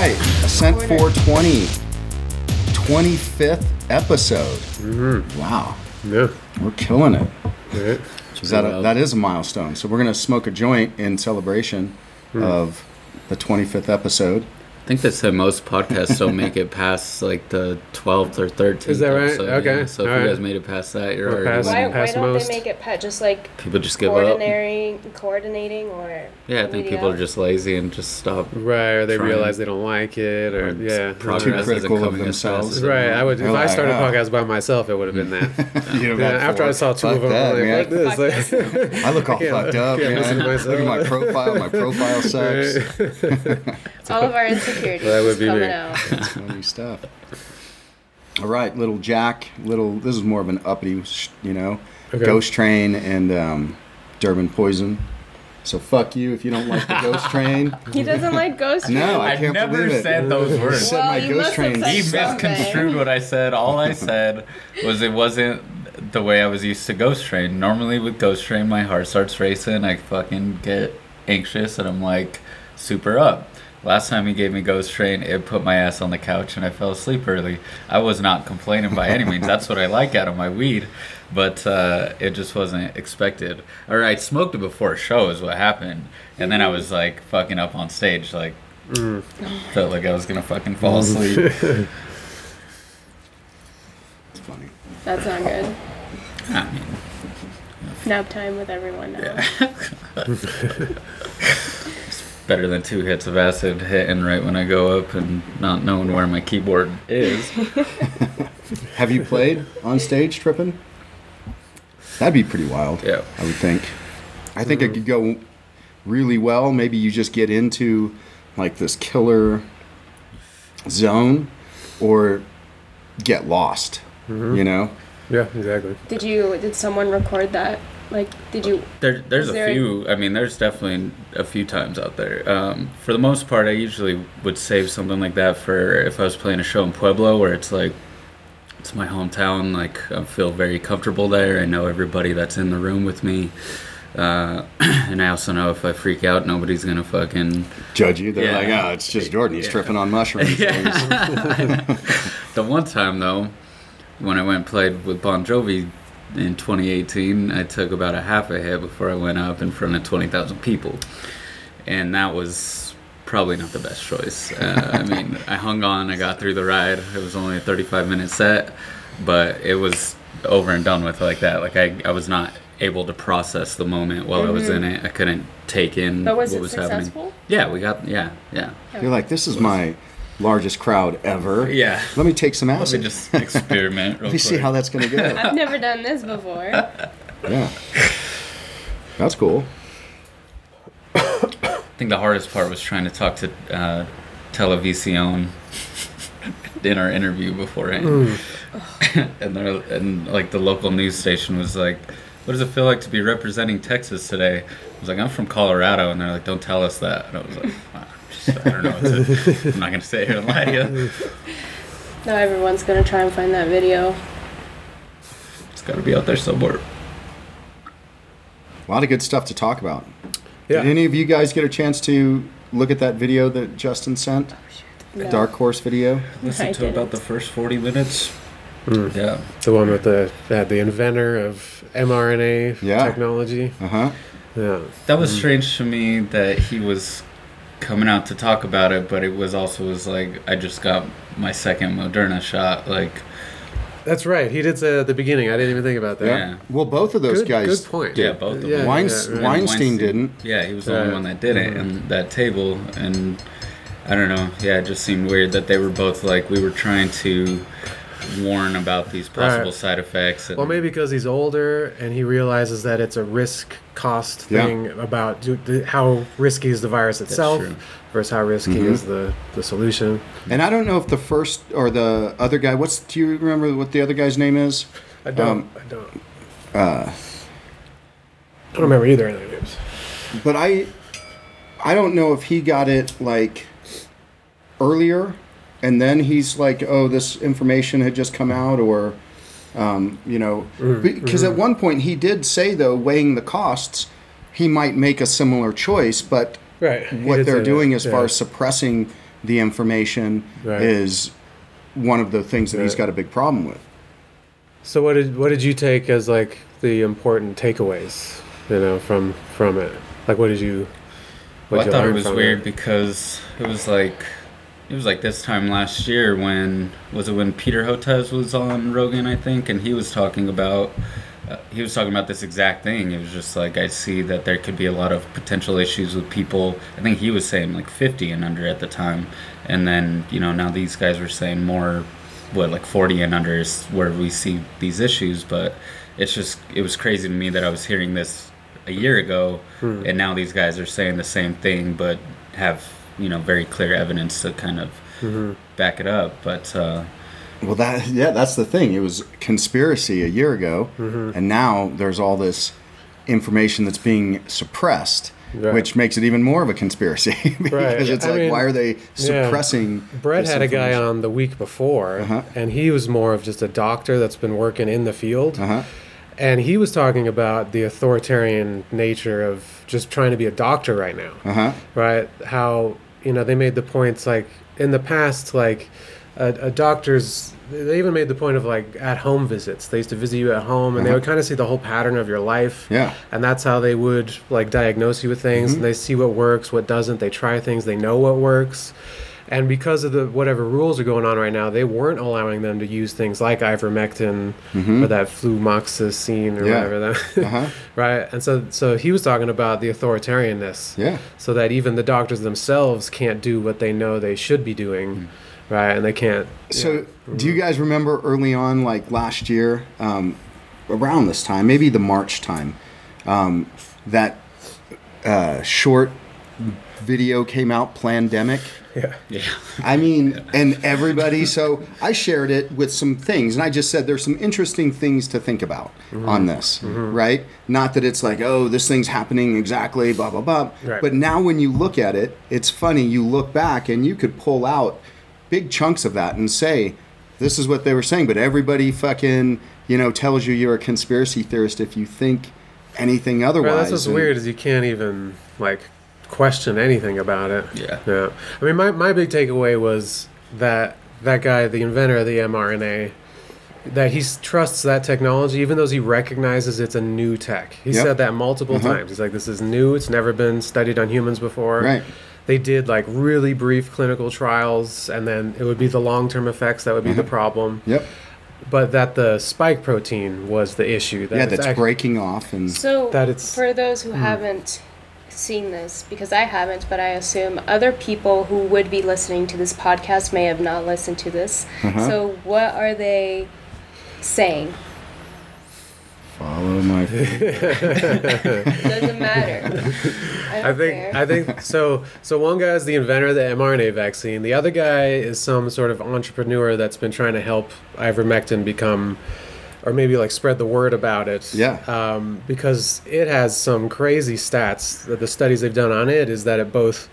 right, Ascent 420, 25th episode. Mm-hmm. Wow, Yeah. we're killing it. Right. Is that a, that is a milestone. So we're gonna smoke a joint in celebration Hmm. of the 25th episode. I think they said most podcasts don't make it past like the 12th or 13th. Is that right? episode, Okay. yeah. So if All you guys made it past that, you're We're already past- winning. Why, why don't most. they make it pet just like People just give up. coordinating, coordinating, or Yeah, I think media? people are just lazy and just stop. Right, or they Trying. realize they don't like it, or Or yeah. progress Too critical of coming as fast themselves. Right. I would. If They're I like, started a "Oh." podcast by myself, it would have been that. You know, Yeah, after I saw two fuck of them, that, I'm man. like, this, like, I look all fucked up, can't listen man. to Look at my profile. My profile sucks. All of our insecurities That would be coming me. out. That's funny stuff. All right, little Jack. Little. This is more of an uppity, you know, Okay. Ghost Train and um, Durban Poison. So fuck you if you don't like the Ghost Train. He doesn't like Ghost Train. No, I I can't never believe it. said those You words. said Well, my you Ghost Train. He something. misconstrued what I said. All I said was it wasn't the way I was used to Ghost Train. Normally with Ghost Train, my heart starts racing. I fucking get anxious and I'm like super up. Last time he gave me Ghost Train, it put my ass on the couch and I fell asleep early. I was not complaining by any means. That's what I like out of my weed, but uh, it just wasn't expected. Or I smoked it before a show is what happened, and then I was like fucking up on stage, like felt like I was gonna fucking fall asleep. It's funny. That's not good. I mean, Nap time with everyone now. better than two hits of acid hitting right when I go up and not knowing where my keyboard is. Have you played on stage tripping? That'd be pretty wild. Yeah. I would think. I think it mm-hmm. could go really well. Maybe you just get into like this killer zone or get lost. Mm-hmm. You know? yeah, exactly. Did you? Did someone record that? Like, did you? There, there's Is a there- few. I mean, there's definitely a few times out there. Um, for the most part, I usually would save something like that for if I was playing a show in Pueblo, where it's like it's my hometown. Like I feel very comfortable there. I know everybody that's in the room with me, uh, and I also know if I freak out, nobody's gonna fucking Judge you. They're Yeah. like, oh, it's just Jordan. He's Yeah. tripping on mushrooms. the one time though, when I went and played with Bon Jovi in 2018, I took about a half a hit before I went up in front of 20,000 people, and that was probably not the best choice. Uh, I mean, I hung on, I got through the ride. It was only a 35 minute set, but it was over and done with like that. Like I, I was not able to process the moment while I was in it. I couldn't take in But was what it was successful? happening. Yeah, we got yeah, yeah. You're like, this is my largest crowd ever. Yeah. Let me take some Let me just experiment. Real Let me see how that's going to go. I've never done this before. yeah. That's cool. I think the hardest part was trying to talk to uh, Televisión in our interview beforehand, and they're and like the local news station was like, "What does it feel like to be representing Texas today?" I was like, "I'm from Colorado," and they're like, "Don't tell us that." And I was like, "Ah, just- "I don't know. What to, I'm not gonna sit here and lie to you. now everyone's gonna try and find that video. It's got to be out there somewhere." A lot of good stuff to talk about. Yeah. Did any of you guys get a chance to look at that video that Justin sent? No. Dark Horse video? Listen to about didn't. the first 40 minutes. Mm. Yeah. The one with the that the inventor of mRNA Yeah. technology. Uh huh. Yeah. That was strange to me that he was coming out to talk about it, but it was also was like I just got my second Moderna shot. Like, That's right. He did say at the beginning. I didn't even think about that. Yeah. Well, both of those Good, guys. good point. yeah, both of Yeah, them. Weins- yeah, right. Weinstein didn't. Yeah, he was the only one that did it, and that table, and I don't know. Yeah, it just seemed weird that they were both like we were trying to warn about these possible Right. side effects. And, Well, maybe because he's older and he realizes that it's a risk cost Yeah. thing about do, the, how risky is the virus itself versus how risky Mhm. is the, the solution. And I don't know if the first or the other guy. What's do you remember what the other guy's name is? I don't. Um, I don't. Uh, I don't remember either of their names. but I, I don't know if he got it like earlier, and then he's like, oh, this information had just come out, or, um, you know, because at one point he did say though, weighing the costs, he might make a similar choice, but Right. what they're doing that, as yeah. far as suppressing the information Right. is one of the things that he's got a big problem with. So what did what did you take as like the important takeaways, you know, from from it? Like what did you? Well, what'd I thought it was from weird because it was like it was like this time last year when was it when Peter Hotez was on Rogan I think and he was talking about uh, he was talking about this exact thing. It was just like I see that there could be a lot of potential issues with people. I think he was saying like 50 and under at the time, and then you know now these guys were saying more, what like 40 and under is where we see these issues. But it's just it was crazy to me that I was hearing this a year ago, and now these guys are saying the same thing, but have you know very clear evidence to kind of back it up. But uh, Well, that yeah, that's the thing. It was conspiracy a year ago, Mm-hmm. and now there's all this information that's being suppressed, Right. which makes it even more of a conspiracy because Right. it's I like, mean, why are they yeah. suppressing? Brett this had a guy on the week before, Uh-huh. and he was more of just a doctor that's been working in the field. Uh-huh. And he was talking about the authoritarian nature of just trying to be a doctor right now. Uh huh. right? How you know they made the points like in the past, like a, a doctor's. They even made the point of like at home visits. They used to visit you at home, and they Uh-huh. would kind of see the whole pattern of your life. Yeah. and that's how they would like diagnose you with things. Mm-hmm. And they see what works, what doesn't. They try things. They know what works. And because of the whatever rules are going on right now, they weren't allowing them to use things like ivermectin or that fluvoxamine or Mm-hmm. Yeah. whatever that, Uh-huh. right? And so, so he was talking about the authoritarianness Yeah. so that even the doctors themselves can't do what they know they should be doing, right? And they can't. So, do you guys remember early on, like last year, um, around this time, maybe the March time, um, that uh, short video came out, Plandemic? Yeah. yeah, I mean, and everybody. So I shared it with some things, and I just said there's some interesting things to think about Mm-hmm. on this, right? Not that it's like, oh, this thing's happening exactly, blah blah blah. Right. But now when you look at it, it's funny. You look back and you could pull out big chunks of that and say, this is what they were saying. But everybody fucking, you know, tells you you're a conspiracy theorist if you think anything otherwise. Right, that's what's And- weird is you can't even like question anything about it. Yeah. Yeah. I mean, my, my big takeaway was that that guy, the inventor of the mRNA, that he trusts that technology, even though he recognizes it's a new tech. He Yep. said that multiple Uh-huh. times. He's like, this is new. It's never been studied on humans before. Right. They did like really brief clinical trials, and then it would be the long term effects that would be the Uh-huh. problem. Yep. But that the spike protein was the issue. That Yeah, that's act- breaking off and So, That it's- for those who haven't seen this, because I haven't, but I assume other people who would be listening to this podcast may have not listened to this. Uh-huh. So, what are they saying? follow my. Doesn't matter. I, I don't think care. I think so. So one guy is the inventor of the mRNA vaccine. The other guy is some sort of entrepreneur that's been trying to help ivermectin become, or maybe like spread the word about it. Yeah. Um, because it has some crazy stats. That the studies they've done on it is that it both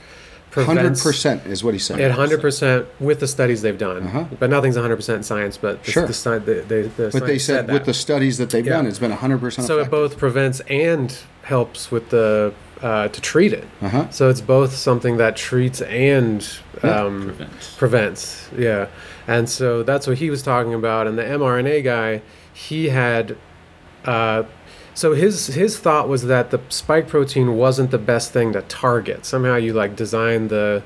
hundred percent is what he said. At hundred percent with the studies they've done, Uh-huh. but nothing's hundred percent in science. But the, Sure. the, the, the, the But they science said with the studies that they've Yeah. done, it's been hundred percent. so it both prevents and helps with the uh, to treat it. Uh-huh. So it's both something that treats and Yeah. um, Prevents. prevents. Yeah, and so that's what he was talking about. And the mRNA guy, he had. Uh, so his his thought was that the spike protein wasn't the best thing to target. Somehow you like design the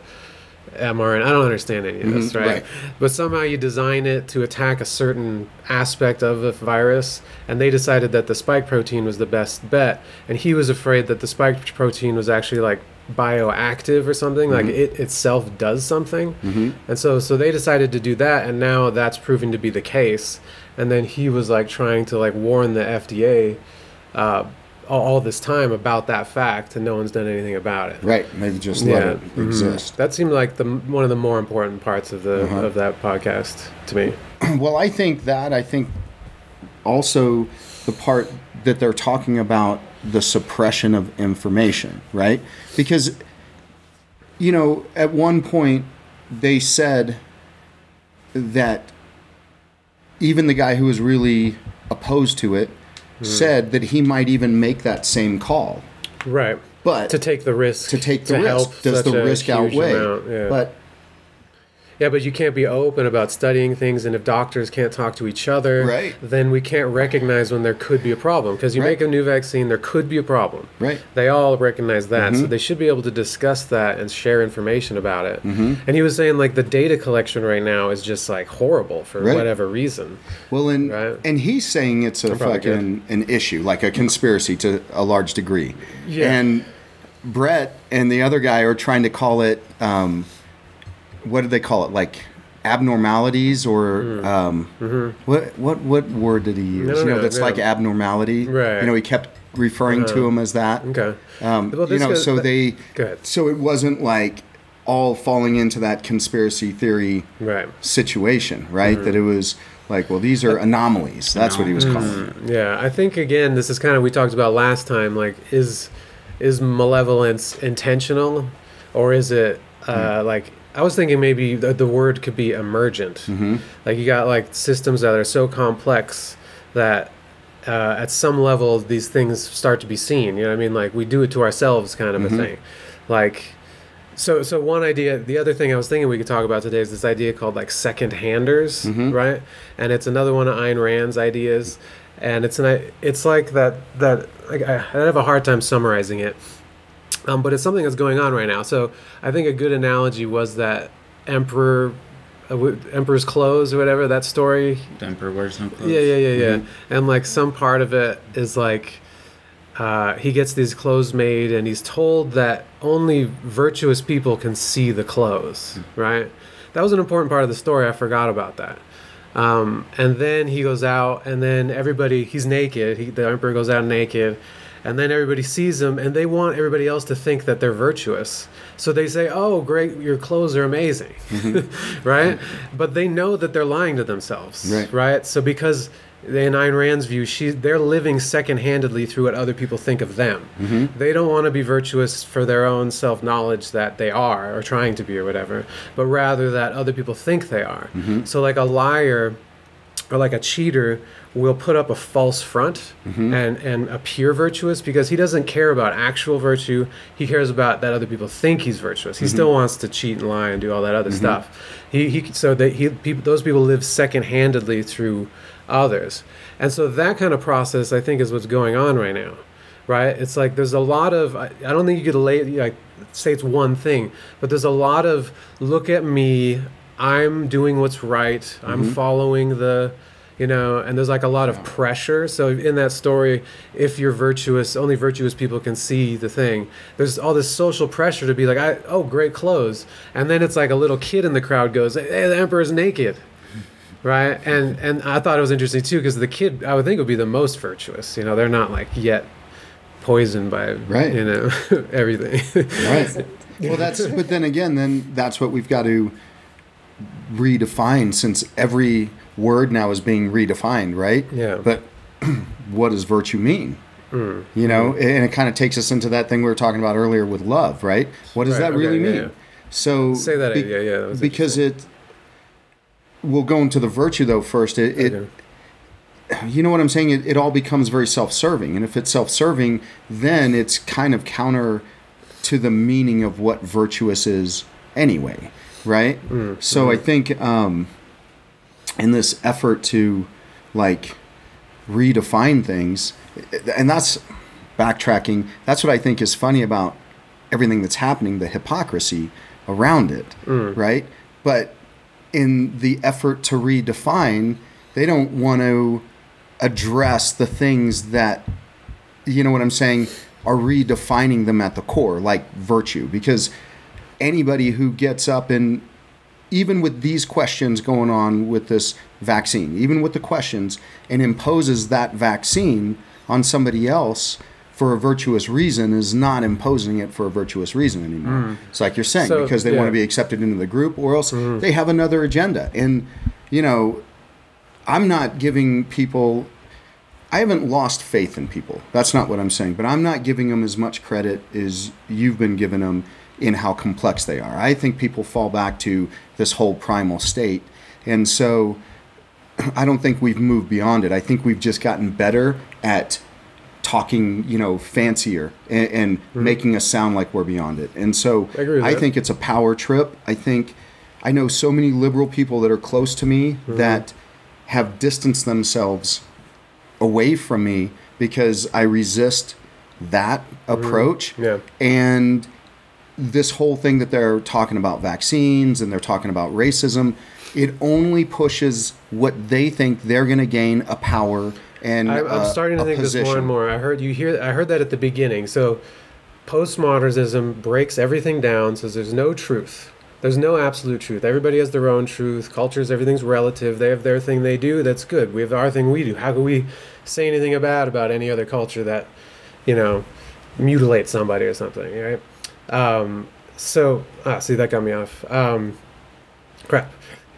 mRNA. I don't understand any of this, Mhm, right? right. But somehow you design it to attack a certain aspect of the virus, and they decided that the spike protein was the best bet. And he was afraid that the spike protein was actually like bioactive or something, like it itself does something. Mhm. And so, so they decided to do that, and now that's proving to be the case. And then he was like trying to like warn the FDA uh, all, this time about that fact, and no one's done anything about it. Right. Maybe just let it mhm. exist. That seemed like the one of the more important parts of the Uh-huh. of that podcast to me. Well, I think that I think also the part that they're talking about the suppression of information, right? Because you know, at one point they said that even the guy who was really opposed to it Hmm. said that he might even make that same call. Right. But To take the risk. to take the risk. help Does the risk outweigh? yeah. But Yeah, but you can't be open about studying things, and if doctors can't talk to each other, Right. then we can't recognize when there could be a problem. Because you Right. make a new vaccine, there could be a problem. Right. They all recognize that, Mm-hmm. so they should be able to discuss that and share information about it. Mm-hmm. And he was saying like the data collection right now is just like horrible for Right. whatever reason. Well, and and he's saying it's a fucking an issue, like a conspiracy to a large degree. Yeah. And Brett and the other guy are trying to call it, um, what do they call it? Like abnormalities or um, what what what word did he use? Hmm. Mm-hmm. No, you know, no, that's no. like abnormality. Right. You know, he kept referring to him as that. Okay. Um, Well, you know, goes- so that- they. So it wasn't like all falling into that conspiracy theory Right. situation, right? Mm-hmm. That it was like, well, these are anomalies. That's what he was calling it. Yeah, I think again, this is kind of we talked about last time. Like, is is malevolence intentional, or is it uh, like I was thinking maybe the, the word could be emergent. Mm-hmm. Like you got like systems that are so complex that uh, at some level these things start to be seen. You know what I mean? Like we do it to ourselves, kind of a mm-hmm. thing. Like so, so one idea. The other thing I was thinking we could talk about today is this idea called like second handers, mm-hmm. right? And it's another one of Ayn Rand's ideas, and it's an i- it's like that that like I, I have a hard time summarizing it, um, but it's something that's going on right now. So I think a good analogy was that emperor, uh, emperor's clothes or whatever that story The emperor wears no clothes. yeah, yeah, yeah, yeah. And like some part of it is like uh, he gets these clothes made, and he's told that only virtuous people can see the clothes. Right. That was an important part of the story. I forgot about that. Um, and then he goes out, and then everybody he's naked. He, the emperor goes out naked, and then everybody sees them and they want everybody else to think that they're virtuous. So they say, "Oh, great, your clothes are amazing," mm-hmm. right? But they know that they're lying to themselves, Right. right? So because in Ayn Rand's view, she they're living second-handedly through what other people think of them. Mm-hmm. They don't want to be virtuous for their own self-knowledge that they are or trying to be or whatever, but rather that other people think they are. Mm-hmm. So like a liar or like a cheater will put up a false front mm-hmm. and and appear virtuous because he doesn't care about actual virtue. He cares about that other people think he's virtuous. He mm-hmm. still wants to cheat and lie and do all that other mm-hmm. stuff. He, he so that he people, those people live second-handedly through others. And so that kind of process i think is what's going on right now right? It's like there's a lot of i, I don't think you could lay, like say it's one thing but there's a lot of look at me. I'm doing what's right. I'm following the you know and there's like a lot of pressure. So in that story if you're virtuous only virtuous people can see the thing. There's all this social pressure to be like I, oh great clothes. And then it's like a little kid in the crowd goes hey the emperor's naked. Right? And and i thought it was interesting too because the kid i would think would be the most virtuous. You know they're not like yet poisoned by Right. you know everything. Right. Well, that's but then again, then that's what we've got to redefine since every word now is being redefined, right? Yeah. But what does virtue mean? Mm. You know, and it kind of takes us into that thing we were talking about earlier with love, right? What does Right, that really yeah, mean? yeah. So Say that, yeah, yeah, that because it. We'll go into the virtue though first. It, it Okay. you know what I'm saying? It, it all becomes very self serving. And if it's self serving, then it's kind of counter to the meaning of what virtuous is anyway, right? So I think um, in this effort to like redefine things, and that's backtracking, that's what I think is funny about everything that's happening, the hypocrisy around it, mm. right? But in the effort to redefine, they don't want to address the things that, you know what I'm saying, are redefining them at the core, like virtue. Because anybody who gets up and, even with these questions going on with this vaccine, even with the questions, and imposes that vaccine on somebody else for a virtuous reason is not imposing it for a virtuous reason anymore. Mm. It's like you're saying, So, because they yeah. want to be accepted into the group, or else mm-hmm. they have another agenda. And, you know, I'm not giving people. I haven't lost faith in people. That's not what I'm saying. But I'm not giving them as much credit as you've been giving them in how complex they are. I think people fall back to this whole primal state. And so I don't think we've moved beyond it. I think we've just gotten better at talking, you know, fancier and, and making us sound like we're beyond it. And so Mm-hmm. I I think it's a power trip. I think I know so many liberal people that are close to me that have distanced themselves away from me because I resist that approach. Yeah. And this whole thing that they're talking about vaccines and they're talking about racism, it only pushes what they think they're going to gain a power and I, I'm a- starting to think this more and more. I heard you hear. I heard that at the beginning. So, postmodernism breaks everything down. Says there's no truth. There's no absolute truth. Everybody has their own truth. Cultures, everything's relative. They have their thing they do. That's good. We have our thing we do. How can we say anything bad about any other culture that, you know, mutilates somebody or something, right? Um, so, ah, see, that got me off. Um, crap.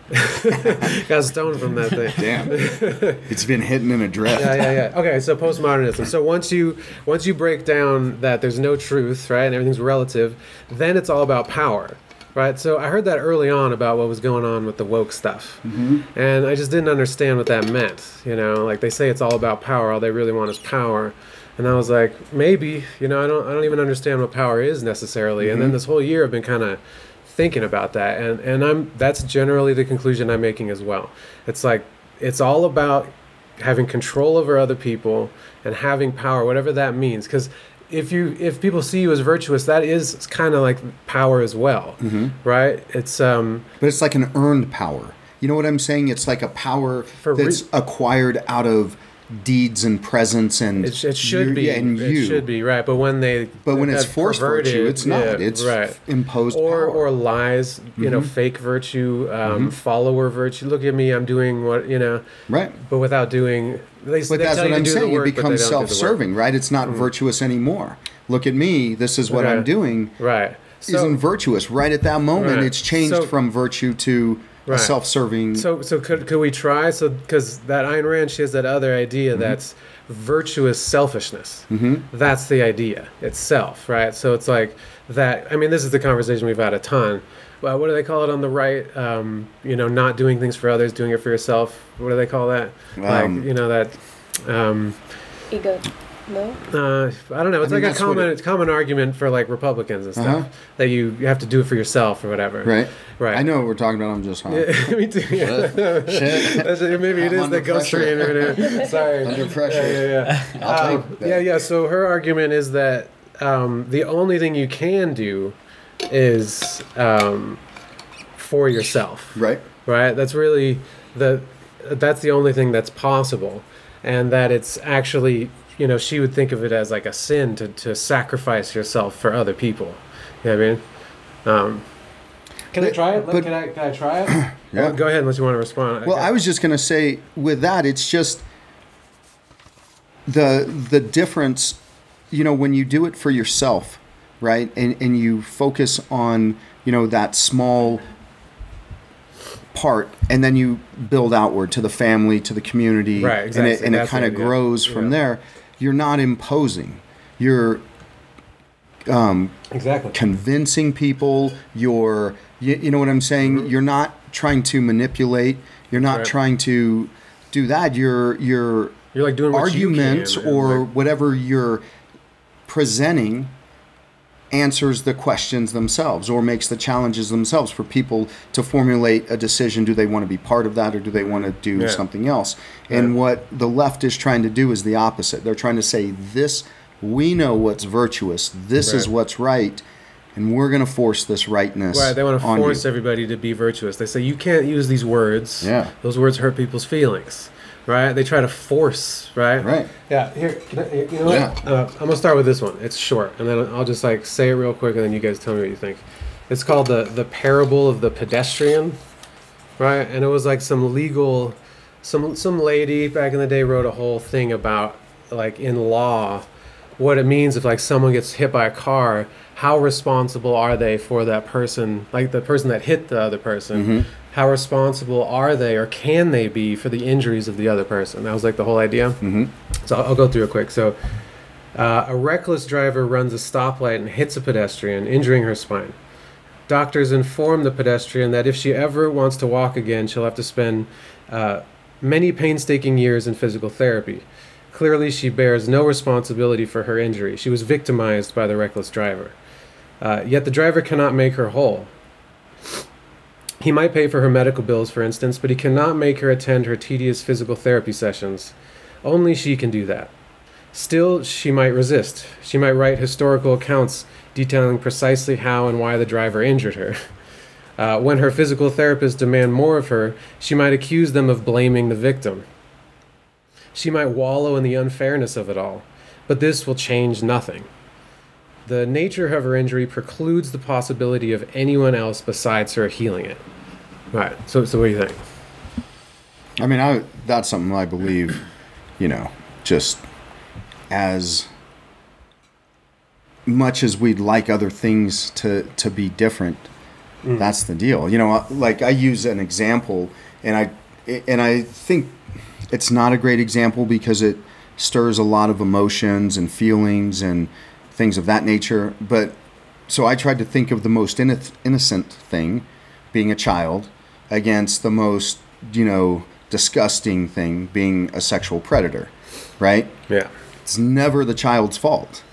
got a stoned from that thing. Damn, it's been hitting in a drift. yeah, yeah, yeah. Okay, so postmodernism. So once you once you break down that there's no truth, right, and everything's relative, then it's all about power, right? So I heard that early on about what was going on with the woke stuff, and I just didn't understand what that meant. You know, like they say it's all about power. All they really want is power. And I was like, maybe, you know, I don't, I don't even understand what power is necessarily. And then this whole year, I've been kind of thinking about that, and and I'm that's generally the conclusion I'm making as well. It's like it's all about having control over other people and having power, whatever that means. Because if you if people see you as virtuous, that is kind of like power as well, right? It's um But it's like an earned power. You know what I'm saying? It's like a power For re- that's acquired out of deeds and presence and it, it should you- be yeah, and you. it should be right. But when they But when it's forced virtue, it's not. yeah, it's right. imposed or power. or lies, you know, mm-hmm. fake virtue, um, mm-hmm. follower virtue. Look at me, I'm doing what you know, right. but without doing. They, But they that's what you I'm saying. work, it becomes don't do the work. Self-serving, right? It's not mm. virtuous anymore. Look at me. This is what Okay. I'm doing. Right. So, isn't virtuous. Right at that moment, Right. it's changed So- from virtue to Right. a self-serving. So, so could, could we try? So, because that Ayn Rand, she has that other Mm-hmm. idea that's virtuous selfishness. Mm-hmm. That's the idea itself, right? So it's like that. I mean, this is the conversation we've had a ton. Well, what do they call it on the right? Um, you know, not doing things for others, doing it for yourself. What do they call that? like, Um, you know, that. Um, Ego. No? uh, I don't know. It's I mean, like a common, it- common argument for like Republicans and stuff Uh-huh. that you, you have to do it for yourself or whatever. right. Right. I know what we're talking about. I'm just high. Yeah, me too. Yeah. Shit. It. Maybe it I'm is under the ghost pressure. train right here. Sorry. Under pressure. Yeah, yeah, yeah. I'll Um, take yeah, yeah. So her argument is that um, the only thing you can do is um, for yourself, Right. right? That's really the that's the only thing that's possible, and that it's actually you know she would think of it as like a sin to to sacrifice yourself for other people. You know what I mean? Um, can I try it? but- can I can I try it? Yeah. Well, go ahead unless you want to respond. Well, I was just going to say with that, it's just the the difference. You know, when you do it for yourself, right, and and you focus on you know that small part, and then you build outward to the family, to the community, Right, and it and it kind of idea. grows from Yeah. there. You're not imposing. You're um, exactly. convincing people you're you, you know what i'm saying you're not trying to manipulate you're not Mm-hmm. Right. trying to do that You're You're like doing what you arguments can, or whatever you're presenting answers the questions themselves or makes the challenges themselves for people to formulate a decision do they want to be part of that or do they want to do Yeah. something else and Yeah. what the left is trying to do is the opposite they're trying to say this we know what's virtuous this is what's right and we're going to force this rightness Right, they want to on you. force everybody to be virtuous. They say you can't use these words. Yeah. those words hurt people's feelings. Right? They try to force. Right. Right. Yeah. Here, I, you know what? Yeah. Uh, I'm gonna start with this one. It's short, and then I'll just like say it real quick, and then you guys tell me what you think. It's called the the parable of the pedestrian. Right, and it was like some legal, some some lady back in the day wrote a whole thing about like in law what it means if like someone gets hit by a car how responsible are they for that person like the person that hit the other person how responsible are they or can they be for the injuries of the other person that was like the whole idea mm-hmm. so I'll, I'll go through it quick so uh, a reckless driver runs a stoplight and hits a pedestrian injuring her spine doctors inform the pedestrian that if she ever wants to walk again she'll have to spend uh, many painstaking years in physical therapy Clearly, she bears no responsibility for her injury. She was victimized by the reckless driver. Uh, yet the driver cannot make her whole. He might pay for her medical bills, for instance, but he cannot make her attend her tedious physical therapy sessions. Only she can do that. Still, she might resist. She might write historical accounts detailing precisely how and why the driver injured her. Uh, when her physical therapists demand more of her, she might accuse them of blaming the victim. She might wallow in the unfairness of it all, but this will change nothing. The nature of her injury precludes the possibility of anyone else besides her healing it. Right. So, so what do you think? I mean, I that's something I believe, you know, just as much as we'd like other things to to be different, mm. that's the deal. You know, like I use an example, and I and I think it's not a great example because it stirs a lot of emotions and feelings and things of that nature. But so I tried to think of the most inno- innocent thing, being a child, against the most you know disgusting thing, being a sexual predator, right? Yeah. It's never the child's fault.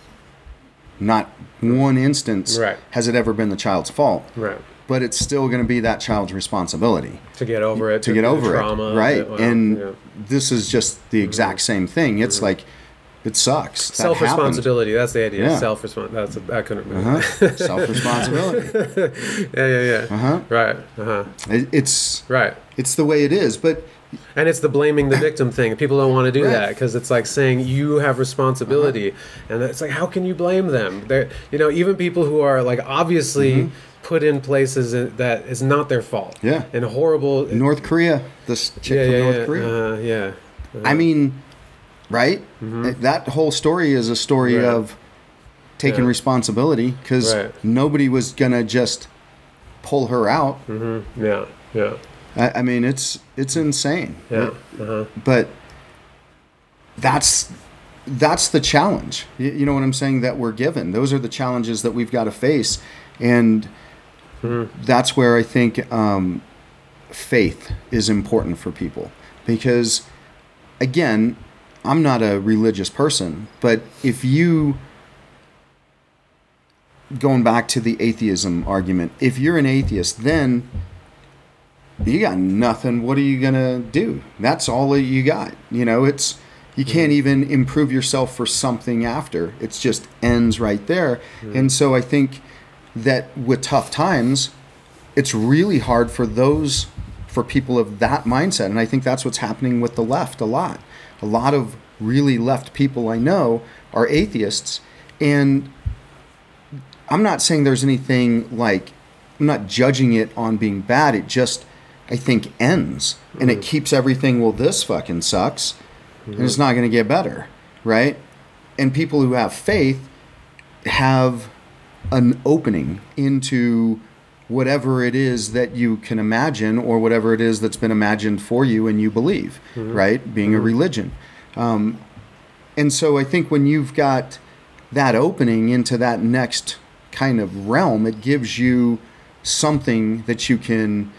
Not one instance Right. has it ever been the child's fault, Right. but it's still going to be that child's responsibility To get over it. to get over trauma it, right? wow, and yeah. this is just the exact mm-hmm. same thing. It's mm-hmm. like it sucks. That self responsibility. That's the idea. Yeah. Self responsibility. That's a, I couldn't. Uh-huh. Self responsibility. yeah, yeah, yeah. Uh-huh. Right. Uh huh. It, it's Right. it's the way it is. But And it's the blaming the victim thing. People don't want to do Right. that because it's like saying you have responsibility, Uh-huh. and it's like how can you blame them? They're you know even people who are like obviously put in places that is not their fault. Mm-hmm. Yeah. And horrible. North Korea, this chick yeah, from yeah, North yeah. Korea. Uh, yeah. I mean, right? That whole story is a story Mm-hmm. Right. of taking Yeah. responsibility because Right. nobody was gonna just pull her out. Yeah. Yeah. I, I mean, it's it's insane. Yeah. Uh-huh. But that's that's the challenge. You, you know what I'm saying? That we're given. Those are the challenges that we've got to face, and that's where I think um, faith is important for people because, again, I'm not a religious person, but if you going back to the atheism argument, if you're an atheist, then you got nothing. What are you gonna do? That's all that you got. You know, it's you can't even improve yourself for something after. It's just ends right there. And so I think that with tough times, it's really hard for those for people of that mindset. And I think that's what's happening with the left a lot. A lot of really left people I know are atheists and I'm not saying there's anything like I'm not judging it on being bad. It just I think ends and it mm. keeps everything. Well, this fucking sucks, and it's mm. not going to get better, right? And people who have faith have an opening into whatever it is that you can imagine or whatever it is that's been imagined for you and you believe, mm-hmm. right? Being a mm-hmm. religion. Um, and so I think when you've got that opening into that next kind of realm, it gives you something that you can,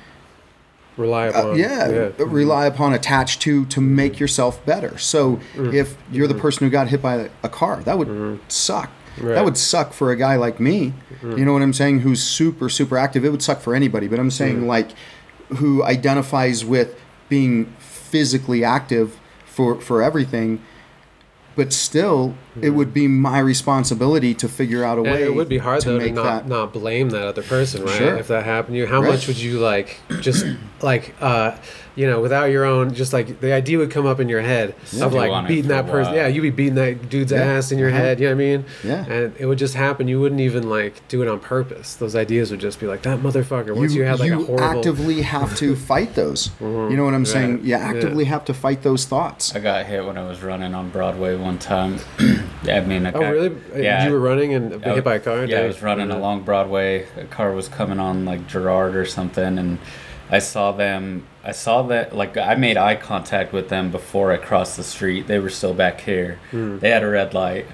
Rely uh, upon. yeah, uh, rely upon, attach to to make yourself better. So mm-hmm. if you're the person who got hit by a car, that would suck. Right. That would suck for a guy like me. Mm. You know what I'm saying? Who's super super active. It would suck for anybody, but I'm saying mm. like who identifies with being physically active for for everything. But still, it mm. would be my responsibility to figure out a And way. it would be hard to though to not that. not blame that other person, right? Sure. If that happened to you, how Right. much would you like just like uh you know without your own just like the idea would come up in your head of like beating that person. Yeah, you'd be beating that dude's Yeah. ass in your Uh-huh. head. You know what I mean? Yeah. And it would just happen. You wouldn't even like do it on purpose. Those ideas would just be like that motherfucker. Once you, had like a horrible. Mm-hmm. actively have to fight those. You know what I'm saying? Right. You Yeah. actively have to fight those thoughts. I got hit when I was running on Broadway one time. I mean, I oh really? Yeah, You were running and got I hit by a car? Yeah, I was running along Broadway. A car was coming on like Gerard or something, and I saw them. I saw that like I made eye contact with them before I crossed the street. They were still back here. Hmm. They had a red light.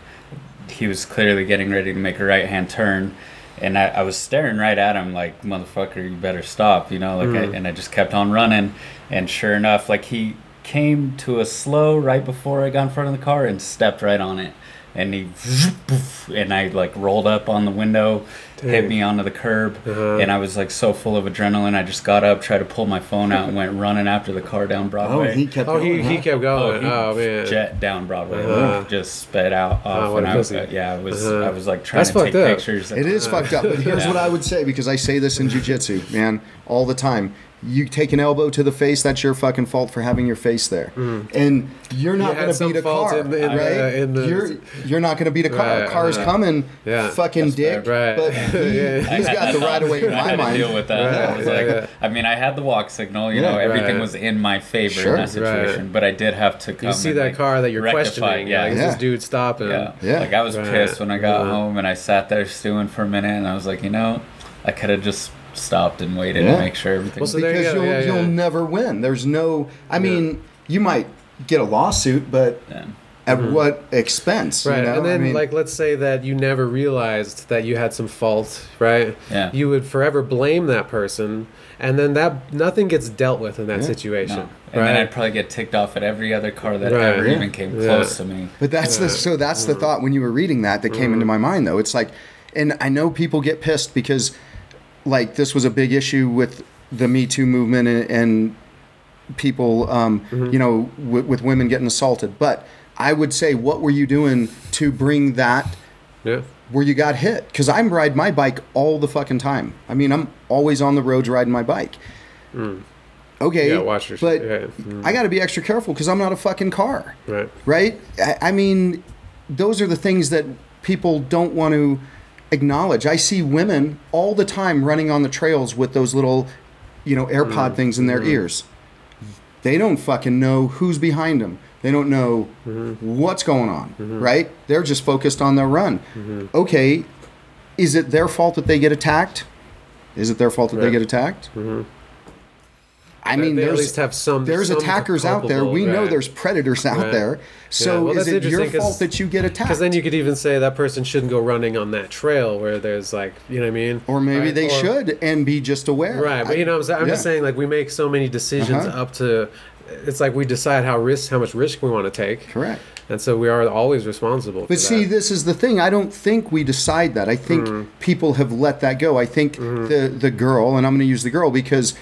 He was clearly getting ready to make a right hand turn. And I, I was staring right at him like, motherfucker, you better stop, you know, like, Hmm. I, and I just kept on running. And sure enough, like, he came to a slow right before I got in front of the car and stepped right on it. And he and I like rolled up on the window, hit me onto the curb, Uh-huh. and I was like so full of adrenaline. I just got up, tried to pull my phone out, and went running after the car down Oh, Broadway. he kept. Oh, he, going, he huh? kept going. he Oh, man. jet down Broadway, Uh-huh. like, just sped out off, what and a I was pussy. yeah, I was Uh-huh. I was like trying That's to take up. pictures. It is fucked up, but here's Yeah. what I would say because I say this in jujitsu, man, all the time. You take an elbow to the face, that's your fucking fault for having your face there, mm-hmm. and you're not You going to beat a car, in the- in the- right? Uh, in the- you're you're not going to beat a car. Right, a car's coming, Yeah. fucking That's dick. fair. Right. But he, Yeah. has I got the right away in my had mind. to deal with that. Right, I was like, yeah. I mean, I had the walk signal. You Yeah. know, everything Right. was in my favor Sure. in that situation. Right. But I did have to come. You see and, that like, car that you're rectify questioning. it. Yeah. Yeah, Is this dude stopping? yeah, Yeah. Like I was pissed when I got mm-hmm. home and I sat there stewing for a minute, and I was like, you know, I could have just stopped and waited Yeah. and make sure everything. Well, so there you because you'll yeah, yeah. you'll never win. There's no. I mean, you might get a lawsuit, but yeah. at what expense? Mm-hmm. Right, You know? and then I mean, like let's say that you never realized that you had some fault, right? Yeah. You would forever blame that person, and then that nothing gets dealt with in that Yeah. situation, No. And right? then I'd probably get ticked off at every other car that Right. ever Yeah. even came Yeah. close to me. But that's the so that's the thought when you were reading that that came into my mind though. It's like, and I know people get pissed because, like, this was a big issue with the Me Too movement and, and people, um, you know, with, with women getting assaulted. But I would say, what were you doing to bring that yeah, where you got hit? Because I'm ride my bike all the fucking time. I mean, I'm always on the roads riding my bike. Okay, Yeah, watch your- but yeah, mm. I got to be extra careful because I'm not a fucking car right. right? I, I mean, those are the things that people don't want to acknowledge. I see women all the time running on the trails with those little, you know, AirPod mm-hmm. things in their mm-hmm. ears. They don't fucking know who's behind them. They don't know mm-hmm. what's going on, right? They're just focused on their run. Okay, is it their fault that they get attacked? Is it their fault that they get attacked? I mean, they there's have some. there's some attackers out there. We know there's predators out Right. there. So well, is it your fault that you get attacked? Because then you could even say that person shouldn't go running on that trail where there's like, you know what I mean? or maybe Right? they Or- should and be just aware. Right, but you know, I'm. I'm just saying, like, we make so many decisions Uh-huh. up to. It's like we decide how risk, how much risk we want to take, Correct. and so we are always responsible. But see, that. this is the thing. I don't think we decide that. I think Mm-hmm. people have let that go. I think the the girl, and I'm going to use the girl because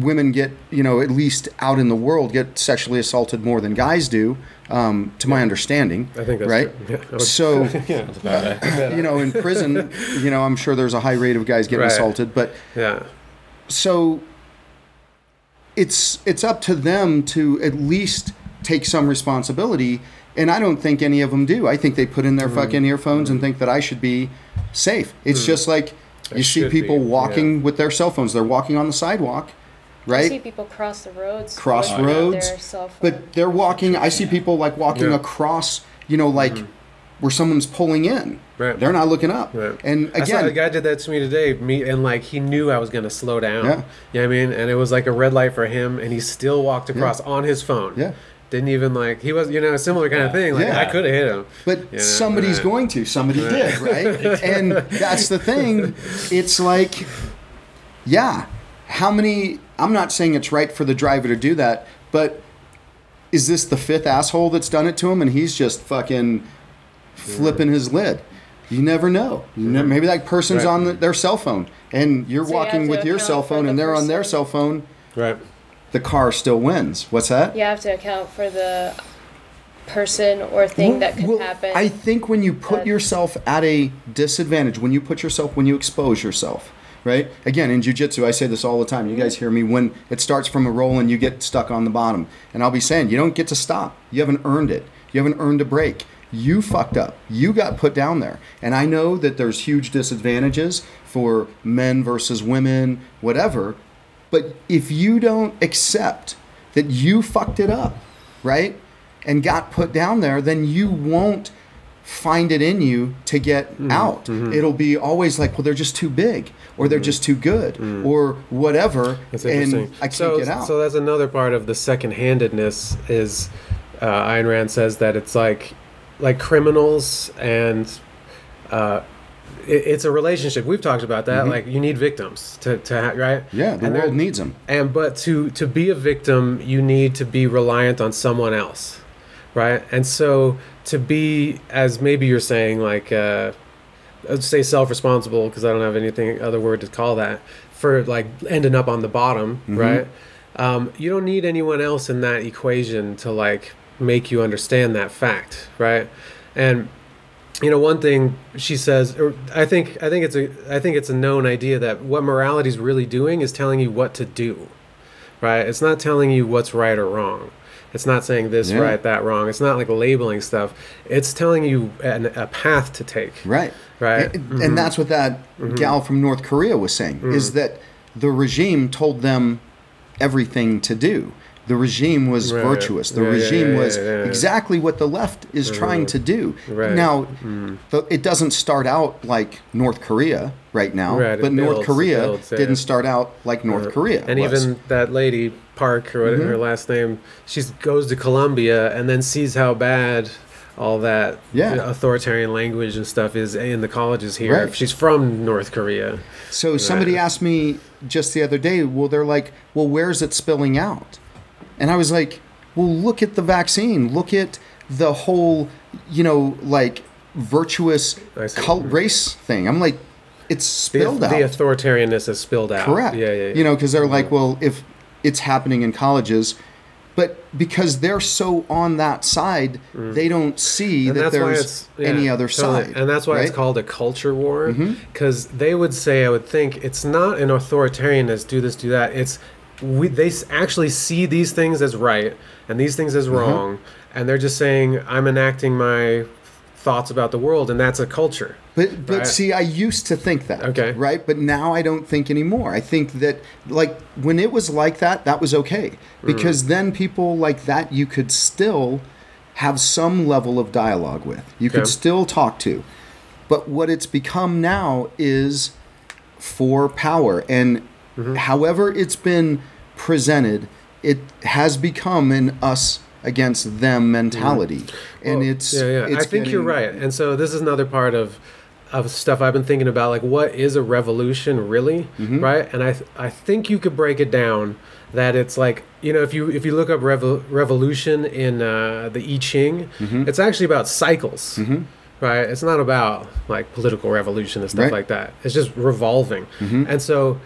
women get, you know, at least out in the world, get sexually assaulted more than guys do, um, to my understanding. I think that's right. true. Yeah, would- So. yeah, That's about you know, in prison, you know, I'm sure there's a high rate of guys getting Right. assaulted, but yeah, so it's it's up to them to at least take some responsibility and i don't think any of them do i think they put in their mm-hmm. fucking earphones and mm-hmm. think that i should be safe it's mm-hmm. just like you It see people be, walking with their cell phones they're walking on the sidewalk I see right people cross the roads. Cross looking roads, their but they're walking i see people like walking Yeah. across you know like mm-hmm. where someone's pulling in Right. they're not looking up Right. and again, the guy did that to me today. Me and like he knew I was gonna slow down. Yeah. You know what I mean? And it was like a red light for him, and he still walked across on his phone. Yeah. Didn't even like he was you know a similar kind of thing. Like Yeah. I could have hit him. But Yeah, somebody's right. going to. Somebody did, right? and that's the thing. It's like, yeah, how many? I'm not saying it's right for the driver to do that, but is this the fifth asshole that's done it to him and he's just fucking flipping his lid? You never know. You know maybe that person's Right. on the, their cell phone and you're So walking to with your account cell phone the and they're on their person. cell phone. Right. The car still wins. What's that? you have to account for the person or thing that could Well, happen. I think when you put yourself at a disadvantage, when you put yourself, when you expose yourself, right? Again, in jujitsu, I say this all the time. You guys hear me when it starts from a roll and you get stuck on the bottom. And I'll be saying, you don't get to stop. You haven't earned it. You haven't earned a break. You fucked up. You got put down there. And I know that there's huge disadvantages for men versus women, whatever. But if you don't accept that you fucked it up, right? And got put down there, then you won't find it in you to get out. It'll be always like, well, they're just too big, or they're just too good, or whatever. And I can't so, get out. So that's another part of the second-handedness is uh, Ayn Rand says that it's like like criminals and uh, it, it's a relationship. We've talked about that. Like you need victims to to ha- right. Mm-hmm. yeah, the And world needs them. And but to to be a victim, you need to be reliant on someone else, right? And so to be, as maybe you're saying, like, uh, I'd say self-responsible because I don't have anything other word to call that for like ending up on the bottom, right? Um, you don't need anyone else in that equation to like make you understand that fact, right? And you know, one thing she says, or I think, I think it's a, I think it's a known idea that what morality is really doing is telling you what to do, right? It's not telling you what's right or wrong. It's not saying this Yeah. right, that wrong. It's not like labeling stuff. It's telling you an, a path to take. Right. Right. And, and that's what that mm-hmm. gal from North Korea was saying is mm. that the regime told them everything to do. The regime was Right. virtuous. The Yeah, regime yeah, was yeah, yeah. exactly what the left is trying to do. Right. Now, hmm. th- it doesn't start out like North Korea right now, Right, but North builds, it Korea builds, didn't start out like North Korea. And was. even that lady Park or whatever mm-hmm. her last name, she goes to Columbia and then sees how bad all that Yeah. authoritarian language and stuff is in the colleges here. Right. She's from North Korea, So somebody asked me just the other day, well, they're like, well, where's it spilling out? And I was like, well, look at the vaccine. Look at the whole, you know, like virtuous cult race thing. I'm like, it's spilled the out. The authoritarianness has spilled out. Correct. Yeah, yeah. yeah. You know, because they're like, well, if it's happening in colleges, but because they're so on that side, they don't see Mm. And that there's yeah, any other totally. side. and that's why it's right? Mm-hmm. called a culture war because they would say i would think it's not an authoritarianness do this do that it's we they actually see these things as right and these things Mm-hmm. as wrong and they're just saying i'm enacting my thoughts about the world and that's a culture But but Right. see, I used to think that. Okay. Right. But now I don't think anymore. I think that like when it was like that, that was okay because then people like that you could still have some level of dialogue with. You could still talk to. But what it's become now is for power and Mm-hmm. however it's been presented, it has become an us against them mentality. And Well, it's yeah, yeah. it's I think you're right. And so this is another part of of stuff I've been thinking about, like what is a revolution really, Mm-hmm. right? And I th- I think you could break it down that it's like you know if you if you look up revo- revolution in uh, the I Ching, Mm-hmm. it's actually about cycles. Right, it's not about like political revolution and stuff Right. like that. It's just revolving, Mm-hmm. and so,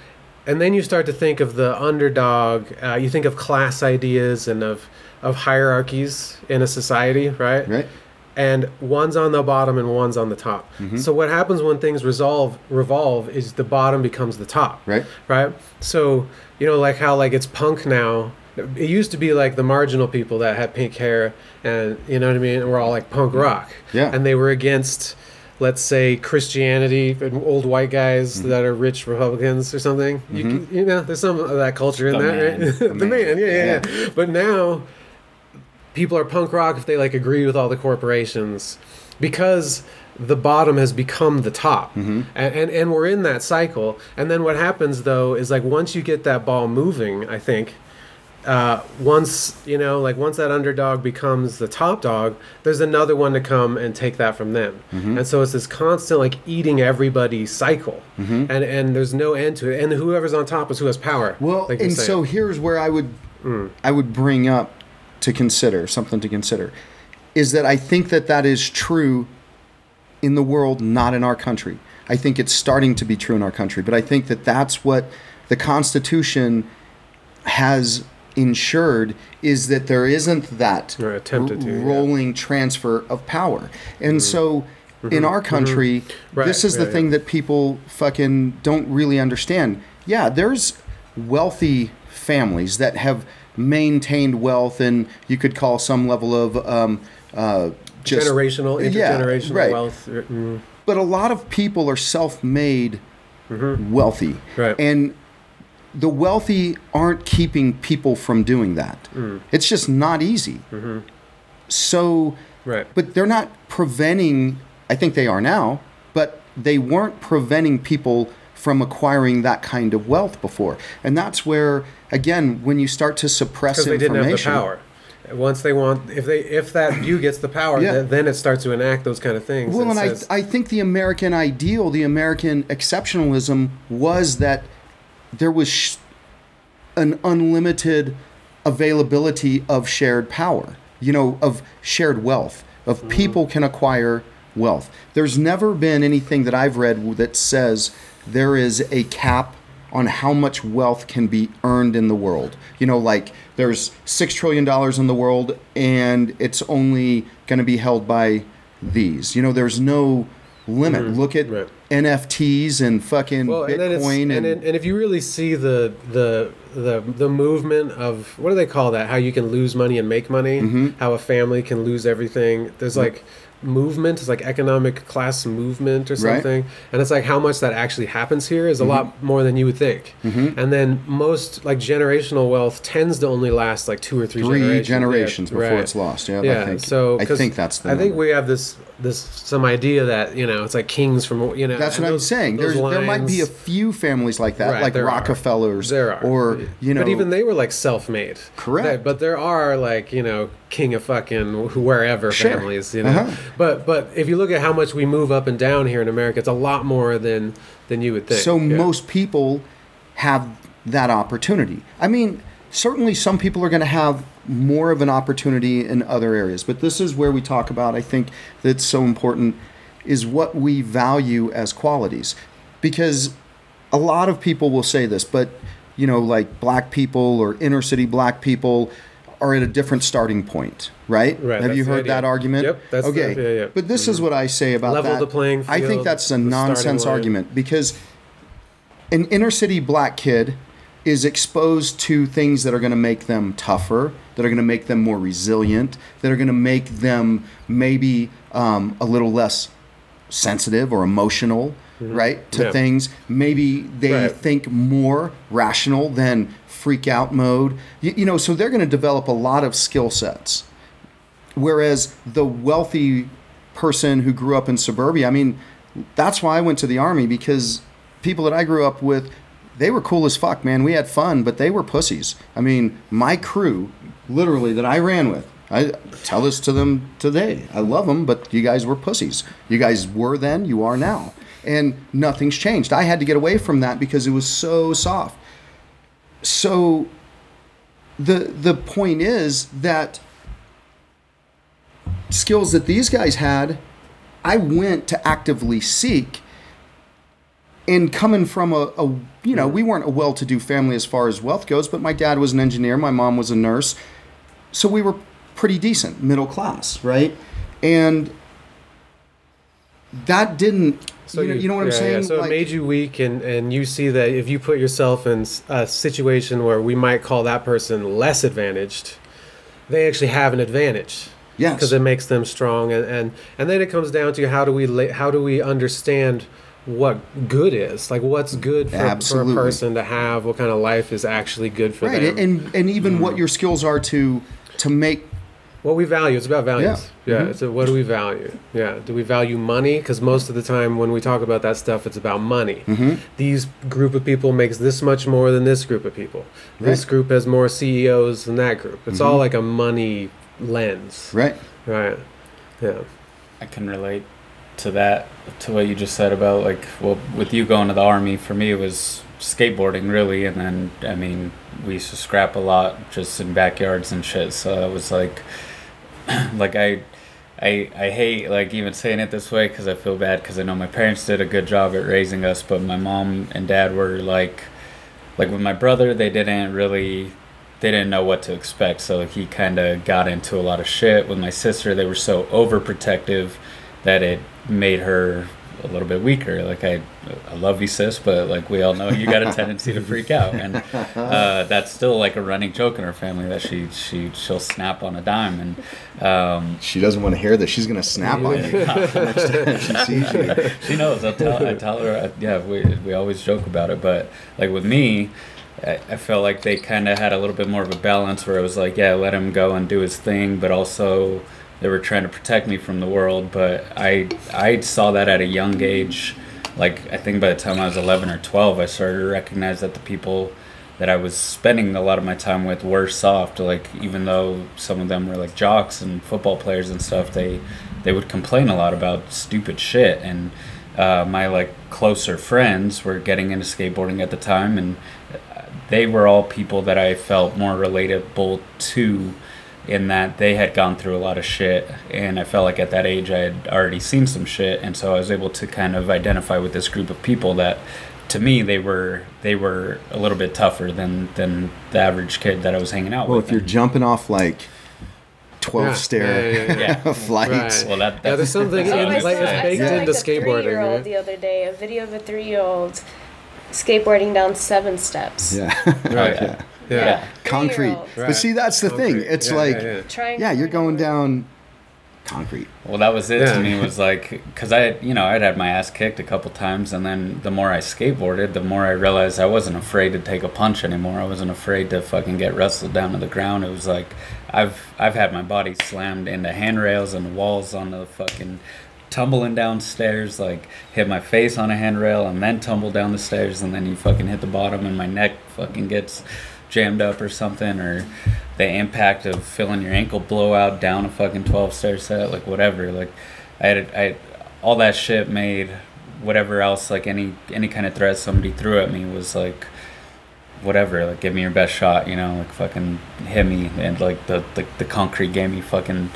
and then you start to think of the underdog. Uh, you think of class ideas and of of hierarchies in a society, right? Right. and one's on the bottom and one's on the top. Mm-hmm. So what happens when things resolve revolve is the bottom becomes the top. Right. Right? So, you know like how like it's punk now. It used to be like the marginal people that had pink hair and you know what I mean, and we're all like punk rock. Yeah. And they were against let's say Christianity and old white guys Mm-hmm. that are rich Republicans or something. You can, you know, there's some of that culture in The that, man. right? the, man, yeah, yeah, yeah. But now people are punk rock if they like agree with all the corporations because the bottom has become the top and, and and we're in that cycle and then what happens though is like once you get that ball moving i think uh, once you know like once that underdog becomes the top dog there's another one to come and take that from them. Mm-hmm. And so it's this constant like eating everybody cycle. Mm-hmm. And and there's no end to it. And whoever's on top is who has power Well, like and so here's where I would mm. I would bring up to consider something to consider is that I think that that is true in the world, not in our country. I think it's starting to be true in our country, but I think that that's what the Constitution has ensured is that there isn't that attempted to, yeah. Mm-hmm. rolling transfer of power. And so in our country, Right, this is the thing yeah. that people fucking don't really understand. Yeah, there's wealthy families that have maintained wealth and you could call some level of um, uh, just generational Yeah, intergenerational right. wealth mm, but a lot of people are self-made wealthy Mm-hmm. Right. and the wealthy aren't keeping people from doing that. Mm. it's just not easy. So right. but they're not preventing i think they are now but they weren't preventing people from acquiring that kind of wealth before. And that's where again when you start to suppress they didn't have the information power. Once they want if they if that view gets the power Yeah. then, then it starts to enact those kind of things Well, It and I, I think the American ideal, the American exceptionalism was that there was sh- an unlimited availability of shared power, you know, of shared wealth, of mm-hmm. people can acquire wealth. There's never been anything that I've read that says there is a cap on how much wealth can be earned in the world. You know, like there's six trillion dollars in the world, and it's only going to be held by these. You know, there's no limit. Look at Right. NFTs and fucking Well, and Bitcoin and, and, and, if you really see the the the the movement of what do they call that? How you can lose money and make money? Mm-hmm. How a family can lose everything? There's like movement. It's like economic class movement or Right. Mm-hmm. something. And it's like how much that actually happens here is a lot more than you would think. And then most like generational wealth tends to only last like two or three, three generations, generations, Yeah, before right. it's lost. Yeah, Yeah, I think, so I think that's the. I think we have this this some idea that you know it's like kings from you know. That's what I'm saying. those There's, there might be a few families like that, Right, like there are. Rockefellers, There are, or you know, but even they were like self-made. Correct. But there are like you know king of fucking wherever Sure. families, you know. Uh-huh. But but if you look at how much we move up and down here in America, it's a lot more than than you would think. So Yeah. most people have that opportunity. I mean, certainly some people are going to have more of an opportunity in other areas, but this is where we talk about. I think that's so important is what we value as qualities, because a lot of people will say this, but you know, like black people or inner city black people are at a different starting point, right? Right, Have you heard that argument? Yep, that's the- okay. yeah, yeah. But this is what I say about Level that. the playing I think that's a nonsense argument because an inner city black kid is exposed to things that are going to make them tougher, that are going to make them more resilient, that are going to make them maybe um, a little less sensitive or emotional, right, to Mm-hmm. Yeah. things. Maybe they Right. think more rational than freak out mode. You, you know, so they're going to develop a lot of skill sets. Whereas the wealthy person who grew up in suburbia, I mean, that's why I went to the army because people that I grew up with, they were cool as fuck, man. We had fun, but they were pussies. I mean, my crew, literally, that I ran with, I tell this to them today. I love them, but you guys were pussies. You guys were then, you are now. And nothing's changed. I had to get away from that because it was so soft. So the the point is that skills that these guys had, I went to actively seek. And coming from a, a you know, we weren't a well-to-do family as far as wealth goes, but my dad was an engineer, my mom was a nurse, so we were pretty decent, middle class, right? And that didn't. You, know, you know what I'm saying? Yeah. So Like- it made you weak, and and you see that if you put yourself in a situation where we might call that person less advantaged, they actually have an advantage. Yes. Because it makes them strong, and, and and then it comes down to how do we how do we understand what good is like what's good for, for a person to have what kind of life is actually good for right, them and and even what mm. your skills are to to make what we value it's about values Yeah. yeah, Mhm. it's a, what do we value yeah do we value money because most of the time when we talk about that stuff it's about money Mm-hmm. these group of people makes this much more than this group of people this group has more ceos than that group it's all like a money lens right. right yeah I can relate to that, to what you just said about like, well, with you going to the army, for me it was skateboarding really, and then I mean we used to scrap a lot just in backyards and shit. So it was like, like I, I, I hate like even saying it this way because I feel bad because I know my parents did a good job at raising us, but my mom and dad were like, like with my brother, they didn't really they didn't know what to expect. So he kind of got into a lot of shit. With my sister they were so overprotective that it made her a little bit weaker like i i love you sis but like we all know you got a tendency to freak out and uh, that's still like a running joke in our family that she she she'll snap on a dime and um She doesn't want to hear that. She's gonna snap on you next time she sees you. she knows. I tell, I tell her. I, yeah, we we always joke about it. But like with me, I, I felt like they kind of had a little bit more of a balance where it was like, yeah, let him go and do his thing, but also they were trying to protect me from the world. But I I saw that at a young age. Like I think by the time I was eleven or twelve, I started to recognize that the people that I was spending a lot of my time with were soft. Like even though some of them were like jocks and football players and stuff, they they would complain a lot about stupid shit. And uh, my like closer friends were getting into skateboarding at the time, and they were all people that I felt more relatable to in that they had gone through a lot of shit and I felt like at that age I had already seen some shit and so I was able to kind of identify with this group of people that to me they were they were a little bit tougher than than the average kid that I was hanging out Well, with. Well if you're And- jumping off like twelve Yeah, stair yeah, yeah, yeah. flights, Right. well that, Yeah, that's there's something that's in, what I I like it's baked saw into like a skateboarding. three-year-old Right? the other day, a video of a three-year-old skateboarding down seven steps. yeah, Right. yeah. Yeah. Yeah. concrete. Three-year-old. But see, that's the thing. It's Yeah, like, yeah, yeah, yeah. You're going down concrete. Well, that was it Yeah. to me. Was like because I, you know, I'd had my ass kicked a couple times, and then the more I skateboarded, the more I realized I wasn't afraid to take a punch anymore. I wasn't afraid to fucking get wrestled down to the ground. It was like I've I've had my body slammed into handrails and walls on the fucking tumbling downstairs, like hit my face on a handrail and then tumble down the stairs, and then you fucking hit the bottom, and my neck fucking gets jammed up or something, or the impact of feeling your ankle blow out down a fucking 12 stair set, like whatever. Like I had, I, all that shit made whatever else, like any any kind of threat somebody threw at me was like whatever, like give me your best shot, you know, like fucking hit me, and like the the, the concrete gave me fucking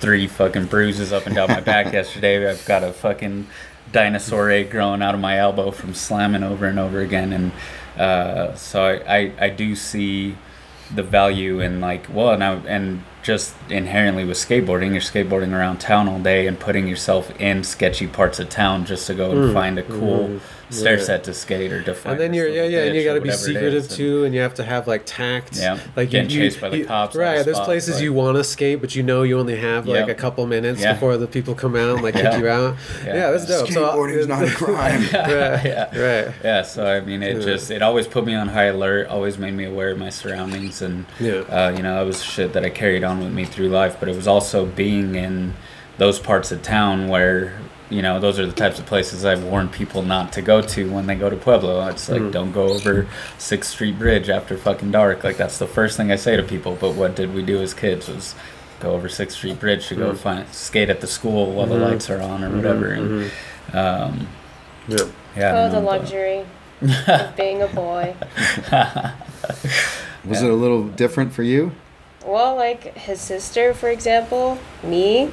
three fucking bruises up and down my back yesterday. I've got a fucking dinosaur egg growing out of my elbow from slamming over and over again, and uh, so I, I I do see the value in like well and I, and just inherently with skateboarding you're skateboarding around town all day and putting yourself in sketchy parts of town just to go and Mm, find a cool mm, stair yeah. set to skate or to find And then you're yeah yeah, and you got to be secretive is, and- too, and you have to have like tact. Yeah, like getting you, chased by the you- cops on the Right, there's spot, places like- you want to skate, but you know you only have like Yep. a couple minutes Yeah. before the people come out and like Yeah. kick you out. Yeah. Yeah, that's dope. So, Skateboarding's not a crime. right, Yeah. right. yeah so i mean it Yeah. just it always put me on high alert always made me aware of my surroundings and Yeah. uh, you know that was shit that i carried on with me through life but it was also being in those parts of town where you know those are the types of places i've warned people not to go to when they go to pueblo it's like Mm. don't go over sixth street bridge after fucking dark like that's the first thing i say to people but what did we do as kids was go over sixth street bridge to go Mm. find skate at the school while the Mhm. lights are on or whatever and Mhm. um Yeah. yeah Oh, don't the know, luxury of being a boy. Was it a little different for you? Well, like his sister, for example, me,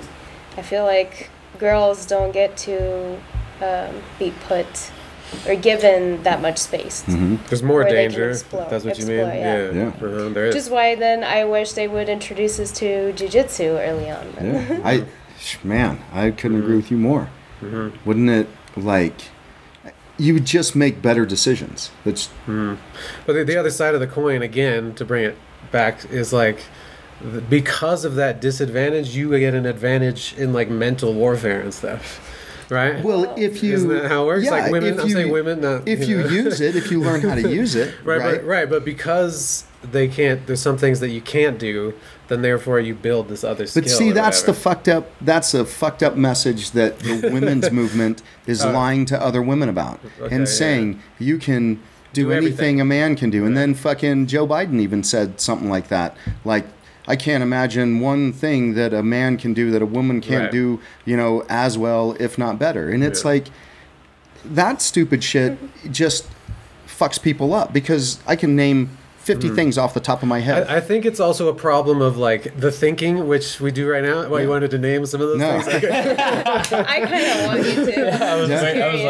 I feel like girls don't get to um, be put or given that much space. Mm-hmm. There's more Where they can danger. explore- That's what you mean. explore, yeah. Yeah. Uh-huh, there Which is. is why then I wish they would introduce us to jujitsu early on. Yeah. I, man, I couldn't Mm-hmm. agree with you more. Wouldn't it like you would just make better decisions? That's But the, the other side of the coin, again, to bring it back, is like th- because of that disadvantage, you get an advantage in like mental warfare and stuff, right? well, if you Isn't that how it works? Yeah, like women, if I'm you- saying women, not if you know. use it, if you learn how to use it, right, right? But, right, but because they can't, there's some things that you can't do, then therefore you build this other skill. But see, that's the fucked up. That's a fucked up message that the women's movement is Uh, lying to other women about okay, and yeah. saying you can do, Do anything everything. a man can do. And Right. then fucking Joe Biden even said something like that. Like, I can't imagine one thing that a man can do that a woman can't Right. do, you know, as well, if not better. And it's Yeah. like that stupid shit just fucks people up because I can name 50 mm. things off the top of my head. I, I think it's also a problem of like the thinking, which we do right now. Well, you wanted to name some of those No. things. Okay. I kind of want you to. I was, Yeah. wait- I was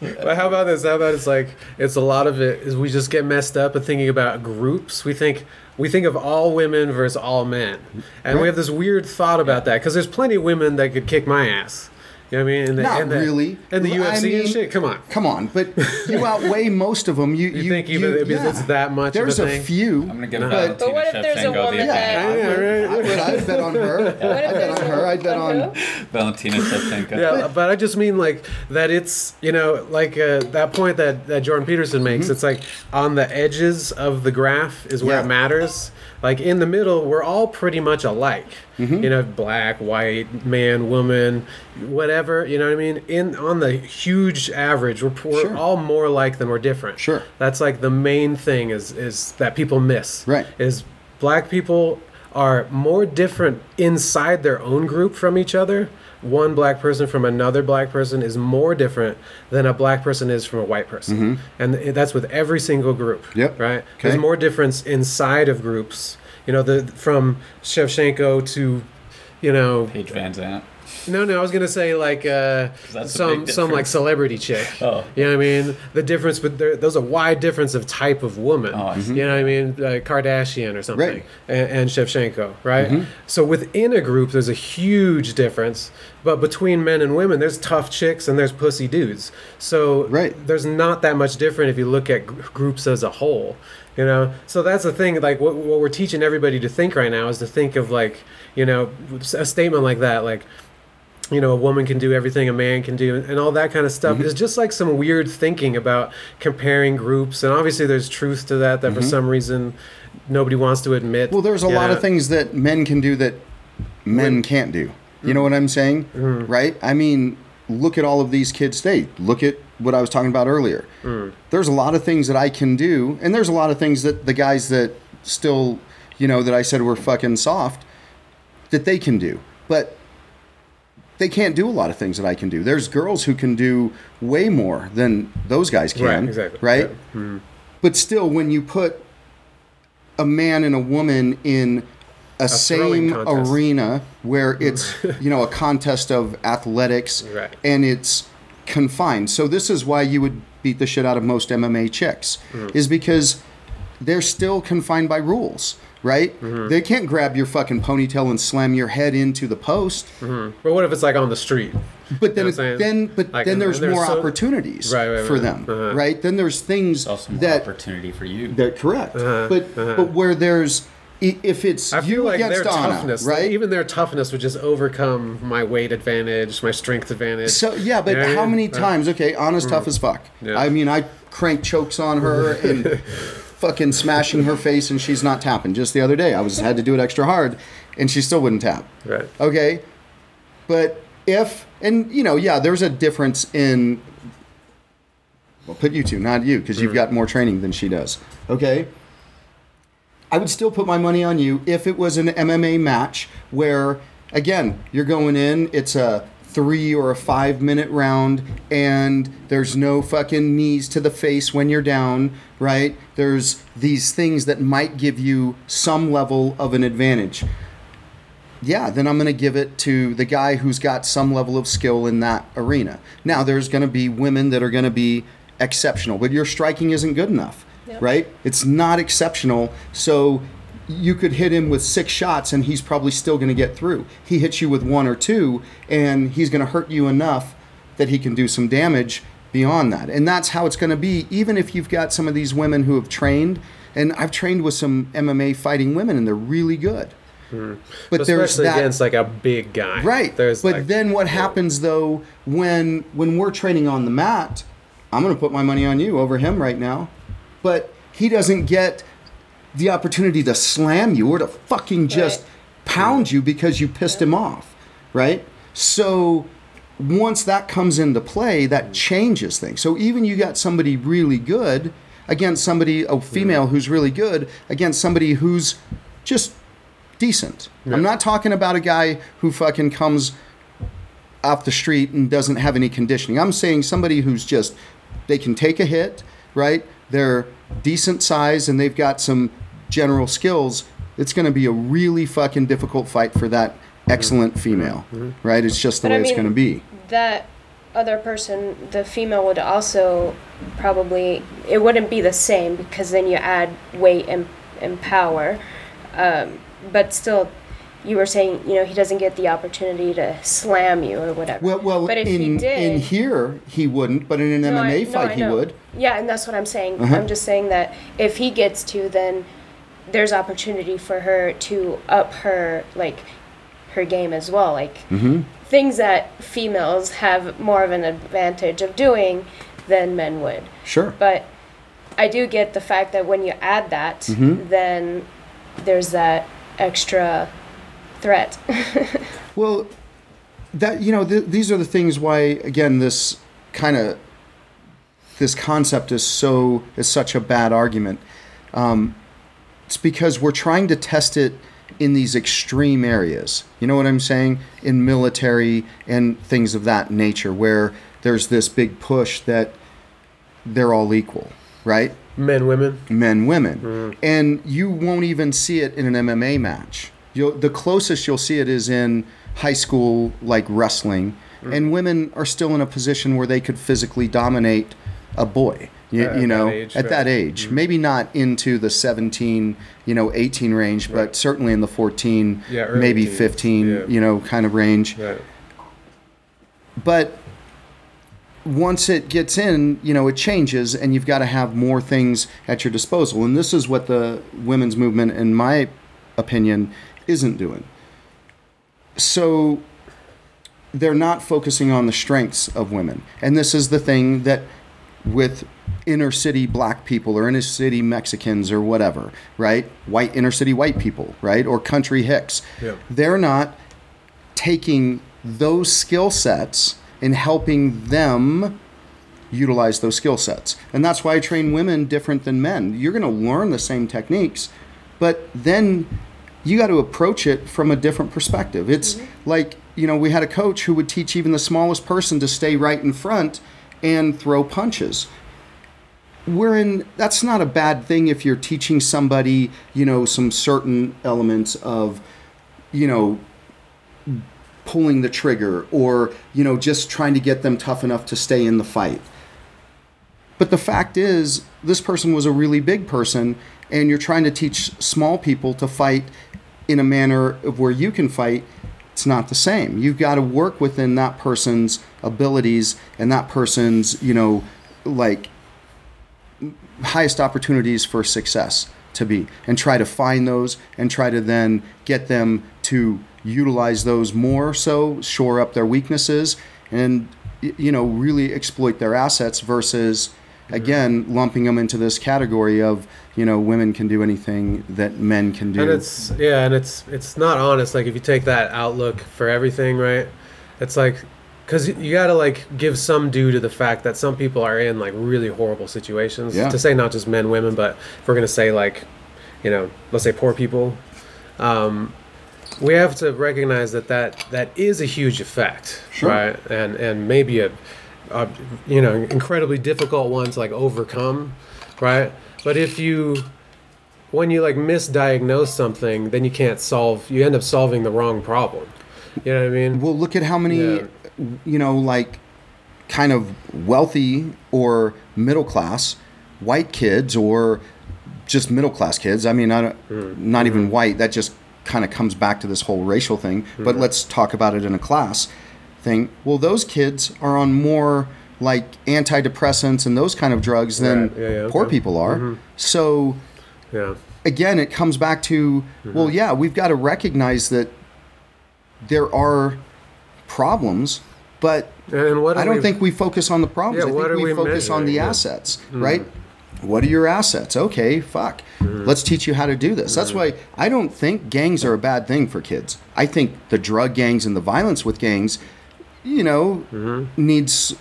like, But how about this? How about it's like it's a lot of it is we just get messed up and thinking about groups. We think we think of all women versus all men, and we have this weird thought about that because there's plenty of women that could kick my ass. You know what I mean? And the, Not in the, really. In the I UFC and shit. Come on. Come on, but you outweigh most of them. You, You, you think even if yeah. it's that much There's of a a thing? few. I'm gonna give No. Valentina But what if there's a Shevchenko the woman advantage. that- Yeah, right. I would. I'd bet on her. What if I'd bet on her. I'd bet on on. who? Valentina Shevchenko. Yeah, but I just mean like that. It's you know like uh, that point that that Jordan Peterson makes. It's like on the edges of the graph is where Yeah. it matters. Like in the middle, we're all pretty much alike. Mm-hmm. You know, black, white, man, woman, whatever. You know what I mean? In on the huge average, we're, we're Sure. all more alike than we're different. Sure. That's like the main thing is is that people miss. Right. Is black people are more different inside their own group from each other. One black person from another black person is more different than a black person is from a white person. And that's with every single group. Mm-hmm. Yep. Right? Okay. There's more difference inside of groups. you know the from Shevchenko to you know Paige VanZant. No no I was gonna say like uh, some some like celebrity chick. Oh. You know what I mean? The difference, but there, there's a wide difference of type of woman. Oh, I see. You know what I mean? Like Kardashian or something, Right. and, and Shevchenko, right? So within a group, there's a huge difference. But between men and women, there's tough chicks and there's pussy dudes. So Right. there's not that much different if you look at gr- groups as a whole. You know, so that's the thing. Like what, what we're teaching everybody to think right now is to think of like, you know, a statement like that, like you know, a woman can do everything a man can do, and all that kind of stuff. Mm-hmm. It's just like some weird thinking about comparing groups, and obviously there's truth to that. That for some reason nobody wants to admit. Mm-hmm. Well, there's a lot Yeah. of things that men can do that men can't do. You know what I'm saying? Mm-hmm. Right? I mean, look at all of these kids today. Look at what I was talking about earlier. Mm. There's a lot of things that I can do, and there's a lot of things that the guys that still, you know, that I said were fucking soft, that they can do. But they can't do a lot of things that I can do. There's girls who can do way more than those guys can. Right, exactly. Right? Yeah. But still, when you put a man and a woman in a, throwing same arena where it's you know a contest of athletics Right. and it's confined. So this is why you would beat the shit out of most MMA chicks Mm. is because they're still confined by rules, right? Mm-hmm. They can't grab your fucking ponytail and slam your head into the post. But what if it's like on the street? But then, You know what then, but Like, then there's there's more so- opportunities Right, right, for them, Uh-huh. right? Then there's things more that opportunity for you. they're correct, Uh-huh, but uh-huh. but where there's if it's I feel you like against their Anna, toughness, right? Even their toughness would just overcome my weight advantage, my strength advantage. so yeah, but You know what I how mean? many Uh, times? Okay, Anna's tough as fuck. Yeah. I mean, I crank chokes on her and fucking smashing her face, and she's not tapping. Just the other day, I was had to do it extra hard, and she still wouldn't tap. Right. Okay, but if and you know, yeah, there's a difference in. Well, put you two, not you, because you've mm-hmm. got more training than she does. Okay. I would still put my money on you if it was an MMA match where, again, you're going in, it's a three or a five minute round, and there's no fucking knees to the face when you're down, right? There's these things that might give you some level of an advantage. Yeah, then I'm going to give it to the guy who's got some level of skill in that arena. Now, there's going to be women that are going to be exceptional, but your striking isn't good enough, Yep. right? It's not exceptional. So you could hit him with six shots and he's probably still going to get through. He hits you with one or two and he's going to hurt you enough that he can do some damage beyond that. And that's how it's going to be, even if you've got some of these women who have trained. And I've trained with some MMA fighting women and they're really good. Hmm. But there's Especially that. against like a big guy. Right. There's but like, then what happens though when when we're training on the mat? I'm going to put my money on you over him right now. But he doesn't get the opportunity to slam you or to fucking just Right. pound you because you pissed him off, right? So once that comes into play, that changes things. So even you got somebody really good against somebody a female who's really good against somebody who's just decent. I'm not talking about a guy who fucking comes off the street and doesn't have any conditioning. I'm saying somebody who's just they can take a hit, right? They're decent size and they've got some general skills. It's going to be a really fucking difficult fight for that excellent female, right? It's just the But way I it's going to be. that other person, the female, would also probably it wouldn't be the same because then you add weight and, and power. Um, but still, you were saying you know he doesn't get the opportunity to slam you or whatever. Well, well, but if in he did, in here he wouldn't, but in an No, MMA no, fight I he know. would. Yeah, and that's what I'm saying. Uh-huh. I'm just saying that if he gets to, then there's opportunity for her to up her like her game as well. Like Mm-hmm. things that females have more of an advantage of doing than men would. Sure. But I do get the fact that when you add that, Mhm. then there's that extra threat. Well, that you know, th- these are the things why again this kind of this concept is so is such a bad argument. Um, it's because we're trying to test it in these extreme areas. You know what I'm saying? In military and things of that nature, where there's this big push that they're all equal, right? Men, women. men women mm. and you won't even see it in an mma match you'll, the closest you'll see it is in high school like wrestling mm. and women are still in a position where they could physically dominate a boy you, At you that know age, at right. that age mm-hmm. maybe not into the 17 you know 18 range but certainly in the 14 Yeah, maybe teens. 15 Yeah. you know kind of range Right. but once it gets in, you know, it changes, and you've got to have more things at your disposal. And this is what the women's movement, in my opinion, isn't doing. So they're not focusing on the strengths of women. And this is the thing that with inner city black people or inner city Mexicans or whatever, right? White inner city white people, right? Or country hicks. Yeah. They're not taking those skill sets and helping them utilize those skill sets. And that's why I train women different than men. You're going to learn the same techniques, but then you got to approach it from a different perspective. It's mm-hmm. like, you know, we had a coach who would teach even the smallest person to stay right in front and throw punches. We're in that's not a bad thing if you're teaching somebody, you know, some certain elements of, you know, pulling the trigger or, you know, just trying to get them tough enough to stay in the fight. But the fact is, this person was a really big person, and you're trying to teach small people to fight in a manner of where you can fight. It's not the same. You've got to work within that person's abilities and that person's, you know, like highest opportunities for success to be and try to find those and try to then get them to utilize those more so shore up their weaknesses and you know really exploit their assets versus mm-hmm. again lumping them into this category of you know women can do anything that men can do And it's yeah, and it's it's not honest. Like if you take that outlook for everything, right? It's like because you got to like give some due to the fact that some people are in like really horrible situations. Yeah. To say not just men, women, but if we're gonna say like, you know, let's say poor people, um, we have to recognize that that that is a huge effect, Sure. right? And and maybe a, a you know incredibly difficult one to like overcome, right? But if you when you like misdiagnose something, then you can't solve. You end up solving the wrong problem. You know what I mean? Well, look at how many, Yeah. You know, like kind of wealthy or middle class white kids or just middle class kids. I mean, I don't, Hmm. not even white. That just kind of comes back to this whole racial thing. But Hmm. let's talk about it in a class thing. Well, those kids are on more like antidepressants and those kind of drugs than. Yeah, yeah, poor okay. people are. So Yeah. again, it comes back to Mm-hmm. well, yeah, we've got to recognize that there are problems, but And what I don't we- think we focus on the problems. Yeah, I think we, we focus on the? Yeah. Mm-hmm. assets, right? What are your assets? Okay, fuck. Let's teach you how to do this. That's Mm-hmm. why I don't think gangs are a bad thing for kids. I think the drug gangs and the violence with gangs, you know, Mm-hmm. needs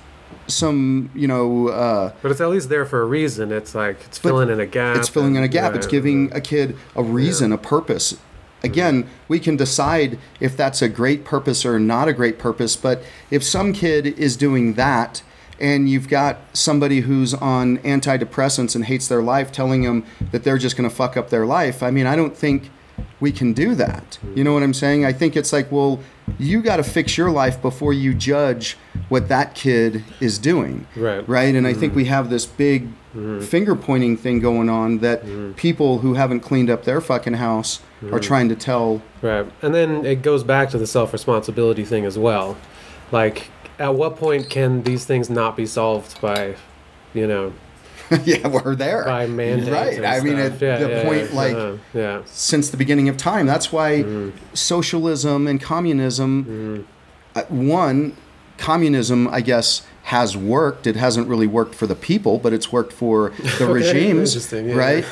some, you know, uh, But it's at least there for a reason. It's like it's filling in a gap. it's filling in a and- gap. It's giving a kid a reason, a purpose. Again, we can decide if that's a great purpose or not a great purpose, but if some kid is doing that and you've got somebody who's on antidepressants and hates their life telling them that they're just going to fuck up their life, I mean, I don't think we can do that. You know what I'm saying? I think it's like, well, you got to fix your life before you judge what that kid is doing Right. right? And I think mm-hmm. we have this big mm-hmm. finger pointing thing going on that mm-hmm. people who haven't cleaned up their fucking house are trying to tell. Right. And then it goes back to the self responsibility thing as well. Like, at what point can these things not be solved by, you know, yeah, we're there. by mandates? right? I mean, stuff? at the point, like uh-huh, yeah. since the beginning of time, that's why socialism and communism. uh, one, communism, I guess, has worked. It hasn't really worked for the people, but it's worked for the regimes, yeah. right?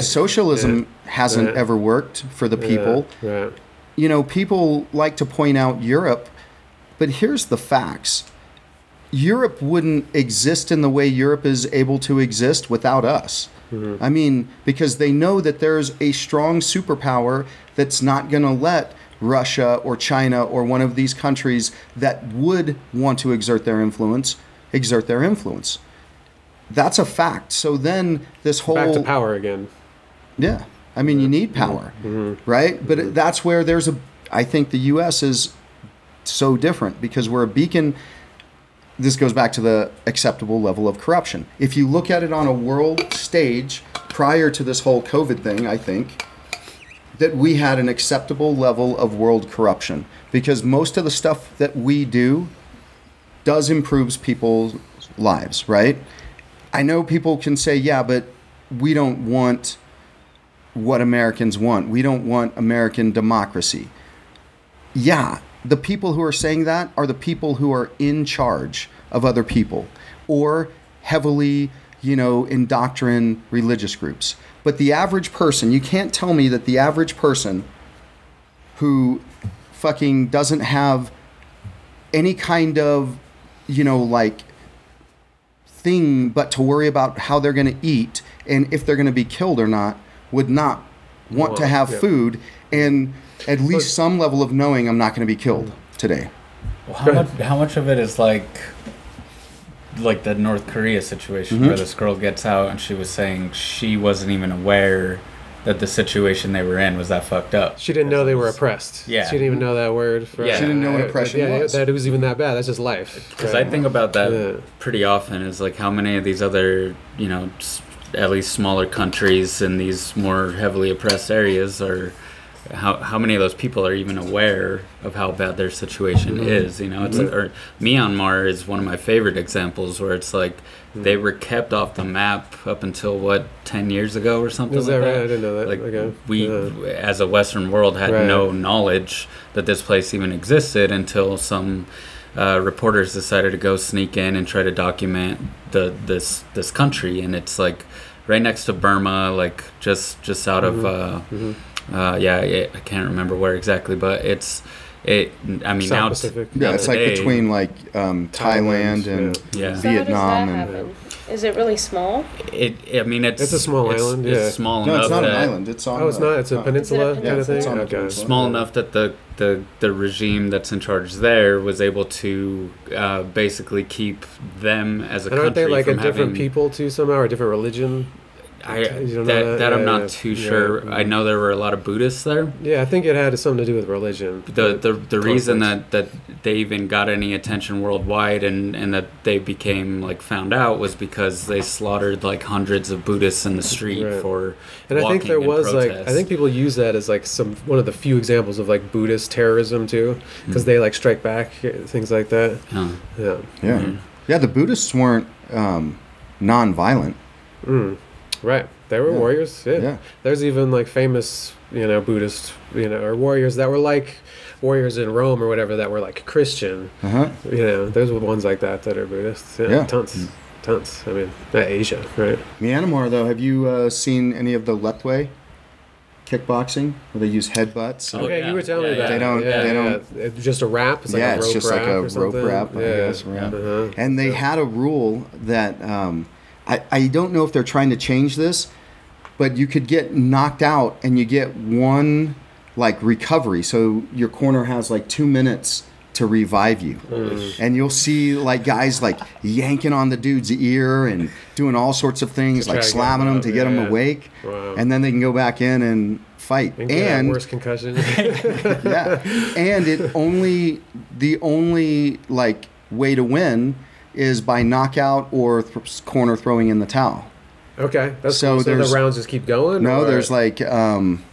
Socialism hasn't Yeah. ever worked for the people. Yeah. You know, people like to point out Europe, but here's the facts. Europe wouldn't exist in the way Europe is able to exist without us. Mm-hmm. I mean, because they know that there's a strong superpower that's not going to let Russia or China or one of these countries that would want to exert their influence exert their influence. that's a fact. So then this whole Back to power again. yeah, I mean you need power, mm-hmm. Mm-hmm. right? But it, that's where there's a. I think the U.S. is so different because we're a beacon. This goes back to the acceptable level of corruption. If you look at it on a world stage prior to this whole COVID thing, I think that we had an acceptable level of world corruption because most of the stuff that we do does improves people's lives, right? I know people can say, yeah, but we don't want what Americans want. We don't want American democracy. Yeah, the people who are saying that are the people who are in charge of other people or heavily, you know, indoctrined religious groups. But the average person, you can't tell me that the average person who fucking doesn't have any kind of, you know, like thing but to worry about how they're going to eat and if they're going to be killed or not would not want to have yeah. food and at least But- some level of knowing I'm not going to be killed today. Well, how much? How much of it is like, like the North Korea situation Mhm. where this girl gets out and she was saying she wasn't even aware that the situation they were in was that fucked up. She didn't know they were oppressed. Yeah. She didn't even know that word. For, Yeah. She didn't know what oppression yeah, was. That it was even that bad. That's just life. Because Right. I think about that Yeah. pretty often is like how many of these other, you know, at least smaller countries in these more heavily oppressed areas are. How, how many of those people are even aware of how bad their situation Mhm. is? You know, it's or Myanmar is one of my favorite examples where it's like they were kept off the map up until what ten years ago or something Is like that that. right? I didn't know that. Like okay. we, Yeah. as a Western world, had Right. no knowledge that this place even existed until some uh, reporters decided to go sneak in and try to document the this this country, and it's like right next to Burma, like just just out of uh, Mhm. Uh, yeah, I I can't remember where exactly, but it's it. I mean South now Pacific. Yeah, now it's like today- between like um, Thailand, Thailand, and yeah. So Vietnam how and- Is it really small? It, I mean, it's It's a small island, It's yeah. small no, enough it's not an island. It's on. Oh, it's the- not. It's a peninsula it a kind of thing. peninsula? Okay. It's on a small enough that the, the, the regime that's in charge there was able to uh, basically keep them as a And aren't country they like a different having, people too somehow, or a different religion? I, You don't know that, that? that I'm Yeah, not too yeah. sure. I know there were a lot of Buddhists there. Yeah, I think it had something to do with religion. The the, the reason that, that they even got any attention worldwide and, and that they became like found out was because they slaughtered like hundreds of Buddhists in the street Right. for And I think there was like I think people use that as like some one of the few examples of like Buddhist terrorism too, because Mm. they like strike back things like that. Huh. Yeah. Yeah, Mhm. yeah. The Buddhists weren't um, non-violent. Mm. Right. They were Yeah. warriors. Yeah. Yeah. There's even like famous, you know, Buddhist, you know, or warriors that were like warriors in Rome or whatever that were like Christian. Uh huh. You know, there's ones like that that are Buddhists. Yeah. Yeah. Tons. Tons. I mean, Asia, right? Myanmar, though, have you uh, seen any of the Lethwei kickboxing where they use headbutts? Oh, okay, yeah. you were telling Yeah, me that. They don't- Yeah, they don't- It's just a wrap. It's like yeah, a rope it's just wrap like a rope wrap, I yeah. guess. Around. Uh-huh. And they had a rule that um, I, I don't know if they're trying to change this, but you could get knocked out and you get one like recovery. So your corner has like two minutes to revive you. Mm. And you'll see like guys like yanking on the dude's ear and doing all sorts of things, like slamming him to get him awake. Wow. And then they can go back in and fight. And, And worse concussion. yeah and it only the only like way to win is by knockout or th- corner throwing in the towel okay, that's So cool. So the rounds just keep going. no or- there's like um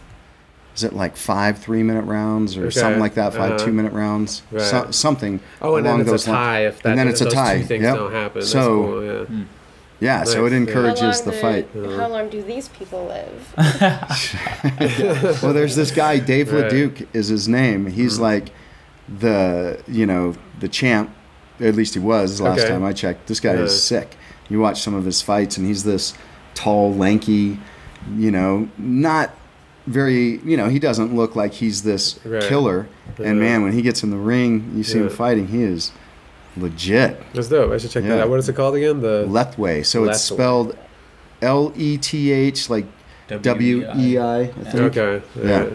is it like five three minute rounds or Okay, something like that 5 uh-huh. two minute rounds Right. so, something Oh, and then along it's those a lines. tie if that And then it's a tie, two things yep. don't happen. That's So- cool, yeah. yeah so it encourages the long fight How long do these people live? well there's this guy dave Right. leduc is his name he's Mhm. like the you know the champ at least he was last Okay. time i checked this guy Yeah. is sick you watch some of his fights and he's this tall lanky you know not very you know he doesn't look like he's this Right. killer Yeah. and man when he gets in the ring you see him fighting he is legit That's dope. I should check that out. What is it called again? The lethwei so it's spelled l-e-t-h like w-e-i i think okay. Yeah. right.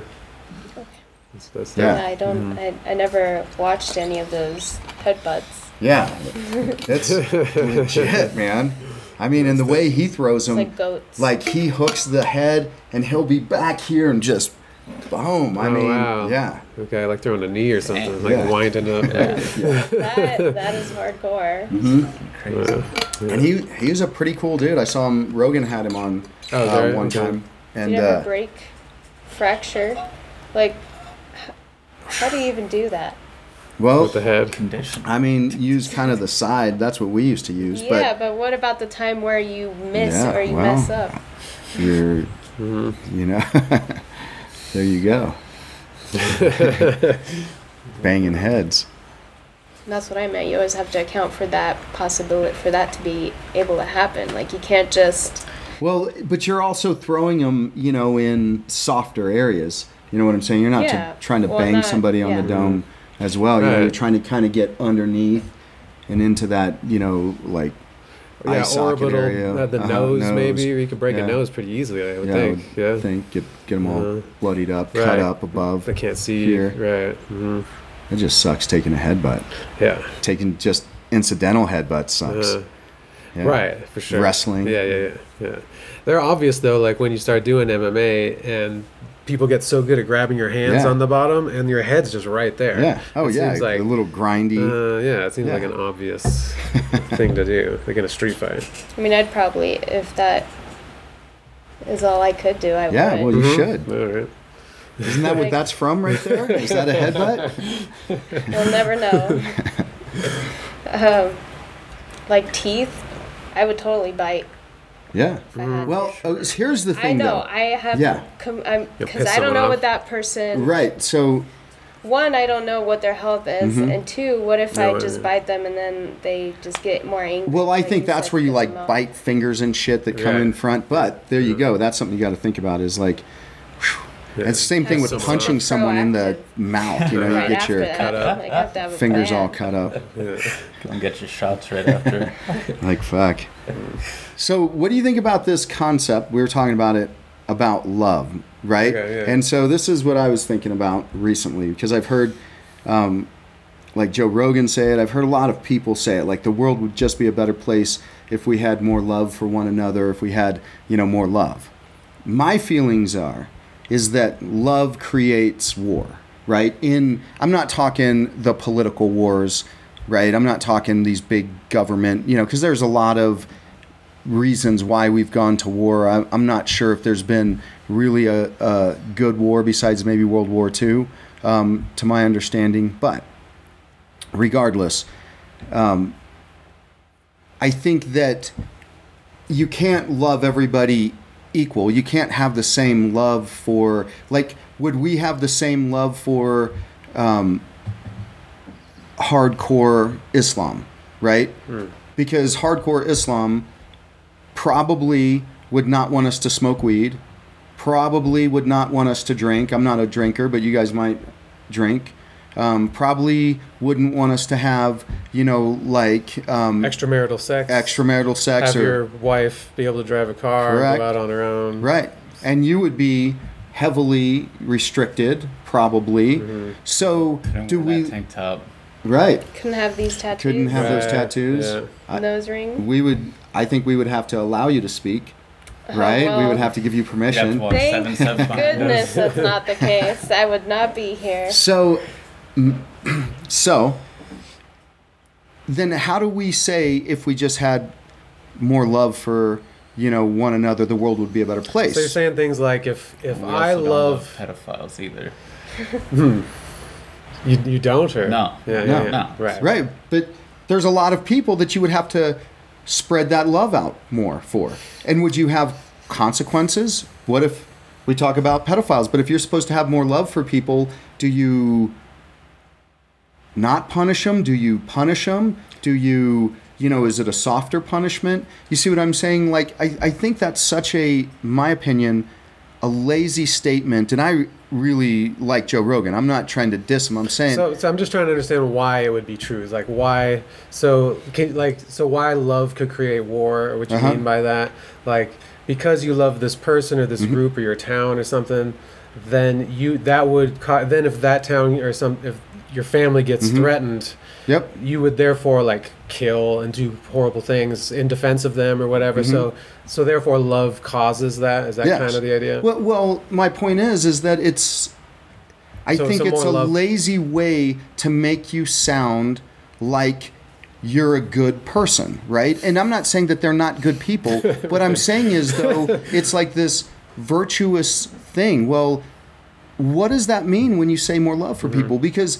That's, that's Yeah. dope. I don't. Mm-hmm. I, I never watched any of those headbutts. Yeah, it's legit, man. I mean, and the way he throws them, like goats. like he hooks the head and he'll be back here and just boom. I Oh, mean, wow. yeah. Okay, like throwing a knee or something, like Yeah. winding up. that, that is hardcore. Crazy. And he he's a pretty cool dude. I saw him. Rogan had him on Oh, uh, one Okay. time, and you ever uh, break, fracture, like, how do you even do that? Well, With the head. Condition. I mean, use kind of the side. That's what we used to use. yeah, but what about the time where you miss Yeah, or you well, mess up? you're, Mm-hmm. you know, there you go. Banging heads. That's what I meant. You always have to account for that possibility, for that to be able to happen. Like you can't just. Well, but you're also throwing them, you know, in softer areas. You know what I'm saying? You're not Yeah. to, trying to Well, bang not- somebody on yeah. the dome as well. You know, you're trying to kind of get underneath and into that, you know, like eye Yeah, socket orbital, area. uh, the Uh-huh, nose, maybe. Or you could break Yeah. a nose pretty easily, I would Yeah, I think. would yeah. think get get them all Uh-huh. bloodied up, Right. cut up above. They can't see. Here. Right. hmm It just sucks taking a headbutt. Yeah. Taking just incidental headbutt sucks. Uh, Yeah. Right, for sure. Wrestling. Yeah, yeah, yeah, yeah. They're obvious though, like when you start doing MMA and people get so good at grabbing your hands Yeah. on the bottom and your head's just right there. Yeah. Oh It yeah. seems like a little grindy. uh, yeah, it seems like an obvious thing to do, like in a street fight. I mean, I'd probably, if that is all I could do, I would. yeah. would. Well, you Mhm. should. All right. Isn't that what that's from right there? Is that a headbutt? We'll never know. um, like teeth, I would totally bite. Yeah. If I had Well, oh, here's the I thing, know though. I have. Yeah. I'm You'll because piss I don't know off. what that person. Right. So One, I don't know what their health is, Mhm. and two, what if No, I just uh, bite them and then they just get more angry? Well, I think that's said where you like bite fingers and shit that come in front. But there you go. That's something you got to think about. Is like, Yeah. it's the same thing with That's punching so someone in the mouth. You know, right you get your that, cut up. like, have to have a fingers all cut up. Yeah. Come get your shots right after. Like fuck. So, what do you think about this concept? We were talking about it about love, right? Okay, yeah. And so this is what I was thinking about recently because I've heard, um, like Joe Rogan say it. I've heard a lot of people say it. Like the world would just be a better place if we had more love for one another. If we had, you know, more love. My feelings are, is that love creates war, right? In I'm not talking the political wars, right? I'm not talking these big government, you know, because there's a lot of reasons why we've gone to war. I, I'm not sure if there's been really a, a good war besides maybe World War II, um, to my understanding. But regardless, um, I think that you can't love everybody equal. You can't have the same love for, like, would we have the same love for um, hardcore Islam, right? Because hardcore Islam probably would not want us to smoke weed, probably would not want us to drink. I'm not a drinker, but you guys might drink. Um, probably wouldn't want us to have, you know, like um, Extramarital sex. extramarital sex Have or your wife be able to drive a car, Correct. go out on her own. Right. And you would be heavily restricted, probably. Mm-hmm. So, Couldn't do we. tank top? Right. Couldn't have these tattoos. Couldn't have those tattoos. yeah. I- nose ring. we would. I think we would have to allow you to speak. Right. we well, would have to give you You have to permission. walk Thank steps behind goodness that's not the case. I would not be here. So, so then how do we say if we just had more love for you know one another, the world would be a better place? So you're saying things like if if We I also don't love pedophiles either. Hmm. you, you don't or No. yeah, yeah, No. yeah. No. right Right, but there's a lot of people that you would have to spread that love out more for. And would you have consequences? What if we talk about pedophiles, but if you're supposed to have more love for people, do you not punish them? Do you punish them? Do you, you know, is it a softer punishment? You see what I'm saying? Like, I, I think that's such a, my opinion, a lazy statement. And I really like Joe Rogan. I'm not trying to diss him. I'm saying, So, so I'm just trying to understand why it would be true. It's like why. So can, like so why love could create war, or what you Uh-huh. mean by that? Like because you love this person or this Mm-hmm. group or your town or something, then you that would then if that town or some if your family gets Mhm. threatened, Yep. you would therefore like kill and do horrible things in defense of them or whatever. So so therefore love causes that. Is that Mm-hmm. Yes. kind of the idea? Well, well, my point is, is that it's. I So- think so it's a love- lazy way to make you sound like you're a good person, right? And I'm not saying that they're not good people. what I'm saying is, though, it's like this virtuous thing. Well, what does that mean when you say more love for people? Because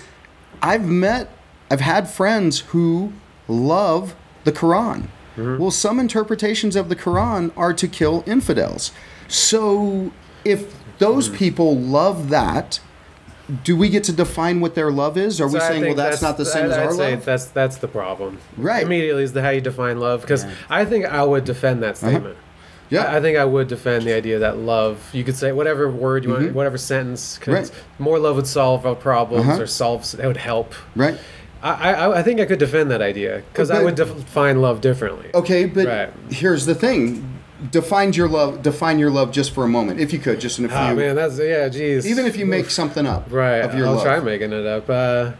I've met, I've had friends who love the Quran. Well, some interpretations of the Quran are to kill infidels. So if those people love that, do we get to define what their love is? Are we So I saying, well, think that's, not the same I'd- as I'd our say love? That's that's the problem. Right. Immediately is the how you define love because I think I would defend that statement. Uh-huh. Yeah. I I think I would defend the idea that love. You could say whatever word you want, whatever sentence. Mm-hmm. Right. More love would solve our problems Uh-huh. or solve. It would help. right? I, I I think I could defend that idea because I would define love differently. Okay, but Right. here's the thing. Define your love. Define your love just for a moment, if you could, just in a few. Oh man, that's yeah, geez. even if you make something up right, of your I'll love. try making it up. Uh,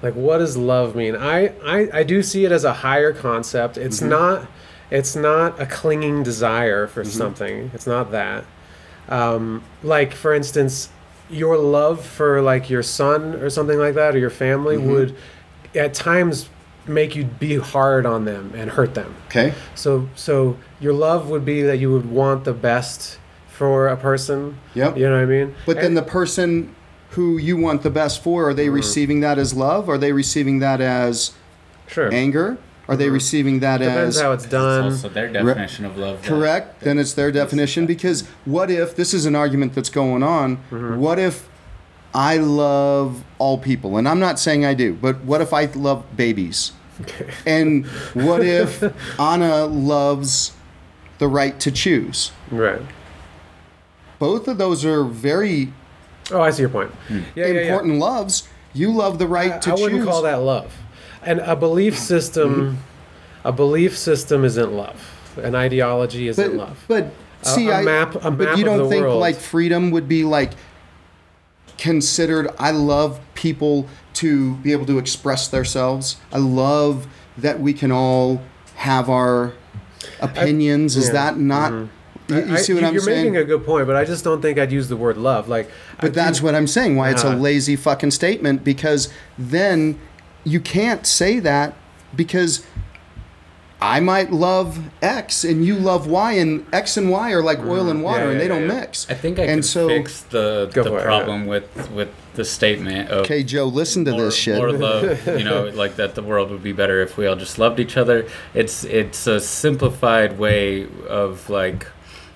like, what does love mean? I, I I do see it as a higher concept. It's Mm-hmm. not it's not a clinging desire for Mm-hmm. something. It's not that. Um, like for instance, your love for like your son or something like that or your family Mm-hmm. would at times make you be hard on them and hurt them. Okay. So so your love would be that you would want the best for a person. Yep. You know what I mean? But then the person who you want the best for, are they Mm-hmm. receiving that as love? Are they receiving that as sure anger? Are they receiving that Mm-hmm. depends as how it's done. It's also their definition of love. that- correct? Then it's their definition. Because what if this is an argument that's going on? Mm-hmm. What if I love all people, and I'm not saying I do, but what if I love babies? And what if Anna loves the right to choose? Right. Both of those are very Oh, I see your point. Hmm. Yeah, yeah, yeah. important loves. You love the right I, to I choose. wouldn't call that love. And a belief system, a belief system isn't love. An ideology isn't but, love. But A- see, a I, map- a but you don't think world. like freedom would be like considered. I love people to be able to express themselves. I love that we can all have our opinions. Is yeah. that not? You, you I- see what I'm you're saying? making a good point, but I just don't think I'd use the word love. Like, But that's what I'm saying. Why it's a Uh. lazy fucking statement because then you can't say that because I might love X and you love Y and X and Y are like oil and water Mm-hmm. Yeah, and they yeah, don't yeah. mix. I think I and can so fix the, the for it, problem with with the statement of okay, Joe, listen to more, this shit. more love. You know, like that the world would be better if we all just loved each other. It's it's a simplified way of like.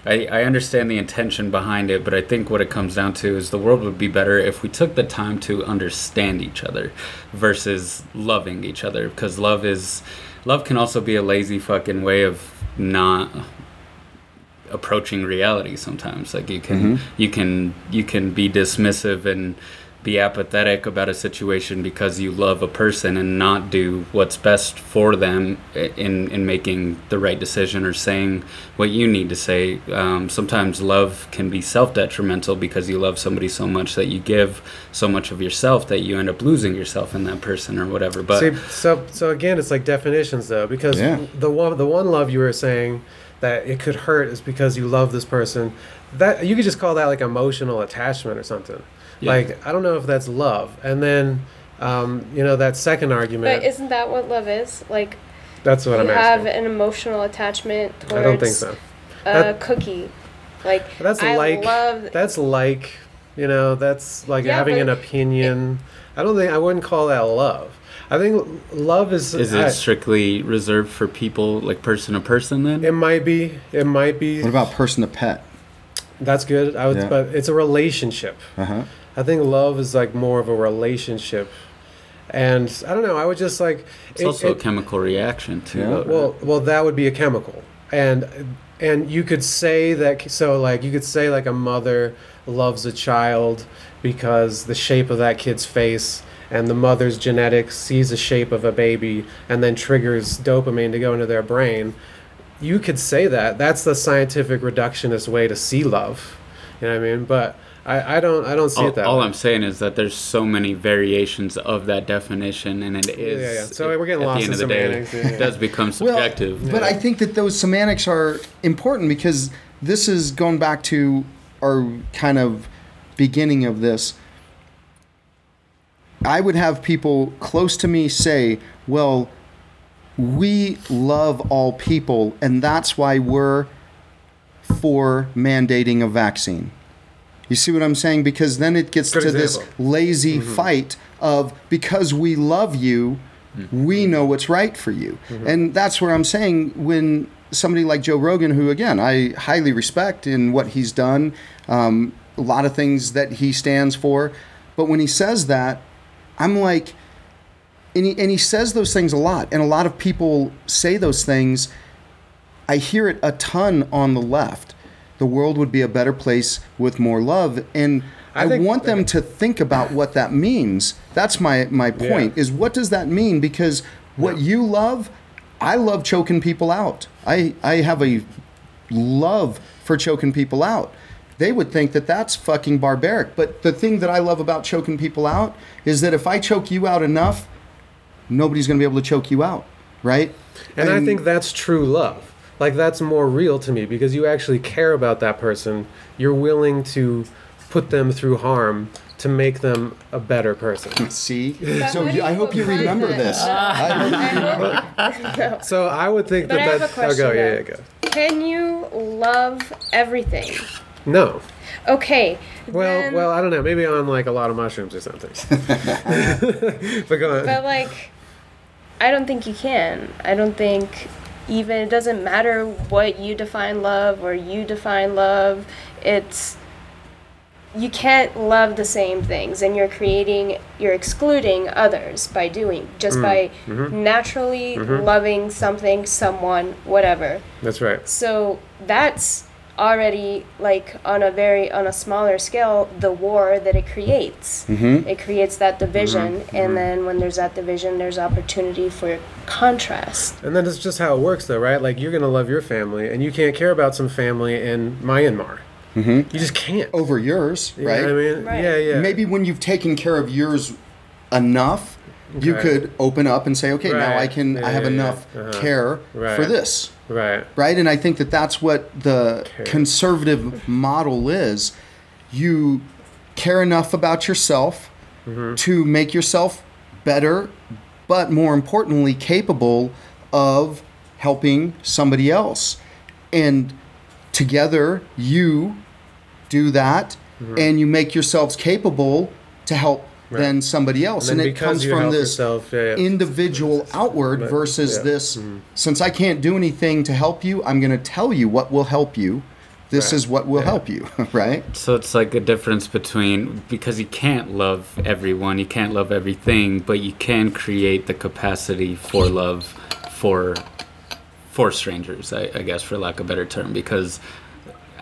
I, I understand the intention behind it, but I think what it comes down to is the world would be better if we took the time to understand each other versus loving each other. Because love is, love can also be a lazy fucking way of not approaching reality sometimes like you can mm-hmm. you can you can be dismissive and be apathetic about a situation because you love a person and not do what's best for them in in making the right decision or saying what you need to say um, sometimes love can be self-detrimental because you love somebody so much that you give so much of yourself that you end up losing yourself in that person or whatever but See, so so again, it's like definitions though, because Yeah. the one the one love you were saying that it could hurt is because you love this person. That you could just call that like emotional attachment or something. Yeah. Like I don't know if that's love. And then, um, you know, that second argument. But isn't that what love is? Like that's what you I'm have asking. an emotional attachment towards I don't think so. a cookie. Like That's I like love that's like you know that's like Yeah, having an opinion. I don't think I wouldn't call that love. I think love is. is I- it strictly reserved for people like person to person then it might be. It might be. what about person to pet? That's good. I would, Yeah. but it's a relationship. Uh huh. I think love is like more of a relationship, and I don't know. I would just like. It's it- also it- a chemical reaction too. Yeah. well, well, that would be a chemical, and and you could say that. So like you could say like a mother loves a child because the shape of that kid's face and the mother's genetics sees the shape of a baby and then triggers dopamine to go into their brain. You could say that. That's the scientific reductionist way to see love. You know what I mean? But I, I don't I don't see all, it that all way. I'm saying is that there's so many variations of that definition, and it is. yeah, yeah. So we're getting at lost the end in of the day, semantics, yeah, yeah. it does become subjective. Well, But Yeah. I think that those semantics are important because this is going back to our kind of beginning of this. I would have people close to me say, well, we love all people, and that's why we're for mandating a vaccine. You see what I'm saying? Because then it gets Good to this example. Mm-hmm. lazy fight of because we love you, Mm-hmm. we know what's right for you. And that's where I'm saying when somebody like Joe Rogan, who again I highly respect in what he's done, um, a lot of things that he stands for, but when he says that, I'm like, and he, and he says those things a lot, and a lot of people say those things. I hear it a ton on the left. The world would be a better place with more love, and I, I want them to think about what that means. That's my my point. Yeah. Is what does that mean? Because what you love, I love choking people out. I I have a love for choking people out. They would think that that's fucking barbaric. But the thing that I love about choking people out is that if I choke you out enough, nobody's going to be able to choke you out, right? And I think that's true love. Like that's more real to me because you actually care about that person. You're willing to put them through harm to make them a better person. See, But so you, I hope you remember that? this. No, I I no. So I would think But that I have that a question, Oh, go, yeah, yeah, go. Can you love everything? No. Okay. Well, then- well, I don't know. Maybe on like a lot of mushrooms or something. but go on. But like, I don't think you can. I don't think even it doesn't matter what you define love or you define love. It's you can't love the same things, and you're creating, you're excluding others by doing just mm, by mm-hmm. naturally mm-hmm. loving something, someone, whatever. That's right. So that's already like on a very on a smaller scale the war that it creates Mhm. it creates that division and then when there's that division there's opportunity for contrast And then it's just how it works, though, right? Like you're gonna love your family, and you can't care about some family in Myanmar. Mm-hmm. You just can't. over yours, You know right? what I mean? Right. Yeah, yeah. Maybe when you've taken care of yours enough, you could open up and say, okay, now I can, Yeah, I have yeah, yeah. enough Uh-huh. care Right. for this, Right. right? And I think that that's what the Care. conservative model is. You care enough about yourself Mm-hmm. to make yourself better, but more importantly, capable of helping somebody else. And together, you do that and you make yourselves capable to help Mm-hmm. Right. then somebody else. And And, it comes from this yourself, yeah, yeah. individual outward Right. versus Yeah. this Mhm. since I can't do anything to help you, I'm going to tell you what will help you. This Right. is what will Yeah. help you, right? So it's like a difference between because you can't love everyone, you can't love everything, but you can create the capacity for love for for strangers, I, I guess, for lack of a better term, because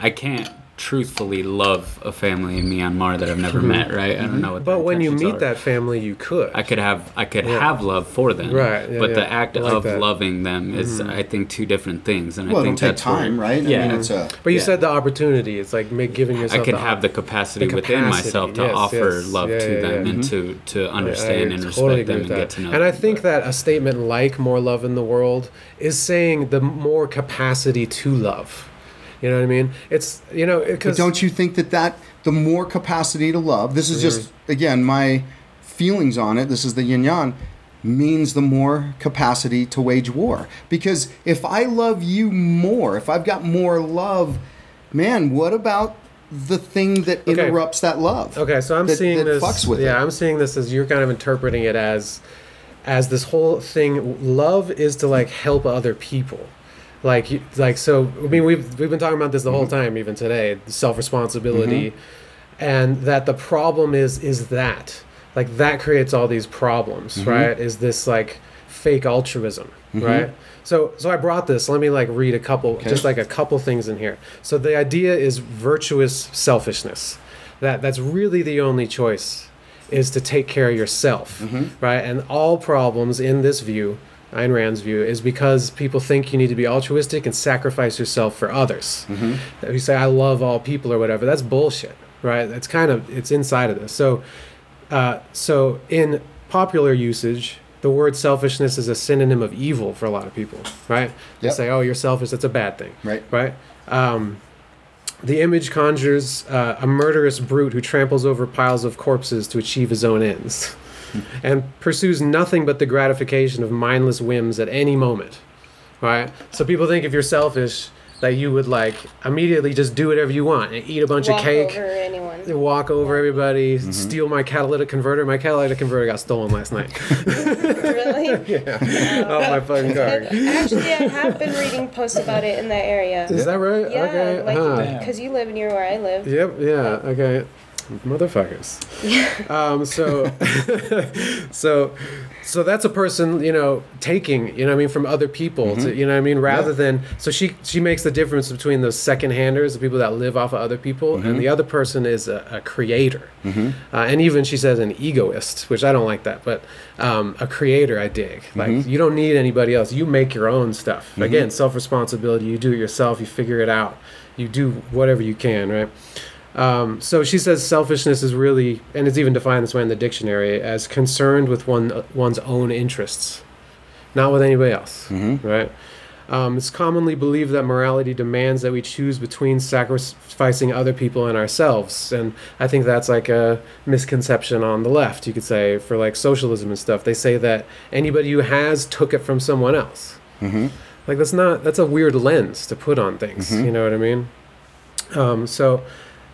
I can't truthfully love a family in Myanmar that I've never mm-hmm. met, right? I don't mm-hmm. know what. But when you meet are. that family, you could. I could have I could Yeah. have love for them, Right, yeah, but the act like of that. Mm-hmm. loving them is, mm-hmm. I think, two different things, and Well, I it'll think take that's where- time, right? Yeah, I mean, it's a but you yeah. said the opportunity. It's like make, giving yourself. I yourself. could the have the capacity the within myself to yes, offer yes. love Yeah, to yeah, them yeah. and to to understand I and totally respect agree them and that. get to know them. And I think that a statement like "more love in the world" is saying the more capacity to love. You know what I mean? It's you know But because don't you think that that the more capacity to love, this is just again my feelings on it. This is the yin yang means the more capacity to wage war. Because if I love you more, if I've got more love, man, what about the thing that Okay. interrupts that love? Okay, so I'm that, seeing that this. fucks with yeah, it. I'm seeing this as you're kind of interpreting it as, as this whole thing. Love is to like help other people, like you- like so. I mean, we've we've been talking about this the whole mm-hmm. time, even today. Self responsibility, mm-hmm. and that the problem is is that like that creates all these problems, mm-hmm. right? Is this like fake altruism, right? So so I brought this. Let me like read a couple, just like a couple things in here. So the idea is virtuous selfishness. That that's really the only choice is to take care of yourself, right? And all problems in this view, Ayn Rand's view, is because people think you need to be altruistic and sacrifice yourself for others. You say I love all people or whatever. That's bullshit. right? It's kind of it's inside of this. So, uh, so in popular usage, the word selfishness is a synonym of evil for a lot of people, right? They Yep. say, "Oh, you're selfish. That's a bad thing." Right. Right. Um, the image conjures uh, a murderous brute who tramples over piles of corpses to achieve his own ends, and pursues nothing but the gratification of mindless whims at any moment. Right. So people think if you're selfish, that you would like immediately just do whatever you want and eat a bunch Walk of cake over anyone. walk over everybody, Mm-hmm. steal my catalytic converter. My catalytic converter got stolen last night really? off my fucking car. Actually, I have been reading posts about it in that area. Is that right? Yeah, okay. like huh. because you live near where I live. Yep. Yeah. Okay. Motherfuckers. um. So. so. So that's a person, you know, taking, you know, what I mean, from other people, to, you know, what I mean, rather Mm-hmm. Yeah. than. So she she makes the difference between those second handers, the people that live off of other people, Mm-hmm. and the other person is a, a creator, uh, and even she says an egoist, which I don't like that, but um, a creator I dig. Like Mm-hmm. you don't need anybody else. You make your own stuff. Again, self responsibility. You do it yourself. You figure it out. You do whatever you can, right? Um, so she says selfishness is really, and it's even defined this way in the dictionary, as concerned with one one's own interests, not with anybody else, right? Um, it's commonly believed that morality demands that we choose between sacrificing other people and ourselves, and I think that's like a misconception on the left. You could say for like socialism and stuff, they say that anybody who has took it from someone else. Like that's not that's a weird lens to put on things. You know what I mean? Um, so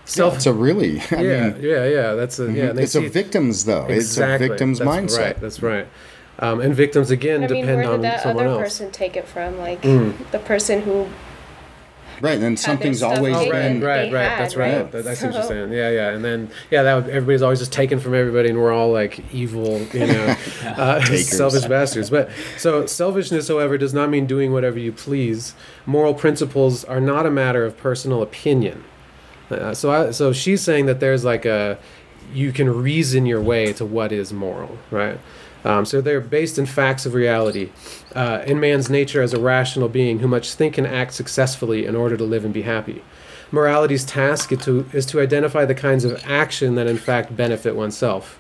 self It's a really, I yeah, mean, yeah, yeah. That's a yeah. and they it's a victim's though. exactly. It's a victim's that's mindset. Right. That's right. Um, and victims again I mean, depend where on did that someone other else. person take it from? Like Mm. the person who Right, and then something's always Oh, right, been right, right. had, That's right. right? That, I see what you're saying. Yeah, yeah. And then, yeah, that would, everybody's always just taken from everybody, and we're all like evil, you know, uh, selfish bastards. But so selfishness, however, does not mean doing whatever you please. Moral principles are not a matter of personal opinion. Uh, so, I, so she's saying that there's like a, you can reason your way to what is moral, right? Um, so they're based in facts of reality, uh, in man's nature as a rational being who must think and act successfully in order to live and be happy. Morality's task is to, is to identify the kinds of action that in fact benefit oneself.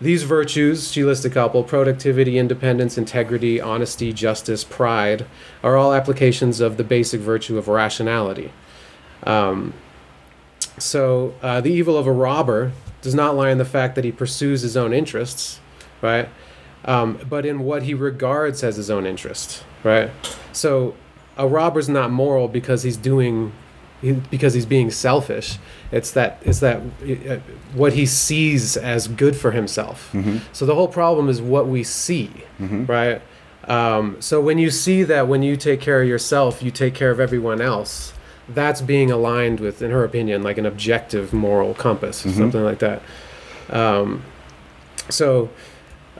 These virtues, she lists a couple productivity, independence, integrity, honesty, justice, pride are all applications of the basic virtue of rationality. Um, so uh, the evil of a robber does not lie in the fact that he pursues his own interests, right? Um, but in what he regards as his own interest, right? So a robber's not moral because he's doing, he, because he's being selfish. It's that it's that uh, what he sees as good for himself. So the whole problem is what we see, right? Um, so when you see that when you take care of yourself, you take care of everyone else. That's being aligned with, in her opinion, like an objective moral compass, or something like that. Um, so,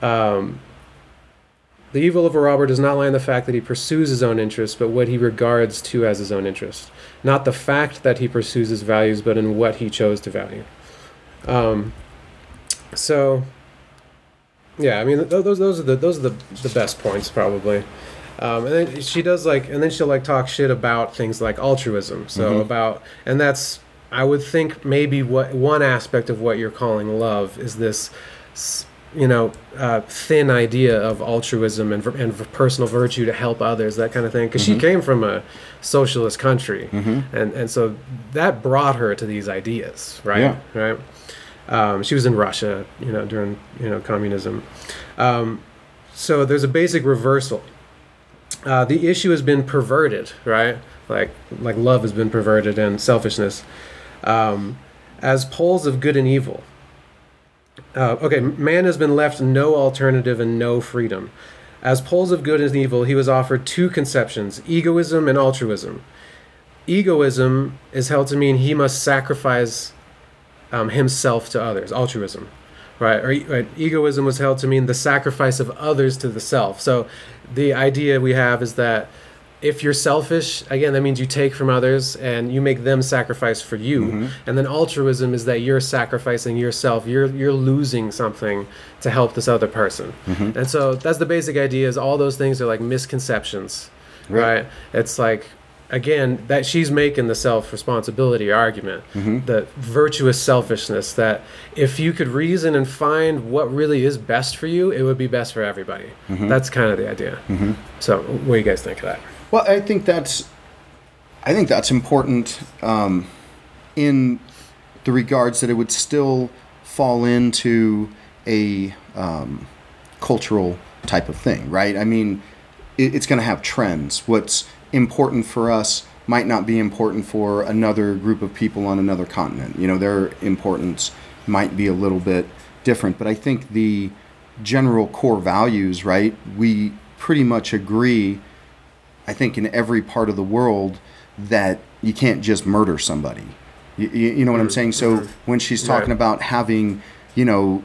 um, the evil of a robber does not lie in the fact that he pursues his own interests, but what he regards to as his own interest. Not the fact that he pursues his values, but in what he chose to value. Um, so, yeah, I mean, th- those those are the those are the the best points probably. Um, and then she does like, and then she'll like talk shit about things like altruism. So about, and that's I would think maybe what one aspect of what you're calling love is this, you know, uh, thin idea of altruism and, and personal virtue to help others, that kind of thing. Because she came from a socialist country, and and so that brought her to these ideas, right? Yeah. Right. Um, she was in Russia, you know, during you know communism. Um, so there's a basic reversal. Uh, the issue has been perverted, right? Like like love has been perverted and selfishness um, as poles of good and evil. Uh, okay, man has been left no alternative and no freedom. As poles of good and evil, he was offered two conceptions egoism and altruism. Egoism is held to mean he must sacrifice um, himself to others, altruism, right? Or right, egoism was held to mean the sacrifice of others to the self. So the idea we have is that if you're selfish, again, that means you take from others and you make them sacrifice for you. Mm-hmm. And then altruism is that you're sacrificing yourself. You're you're losing something to help this other person. Mm-hmm. And so that's the basic idea. Is all those things are like misconceptions, Right. right? It's like again, that she's making the self responsibility argument, the virtuous selfishness that if you could reason and find what really is best for you, it would be best for everybody. That's kind of the idea. So, what do you guys think of that? Well, I think that's, I think that's important um, in the regards that it would still fall into a um, cultural type of thing, right? I mean, it, it's going to have trends. What's important for us might not be important for another group of people on another continent. You know, their importance might be a little bit different. But I think the general core values, right? We pretty much agree I think in every part of the world that you can't just murder somebody. You, you, you know what I'm saying? So when she's talking Right. about having, you know,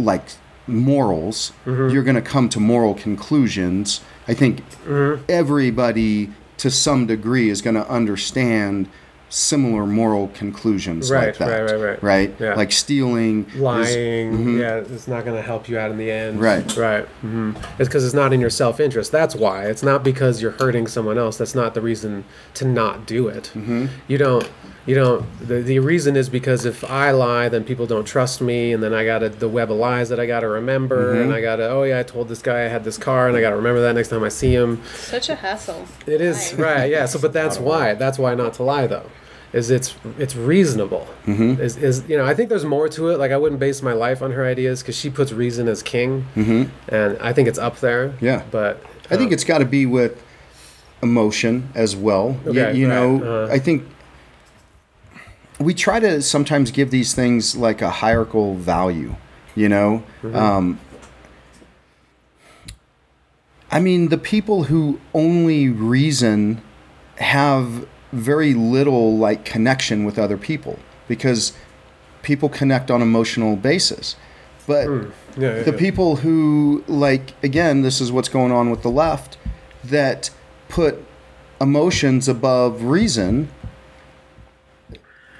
like morals, mm-hmm. you're going to come to moral conclusions. I think mm-hmm. everybody to some degree is going to understand similar moral conclusions Right, like that. right, right, right. Right? Yeah. Like stealing is- Lying, yeah, it's not going to help you out in the end. Right. Right. hmm It's because it's not in your self interest. That's why. It's not because you're hurting someone else. That's not the reason to not do it. Mm-hmm. You don't. You don't. The, the reason is because if I lie, then people don't trust me, and then I got the web of lies that I got to remember, Mm-hmm. and I got to. Oh yeah, I told this guy I had this car, and I got to remember that next time I see him. Such a hassle. It is right, yeah. So, but that's why. That's why not to lie, though, is it's it's reasonable. Mm-hmm. Is is you know I think there's more to it. Like I wouldn't base my life on her ideas because she puts reason as king, and I think it's up there. Mm-hmm. Yeah. but I think um, it's got to be with emotion as well. You- Okay, you, right, know, uh. I think we try to sometimes give these things like a hierarchical value. You know, Mm-hmm. um, I mean, the people who only reason have very little like connection with other people because people connect on emotional basis. But yeah, yeah, the yeah. people who like again this is what's going on with the left that put emotions above reason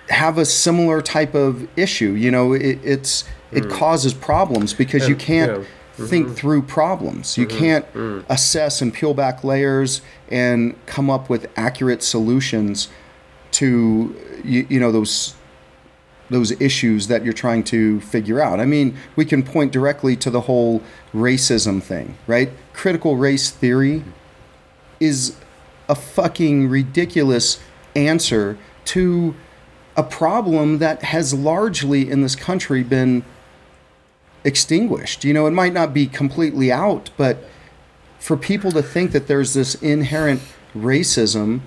have a similar type of issue you know it, it's it causes problems because you Hmm. Can't. Mm-hmm. think through problems you mm-hmm. can't mm. assess and peel back layers and come up with accurate solutions to you, you know those those issues that you're trying to figure out. I mean, we can point directly to the whole racism thing, right? Critical race theory mm-hmm. is a fucking ridiculous answer to a problem that has largely in this country been extinguished. You know, it might not be completely out, but for people to think that there's this inherent racism,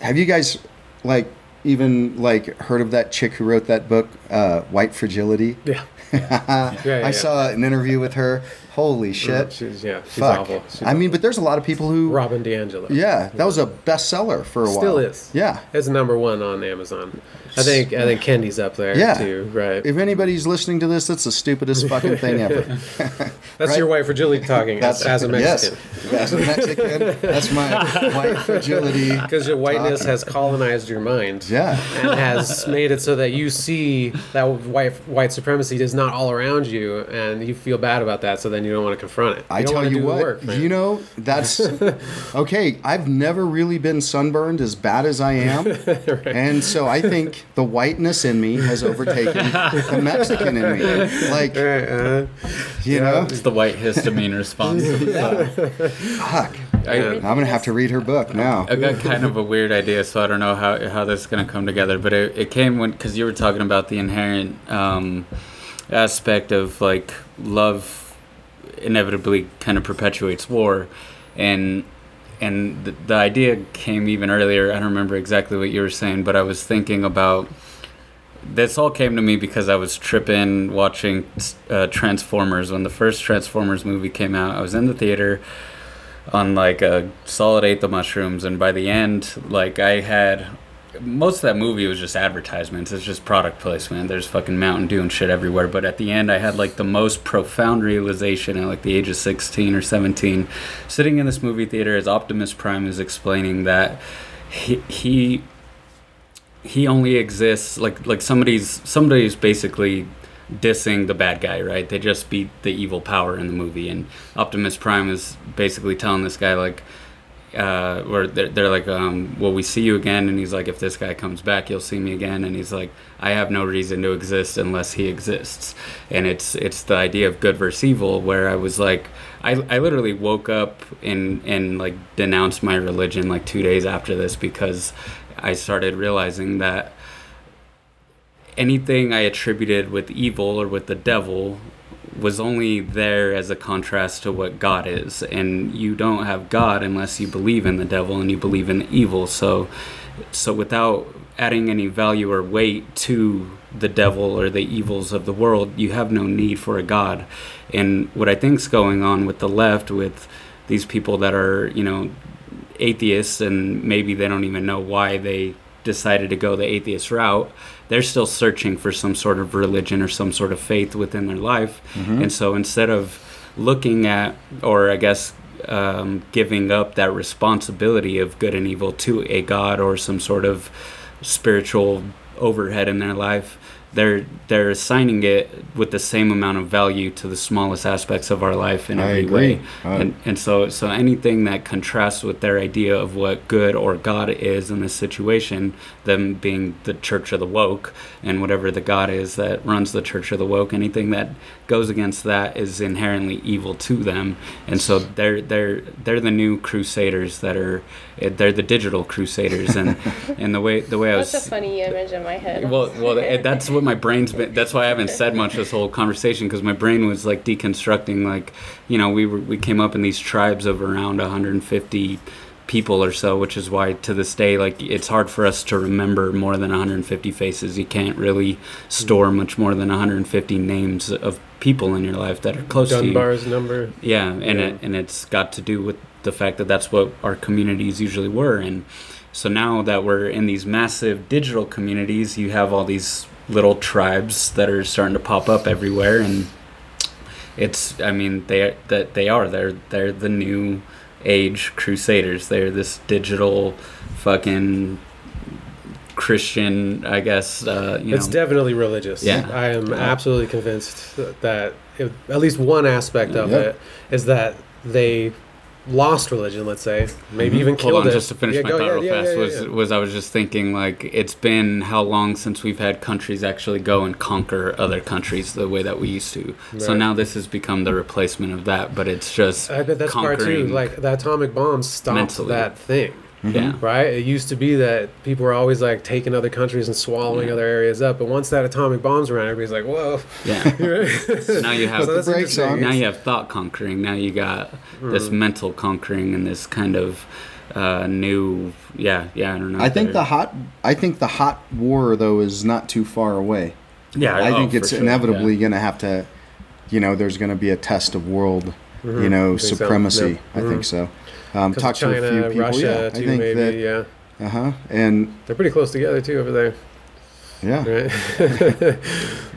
have you guys like even like heard of that chick who wrote that book, uh, White Fragility? yeah, yeah, yeah, I saw an interview with her. Holy shit! She's yeah, she's Fuck. awful. She's I mean, but there's a lot of people who. Robin DiAngelo. Yeah, that was a bestseller for a while. Still is. Yeah. It's number one on Amazon. I think I think Kendi's up there Yeah. too. Right. If anybody's listening to this, that's the stupidest fucking thing ever. That's right. your white fragility talking as, as a Mexican. Yes, as a Mexican, that's my white fragility. Because your whiteness has colonized your mind. Yeah. and has made it so that you see that white white supremacy is not all around you, and you feel bad about that. So then you don't want to confront it. I don't tell wanna you do what, work, you know, that's okay. I've never really been sunburned as bad as I am. And so I think the whiteness in me has overtaken the Mexican in me. Like, Uh, you know, It's the white histamine response. fuck. I, I'm going to have to read her book now. I got kind of a weird idea, so I don't know how, how this is going to come together. But it, it came when, because you were talking about the inherent um, aspect of like love inevitably kind of perpetuates war. And and the, the idea came even earlier. I don't remember exactly what you were saying, but I was thinking about this all came to me because I was tripping watching uh, Transformers when the first Transformers movie came out. I was in the theater on like a solid eighth of mushrooms, and by the end, like I had most of that movie was just advertisements. It's just product placement. There's fucking Mountain Dew and shit everywhere. But at the end, I had like the most profound realization at like the age of 16 or 17, sitting in this movie theater as Optimus Prime is explaining that he. he he only exists like like somebody's somebody's basically dissing the bad guy, right? They just beat the evil power in the movie, and Optimus Prime is basically telling this guy like, uh, or they're, they're like, um, "Will we see you again?" And he's like, "If this guy comes back, you'll see me again." And he's like, "I have no reason to exist unless he exists." And it's it's the idea of good versus evil, where I was like, I, I literally woke up and and like denounced my religion like two days after this because I started realizing that anything I attributed with evil or with the devil was only there as a contrast to what God is. And you don't have God unless you believe in the devil and you believe in the evil. So so without adding any value or weight to the devil or the evils of the world, you have no need for a God. And what I think's going on with the left with these people that are, you know, atheists and maybe they don't even know why they decided to go the atheist route they're still searching for some sort of religion or some sort of faith within their life. Mm-hmm. And so instead of looking at, or I guess, um, giving up that responsibility of good and evil to a God or some sort of spiritual overhead in their life, they're they're assigning it with the same amount of value to the smallest aspects of our life in I every agree. way. I- and and so so anything that contrasts with their idea of what good or God is in this situation, them being the church of the woke and whatever the God is that runs the church of the woke, anything that goes against that is inherently evil to them. And so they're they're they're the new crusaders that are eh, they're the digital crusaders and and the way the way I was That's a funny image in my head. well, well, eh, that's what my brain's been. That's why I haven't said much this whole conversation because my brain was like deconstructing. Like, you know, we were we came up in these tribes of around 150 people or so, which is why to this day, like, it's hard for us to remember more than 150 faces. You can't really store hmm. much more than 150 names of people in your life that are close to you. Dunbar's number. Yeah, and Yeah. it and it's got to do with the fact that that's what our communities usually were, and so now that we're in these massive digital communities, you have all these little tribes that are starting to pop up everywhere, and it's I mean they that they are they're they're the new age crusaders. They're this digital fucking Christian, I guess. Uh, you It's know, definitely religious. Yeah. I am Yeah. absolutely convinced that if, at least one aspect of Yeah. it is that they lost religion. Let's say, maybe Mhm. even Mm-hmm. Hold killed on, it. just to finish Yeah, my thought real yeah, fast yeah, was yeah. was I was just thinking like it's been how long since we've had countries actually go and conquer other countries the way that we used to. So now this has become the replacement of that, but it's just I bet that's part two. conquering- Like the atomic bomb stopped mentally. that thing. Yeah. Right? It used to be that people were always like taking other countries and swallowing Yeah. other areas up, but once that atomic bomb's around, everybody's like, "Whoa!" Yeah. So now you have So that's the brakes on. now you have thought conquering. Now you got this Mm. mental conquering and this kind of uh, new yeah yeah I don't know. I think the hot I think the hot war though is not too far away. yeah I oh, think it's sure, inevitably yeah. going to have to, you know, there's going to be a test of world, you Mhm. know, I think so. supremacy. I think so. Um, 'Cause talk China, to a few people. Russia, yeah, too, I think maybe. that. yeah, Uh huh. And they're pretty close together too over there. yeah. Right?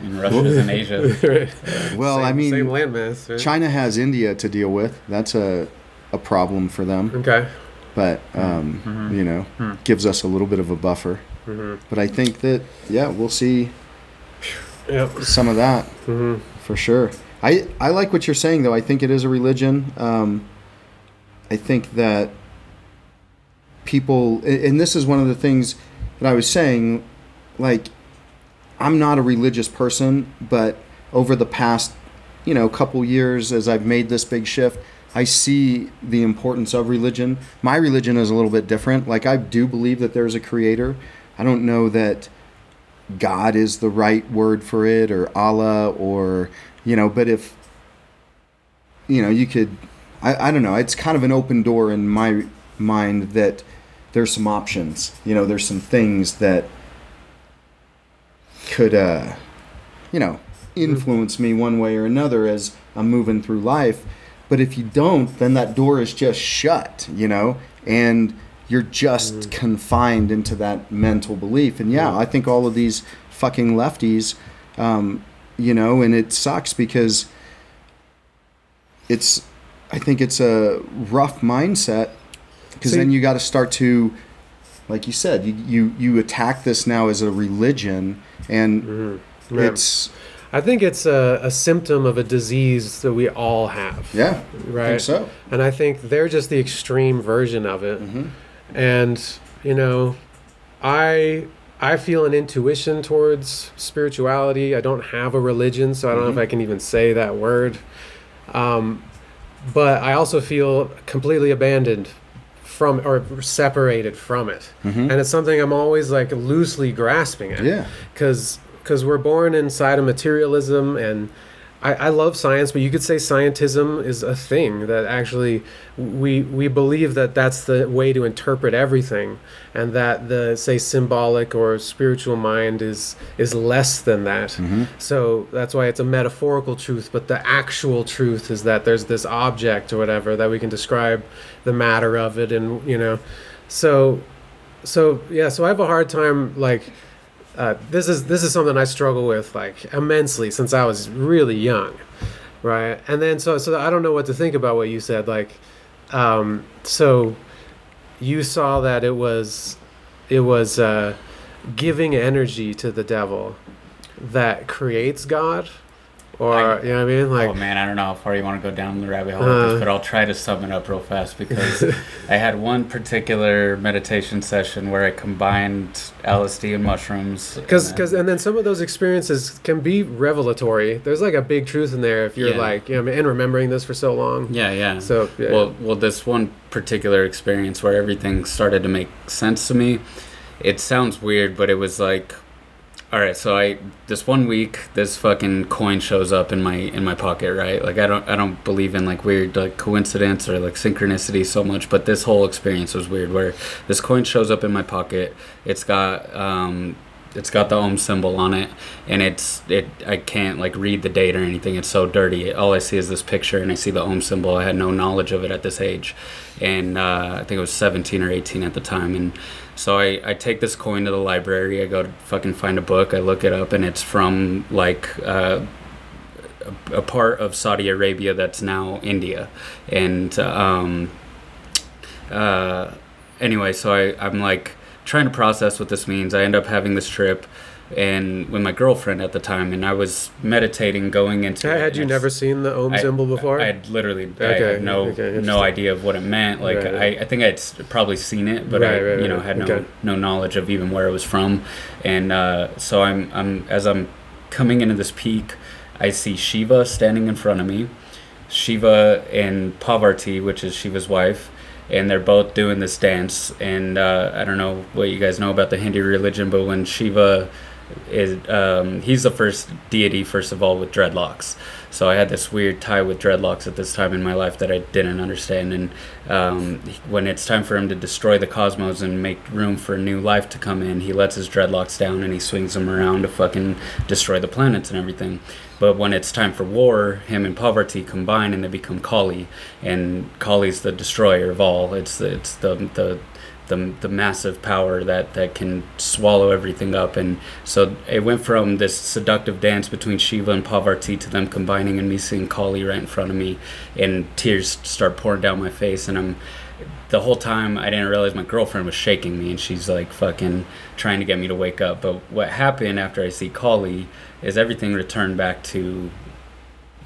And Russia's in Asia. Right. Well, Same- I mean, same landmass. Right? China has India to deal with. That's a a problem for them. Okay. But um, Mhm. you know, Hmm. gives us a little bit of a buffer. hmm But I think that yeah, we'll see Yep. some of that hmm for sure. I I like what you're saying though. I think it is a religion. Um, I think that people, and this is one of the things that I was saying. Like, I'm not a religious person, but over the past, you know, couple years, as I've made this big shift, I see the importance of religion. My religion is a little bit different. Like, I do believe that there's a creator. I don't know that God is the right word for it or Allah or, you know, but if, you know, you could, I, I don't know, it's kind of an open door in my mind that there's some options. You know, there's some things that could, uh, you know, influence me one way or another as I'm moving through life. But if you don't, then that door is just shut, you know, and you're just confined into that mental belief. And yeah, Yeah. I think all of these fucking lefties, um, you know, and it sucks because it's, I think it's a rough mindset because then you got to start to, like you said, you, you, you attack this now as a religion and hmm Yeah. it's, I think it's a, a symptom of a disease that we all have. Yeah, I Right. think so. And I think they're just the extreme version of it. hmm And you know, I I feel an intuition towards spirituality. I don't have a religion, so I don't know if I can even say that word. Um, but I also feel completely abandoned from or separated from it, Mhm. and it's something I'm always like loosely grasping at Yeah. because because we're born inside of materialism and I, I love science but you could say scientism is a thing that actually we we believe that that's the way to interpret everything and that the say symbolic or spiritual mind is is less than that Mm-hmm. so that's why it's a metaphorical truth but the actual truth is that there's this object or whatever that we can describe the matter of it and you know so so yeah so i have a hard time like uh, this is this is something I struggle with like immensely since I was really young, right? And then so so I don't know what to think about what you said. Like, um, so you saw that it was it was uh, giving energy to the devil that creates God, or I- you know what I mean? Like, oh man, I don't know how far you want to go down the rabbit hole, Uh. this, but I'll try to sum it up real fast because I had one particular meditation session where I combined LSD and mushrooms. and because then- because and then some of those experiences can be revelatory. There's like a big truth in there if you're Yeah. like you know and remembering this for so long. yeah, yeah. So yeah. Well, well, this one particular experience where everything started to make sense to me. It sounds weird, but it was like, all right. So I this one week, this fucking coin shows up in my in my pocket, right? Like I don't I don't believe in like weird like coincidence or like synchronicity so much, but this whole experience was weird. Where this coin shows up in my pocket. It's got um, it's got the Om symbol on it and it's it i can't like read the date or anything it's so dirty all i see is this picture and i see the Om symbol i had no knowledge of it at this age and uh, i think it was 17 or 18 at the time and so I, I take this coin to the library. I go to fucking find a book. I look it up and it's from like uh, a, part of saudi arabia that's now india. And um, uh, anyway, so I, I'm like trying to process what this means. I end up having this trip and with my girlfriend at the time, and I was meditating going into. Had you never seen the Om I- symbol before? I had literally I had no okay, no idea of what it meant. Like Right, right. I, I think I'd probably seen it, but I Right, right, you know had no Okay. no knowledge of even where it was from. And uh, so I'm I'm as I'm coming into this peak, I see Shiva standing in front of me. Shiva and Parvati, which is Shiva's wife, and they're both doing this dance. And uh, I don't know what you guys know about the Hindu religion, but when Shiva is, um, he's the first deity, first of all, with dreadlocks. So I had this weird tie with dreadlocks at this time in my life that I didn't understand. And um, when it's time for him to destroy the cosmos and make room for new life to come in, he lets his dreadlocks down and he swings them around to fucking destroy the planets and everything. But when it's time for war, him and Parvati combine and they become Kali, and Kali's the destroyer of all. It's the, it's the the the, the massive power that, that can swallow everything up. And so it went from this seductive dance between Shiva and Parvati to them combining and me seeing Kali right in front of me, and tears start pouring down my face, and I'm the whole time I didn't realize my girlfriend was shaking me and she's like fucking trying to get me to wake up. But what happened after I see Kali is everything returned back to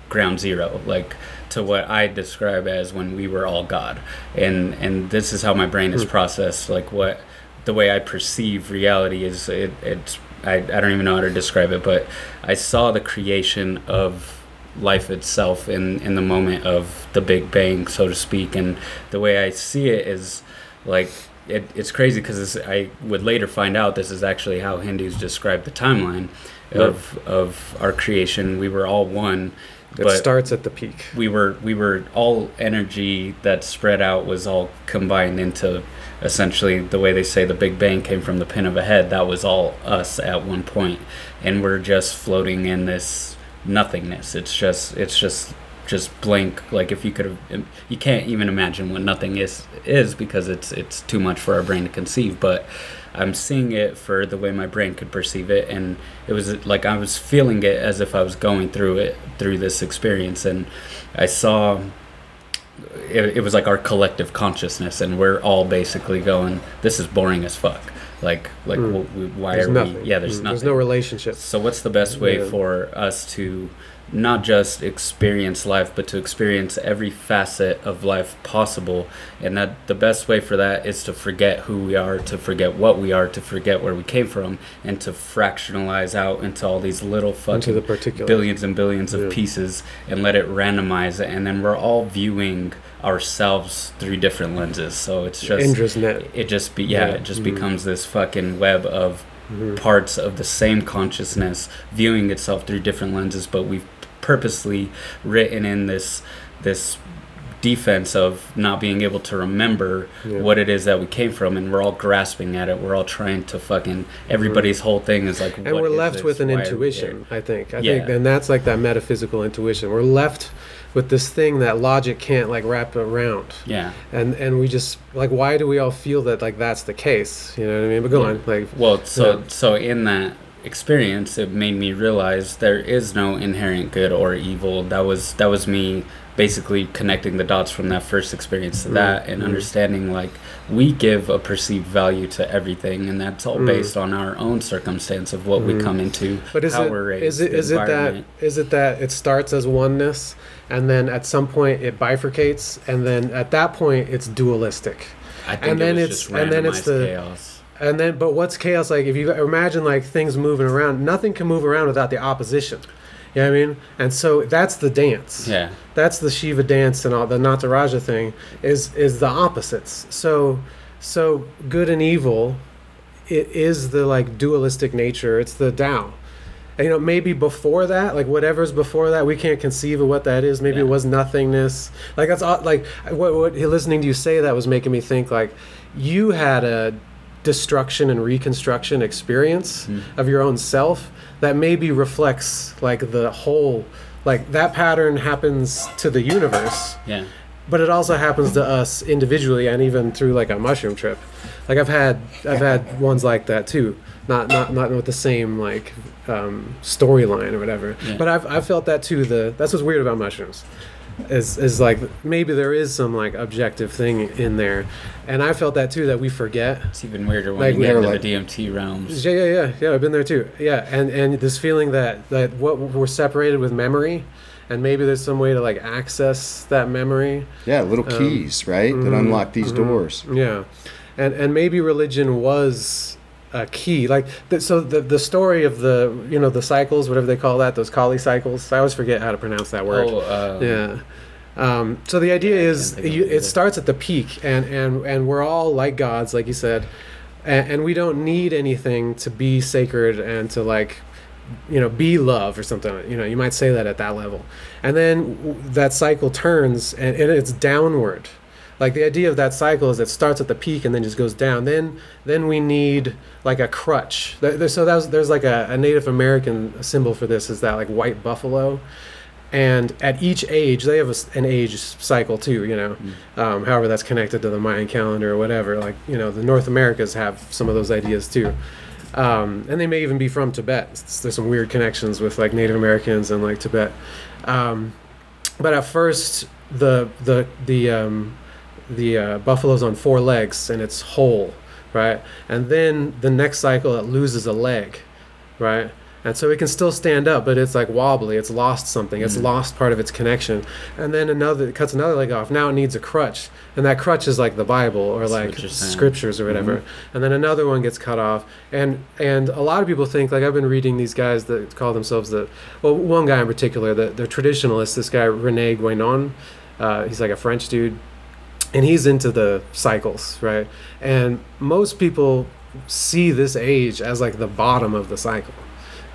ground zero, like to what I describe as when we were all God. And and this is how my brain is hmm. processed, like what the way I perceive reality is it, it's I, I don't even know how to describe it, but I saw the creation of life itself in in the moment of the big bang so to speak. And the way i see it is like it, it's crazy because i would later find out this is actually how hindus describe the timeline of of our creation. We were all one it but starts at the peak. we were we were all energy that spread out was all combined into essentially the way they say the big bang came from the pin of a head. That was all us at one point. And we're just floating in this nothingness. It's just it's just just blank. Like if you could have you can't even imagine what nothing is is because it's it's too much for our brain to conceive. But i'm seeing it for the way my brain could perceive it and it was like i was feeling it as if i was going through it through this experience and i saw it, it was like our collective consciousness and we're all basically going this is boring as fuck Like like mm. why there's are nothing. we? Yeah, there's Mm, nothing. There's no relationship. So what's the best way Yeah. for us to not just experience life, but to experience every facet of life possible? And that the best way for that is to forget who we are, to forget what we are, to forget where we came from, and to fractionalize out into all these little fucking the billions and billions of Yeah. pieces and let it randomize it, and then we're all viewing ourselves through different lenses. So it's just net. it just be yeah, Yeah. it just Mhm. becomes this fucking web of Mhm. parts of the same consciousness viewing itself through different lenses but we've purposely written in this this defense of not being able to remember Yeah. what it is that we came from and we're all grasping at it. We're all trying to fucking everybody's whole thing is like and we're left with an intuition i think. I Yeah. think and that's like that metaphysical intuition. We're left with this thing that logic can't like wrap around. Yeah. And and we just like why do we all feel that like that's the case? You know what i mean? But go Yeah. on like Well, so so in that experience, it made me realize there is no inherent good or evil. That was that was me basically connecting the dots from that first experience to Mm, that and mm. understanding like we give a perceived value to everything and that's all Mm. based on our own circumstance of what we Mm. come into but is how it we're raised is it the it that it that it starts as oneness and then at some point it bifurcates and then at that point it's dualistic I think and it then it's- just and then it's the- chaos And then, but what's chaos like? If you imagine like things moving around, nothing can move around without the opposition. You know what I mean? And so that's the dance. yeah That's the Shiva dance and all the Nataraja thing is is the opposites. So so good and evil, it is the like dualistic nature. It's the Tao. And, you know, maybe before that, like whatever's before that, we can't conceive of what that is. Maybe it was nothingness. Like that's all, like what, what listening to you say that was making me think like you had a destruction and reconstruction experience Mhm. of your own self that maybe reflects like the whole like that pattern happens to the universe yeah. but it also happens to us individually and even through like a mushroom trip. Like i've had i've had ones like that too. Not not not with the same like um, storyline or whatever. Yeah. but i've i've felt that too the that's what's weird about mushrooms is is like maybe there is some like objective thing in there and i felt that too that we forget it's even weirder when Like, you get we're into like- the DMT realms yeah, yeah, yeah, yeah. I've been there too. Yeah, and and this feeling that that what we're separated with memory, and maybe there's some way to like access that memory. Yeah, little Um, keys, right? That mhm, unlock these mhm. doors. Yeah, and and maybe religion was a key. Like the, so, the the story of the you know the cycles, whatever they call that, those Kali cycles. I always forget how to pronounce that word. oh uh, Yeah. Um, so the idea Yeah, is can't think of you, it starts at the peak, and, and, and we're all like gods, like you said, and, and we don't need anything to be sacred and to like, you know, be love or something. You know, you might say that at that level, and then that cycle turns and, and it's downward. Like the idea of that cycle is it starts at the peak and then just goes down. Then then we need like a crutch. There- So was, there's like a, a Native American symbol for this is that like white buffalo. And at each age they have a an age cycle too you know um, however that's connected to the mayan calendar or whatever. Like you know the north americas have some of those ideas too. Um, and they may even be from tibet. There's some weird connections with like native americans and like tibet. Um, but at first the the the um, the uh, buffalo's on four legs and it's whole right? And then the next cycle it loses a leg right? And so it can still stand up but it's like wobbly. It's lost something. It's Mhm. lost part of its connection. And then another it cuts another leg off. Now it needs a crutch. And that crutch is like the bible or That's like what you're saying. scriptures or whatever. And then another one gets cut off. And and a lot of people think like i've been reading these guys that call themselves the well one guy in particular the, the traditionalist this guy rene guénon uh, he's like a french dude and he's into the cycles right? And most people see this age as like the bottom of the cycle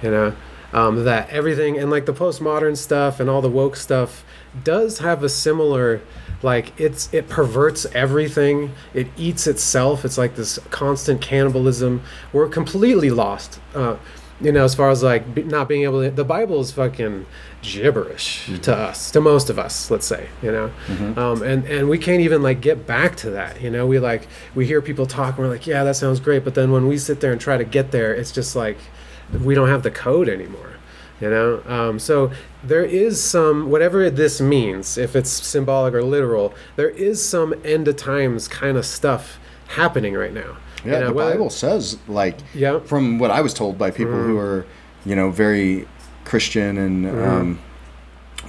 you know? Um, that everything and like the postmodern stuff and all the woke stuff does have a similar like it's it perverts everything. It eats itself. It's like this constant cannibalism. We're completely lost uh, you know as far as like be, not being able to the bible is fucking gibberish to us to most of us let's say you know? Um, and and we can't even like get back to that you know? We like we hear people talk and we're like yeah that sounds great but then when we sit there and try to get there it's just like we don't have the code anymore you know? Um, so there is some whatever this means if it's symbolic or literal there is some end of times kind of stuff happening right now Yeah, You know, the whether- Bible says like Yeah. from what I was told by people who are you know very Christian and um,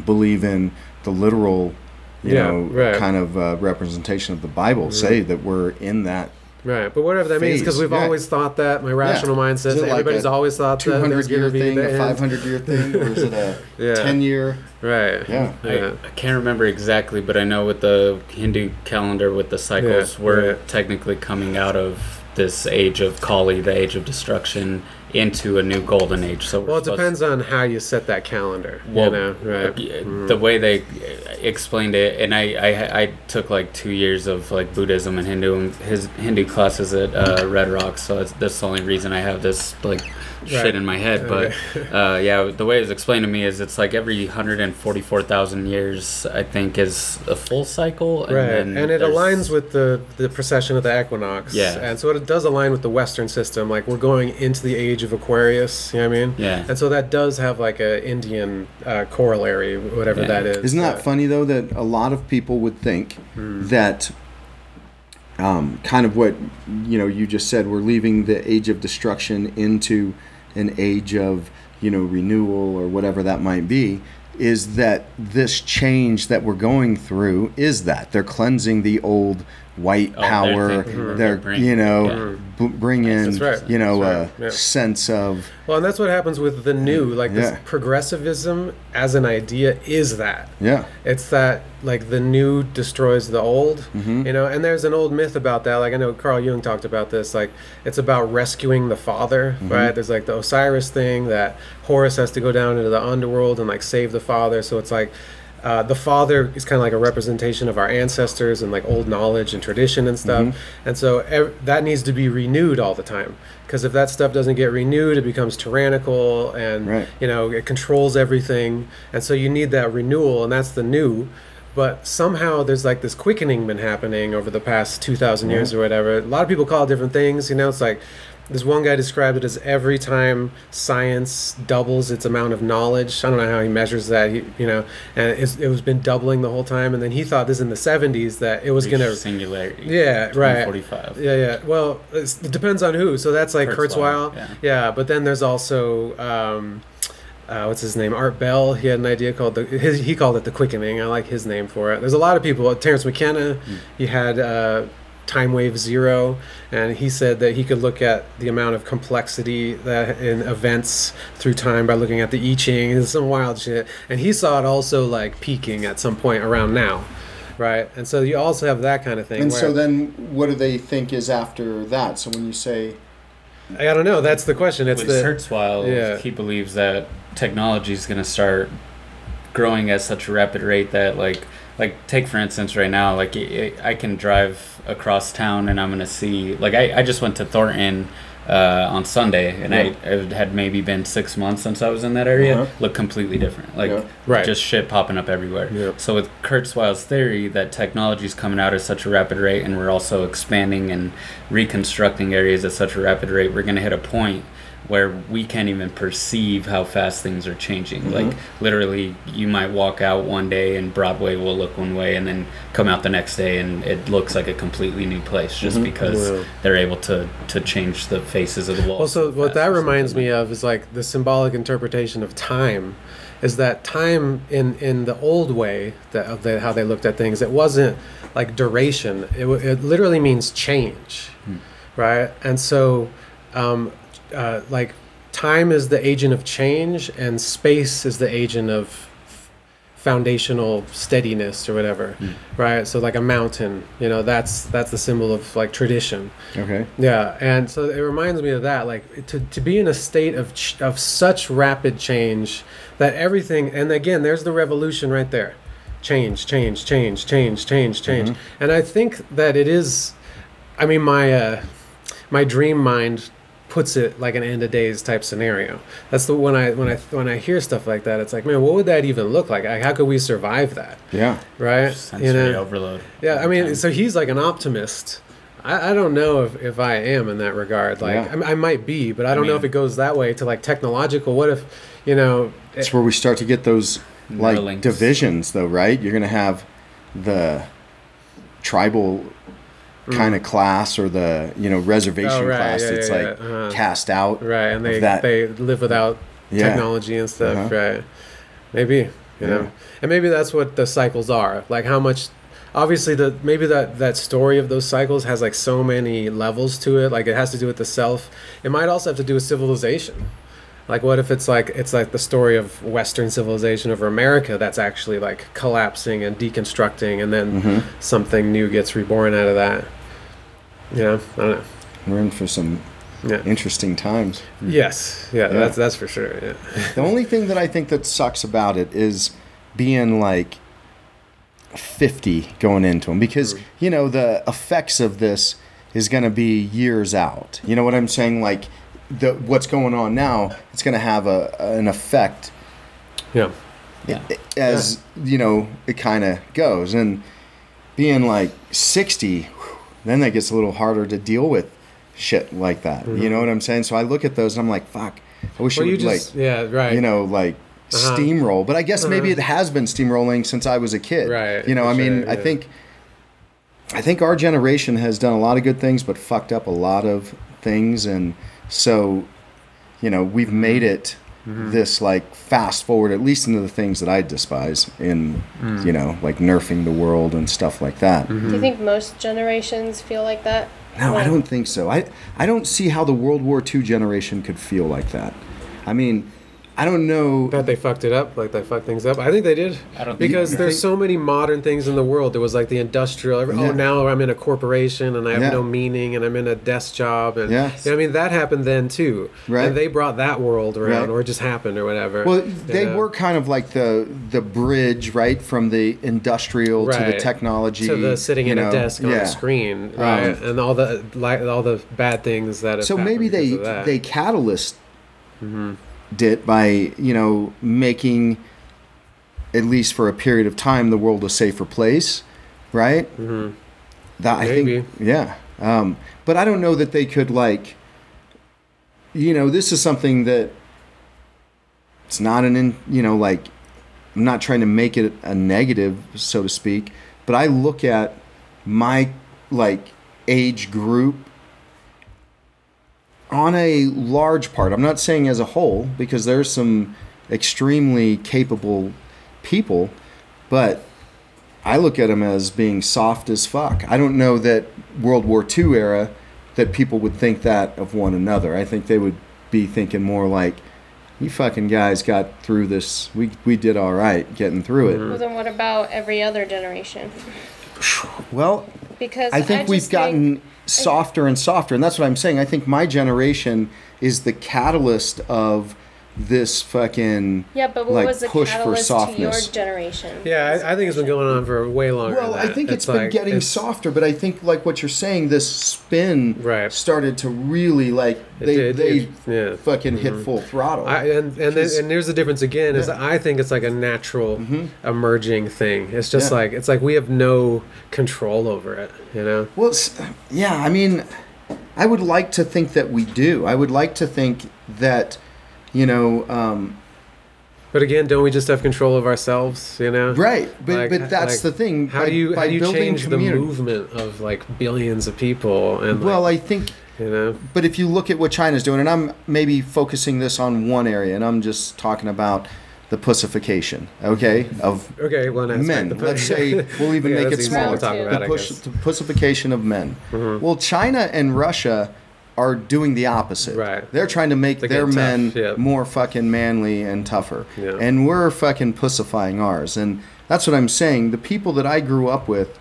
believe in the literal you Yeah, know right. kind of uh, representation of the Bible say that we're in that Right, but whatever that means, because we've yeah. always thought that. My rational mind says Is like everybody's a always thought that 200 there's year thing, a end. 500 year thing, or is it a Yeah. 10 year? Right. Yeah. Yeah. I, I can't remember exactly, but I know with the Hindu calendar with the cycles, Yeah, we're right. technically coming out of this age of Kali, the age of destruction, into a new golden age. So Well, it depends on how you set that calendar. Well, you know, right? Yeah, Mm. the way they uh, explained it, and I, I, I took like two years of like Buddhism and Hindu his Hindu classes at uh, Red Rocks, so that's, that's the only reason I have this like Right. shit in my head. But uh, yeah, the way it was explained to me is it's like every hundred and forty four thousand years, I think, is a full cycle, and Right, and it aligns with the the precession of the equinox. Yeah. and so it does align with the Western system. Like we're going into the age of Aquarius. You know what I mean? Yeah. And so that does have like a Indian uh, corollary, whatever Yeah. that is. Isn't that Uh, funny though that a lot of people would think Hmm. that um, kind of what you know you just said we're leaving the age of destruction into an age of you know renewal or whatever that might be is that this change that we're going through is that they're cleansing the old white Oh, power thinking we're they're bring- you know yeah. b- bring in right. you know right. a Yeah. sense of Well, and that's what happens with the new. Like this Yeah. progressivism as an idea is that. yeah It's that like the new destroys the old, Mm-hmm. you know. And there's an old myth about that. Like I know Carl Jung talked about this. Like it's about rescuing the father, Mm-hmm. right? There's like the Osiris thing that Horus has to go down into the underworld and like save the father. So it's like. Uh, the father is kind of like a representation of our ancestors and like old knowledge and tradition and stuff, Mm-hmm. and so ev- that needs to be renewed all the time. Because if that stuff doesn't get renewed, it becomes tyrannical and Right. you know it controls everything and so you need that renewal and that's the new but somehow there's like this quickening been happening over the past 2000 years or whatever a lot of people call it different things you know it's like this one guy described it as every time science doubles its amount of knowledge i don't know how he measures that he, you know and it's, it was been doubling the whole time and then he thought this in the 70s that it was going to singularity. yeah, right. 45. Yeah, yeah. Well, it's, it depends on who. So that's like Kurzweil, Kurzweil. yeah. Yeah. but then there's also um, uh, what's his name? Art Bell. He had an idea called the. His, he called it the quickening. I like his name for it. There's a lot of people. Terence McKenna. Hmm. He had. Uh, Time Wave Zero, and he said that he could look at the amount of complexity that in events through time by looking at the I Ching and some wild shit. And he saw it also like peaking at some point around now, right? And so you also have that kind of thing. and where- so then what do they think is after that so when you say I don't know. That's the question. It's with the Kurzweil, yeah. he believes that technology is going to start growing at such a rapid rate that, like, like take for instance, right now, like i I can drive across town and I'm going to see, like, I, I just went to Thornton uh, on Sunday and I it had maybe been six months since I was in that area. Uh-huh. Looked completely different, like Yeah. Right. just shit popping up everywhere. Yep. So with Kurzweil's theory that technology is coming out at such a rapid rate, and we're also expanding and reconstructing areas at such a rapid rate, we're going to hit a point where we can't even perceive how fast things are changing. Mm-hmm. Like literally, you might walk out one day and Broadway will look one way, and then come out the next day and it looks like a completely new place, just because Mm-hmm. Yeah. they're able to to change the faces of the walls. Also, so what that reminds me of is like the symbolic interpretation of time. Is that time in in the old way that of the, how they looked at things? It wasn't like duration. It it literally means change, right? And so, um, uh, like time is the agent of change, and space is the agent of foundational steadiness or whatever, right? So like a mountain, you know, that's that's the symbol of like tradition. okay. Yeah, and so it reminds me of that, like to, to be in a state of ch- of such rapid change that everything, and again, there's the revolution right there, change, change, change, change, change, change, and I think that it is, I mean, my uh, my dream mind puts it like an end of days type scenario. That's the when I when I when I hear stuff like that, it's like, man, what would that even look like? Like, how could we survive that? yeah Right? sensory overload. Yeah, I mean, time. so he's like an optimist. I, I don't know if, if I am in that regard. Like, Yeah. I, m- I might be, but I don't know mean- if it goes that way to like technological. What if, you know, It's where we start to get those like Neuralinks. divisions, though, right? You're gonna have the tribal kind of class or the you know reservation Mm. Oh, right, class yeah, that's yeah, like uh-huh. cast out. Right, and they that. they live without Yeah. technology and stuff. Uh-huh. Right, maybe you Yeah. know, and maybe that's what the cycles are. Like how much. Obviously, the maybe that that story of those cycles has like so many levels to it. Like it has to do with the self. It might also have to do with civilization. Like what if it's like it's like the story of Western civilization over America that's actually like collapsing and deconstructing, and then Mm-hmm. something new gets reborn out of that. Yeah, I don't know. We're in for some Yeah. interesting times. Yes, yeah, Yeah. that's that's for sure. Yeah. The only thing that I think that sucks about it is being like 50 going into them because you know the effects of this is going to be years out. You know what I'm saying? Like the what's going on now, it's going to have a an effect Yeah. Yeah. as you know it kind of goes and being like 60 then that gets a little harder to deal with shit like that you know what i'm saying so i look at those and i'm like fuck i wish Well, it you would just like yeah right. you know like Uh-huh. steamroll but i guess maybe Uh-huh. it has been steamrolling since i was a kid Right, you know i mean sure, i think i think our generation has done a lot of good things but fucked up a lot of things and so you know we've made it Mm-hmm. this like fast forward at least into the things that i despise in Mm. you know like nerfing the world and stuff like that Mm-hmm. Do you think most generations feel like that? no i don't think so i i don't see how the world war ii generation could feel like that i mean i don't know that they fucked it up, like they fucked things up. I think they did. I don't think- because You there's think- so many modern things in the world. There was like the industrial. every- Yeah. Oh, now I'm in a corporation and I have Yeah. no meaning and I'm in a desk job and Yes. you know, I mean that happened then too. Right. And they brought that world around, Right. or it just happened, or whatever. Well, they Yeah. were kind of like the the bridge, right, from the industrial to the technology to the sitting you in know, a desk on a screen, right? and all the like all the bad things that. Have So maybe they of that. they catalyst Mm-hmm. It by you know making at least for a period of time the world a safer place, right? Mm-hmm. That I Maybe. think, yeah. Um, but I don't know that they could like, you know, this is something that it's not an in, you know like I'm not trying to make it a negative, so to speak, but I look at my like age group on a large part. I'm not saying as a whole because there's some extremely capable people, but I look at them as being soft as fuck. I don't know that World War II era that people would think that of one another. I think they would be thinking more like, "You fucking guys got through this. We we did all right getting through it." Well, then what about every other generation? Well, Because I think we've just gotten softer and softer, and that's what I'm saying. I think my generation is the catalyst of this fucking yeah, but what like was the push for catalyst to your softness. generation? Yeah, I, I think it's been going on for way longer. Well, than I that. think it's been like- getting it's- softer, but I think like what you're saying, this spin Right. started to really like It they they it- yeah. Mm-hmm. fucking hit full throttle. I, and and then, 'Cause- and there's the difference again is Yeah. Mm-hmm. I think it's like a natural emerging thing. It's just Yeah. like it's like we have no control over it, you know. Well, yeah, I mean, I would like to think that we do. I would like to think that, you know, um, But again, don't we just have control of ourselves, you know? right. But Like, but that's like, the thing. How by- do you how do you change the movement of like billions of people and Well, like, I think, you know but if you look at what China's doing, and I'm maybe focusing this on one area, and I'm just talking about the pussification, okay, of okay, well, men. The- Let's say we'll even Yeah, make it smaller. talk about, the push, the pussification of men. Mm-hmm. Well, China and Russia are doing the opposite. Right. They're trying to make They're their men tough, yeah. more fucking manly and tougher. Yeah. And we're fucking pussifying ours. And that's what I'm saying. The people that I grew up with,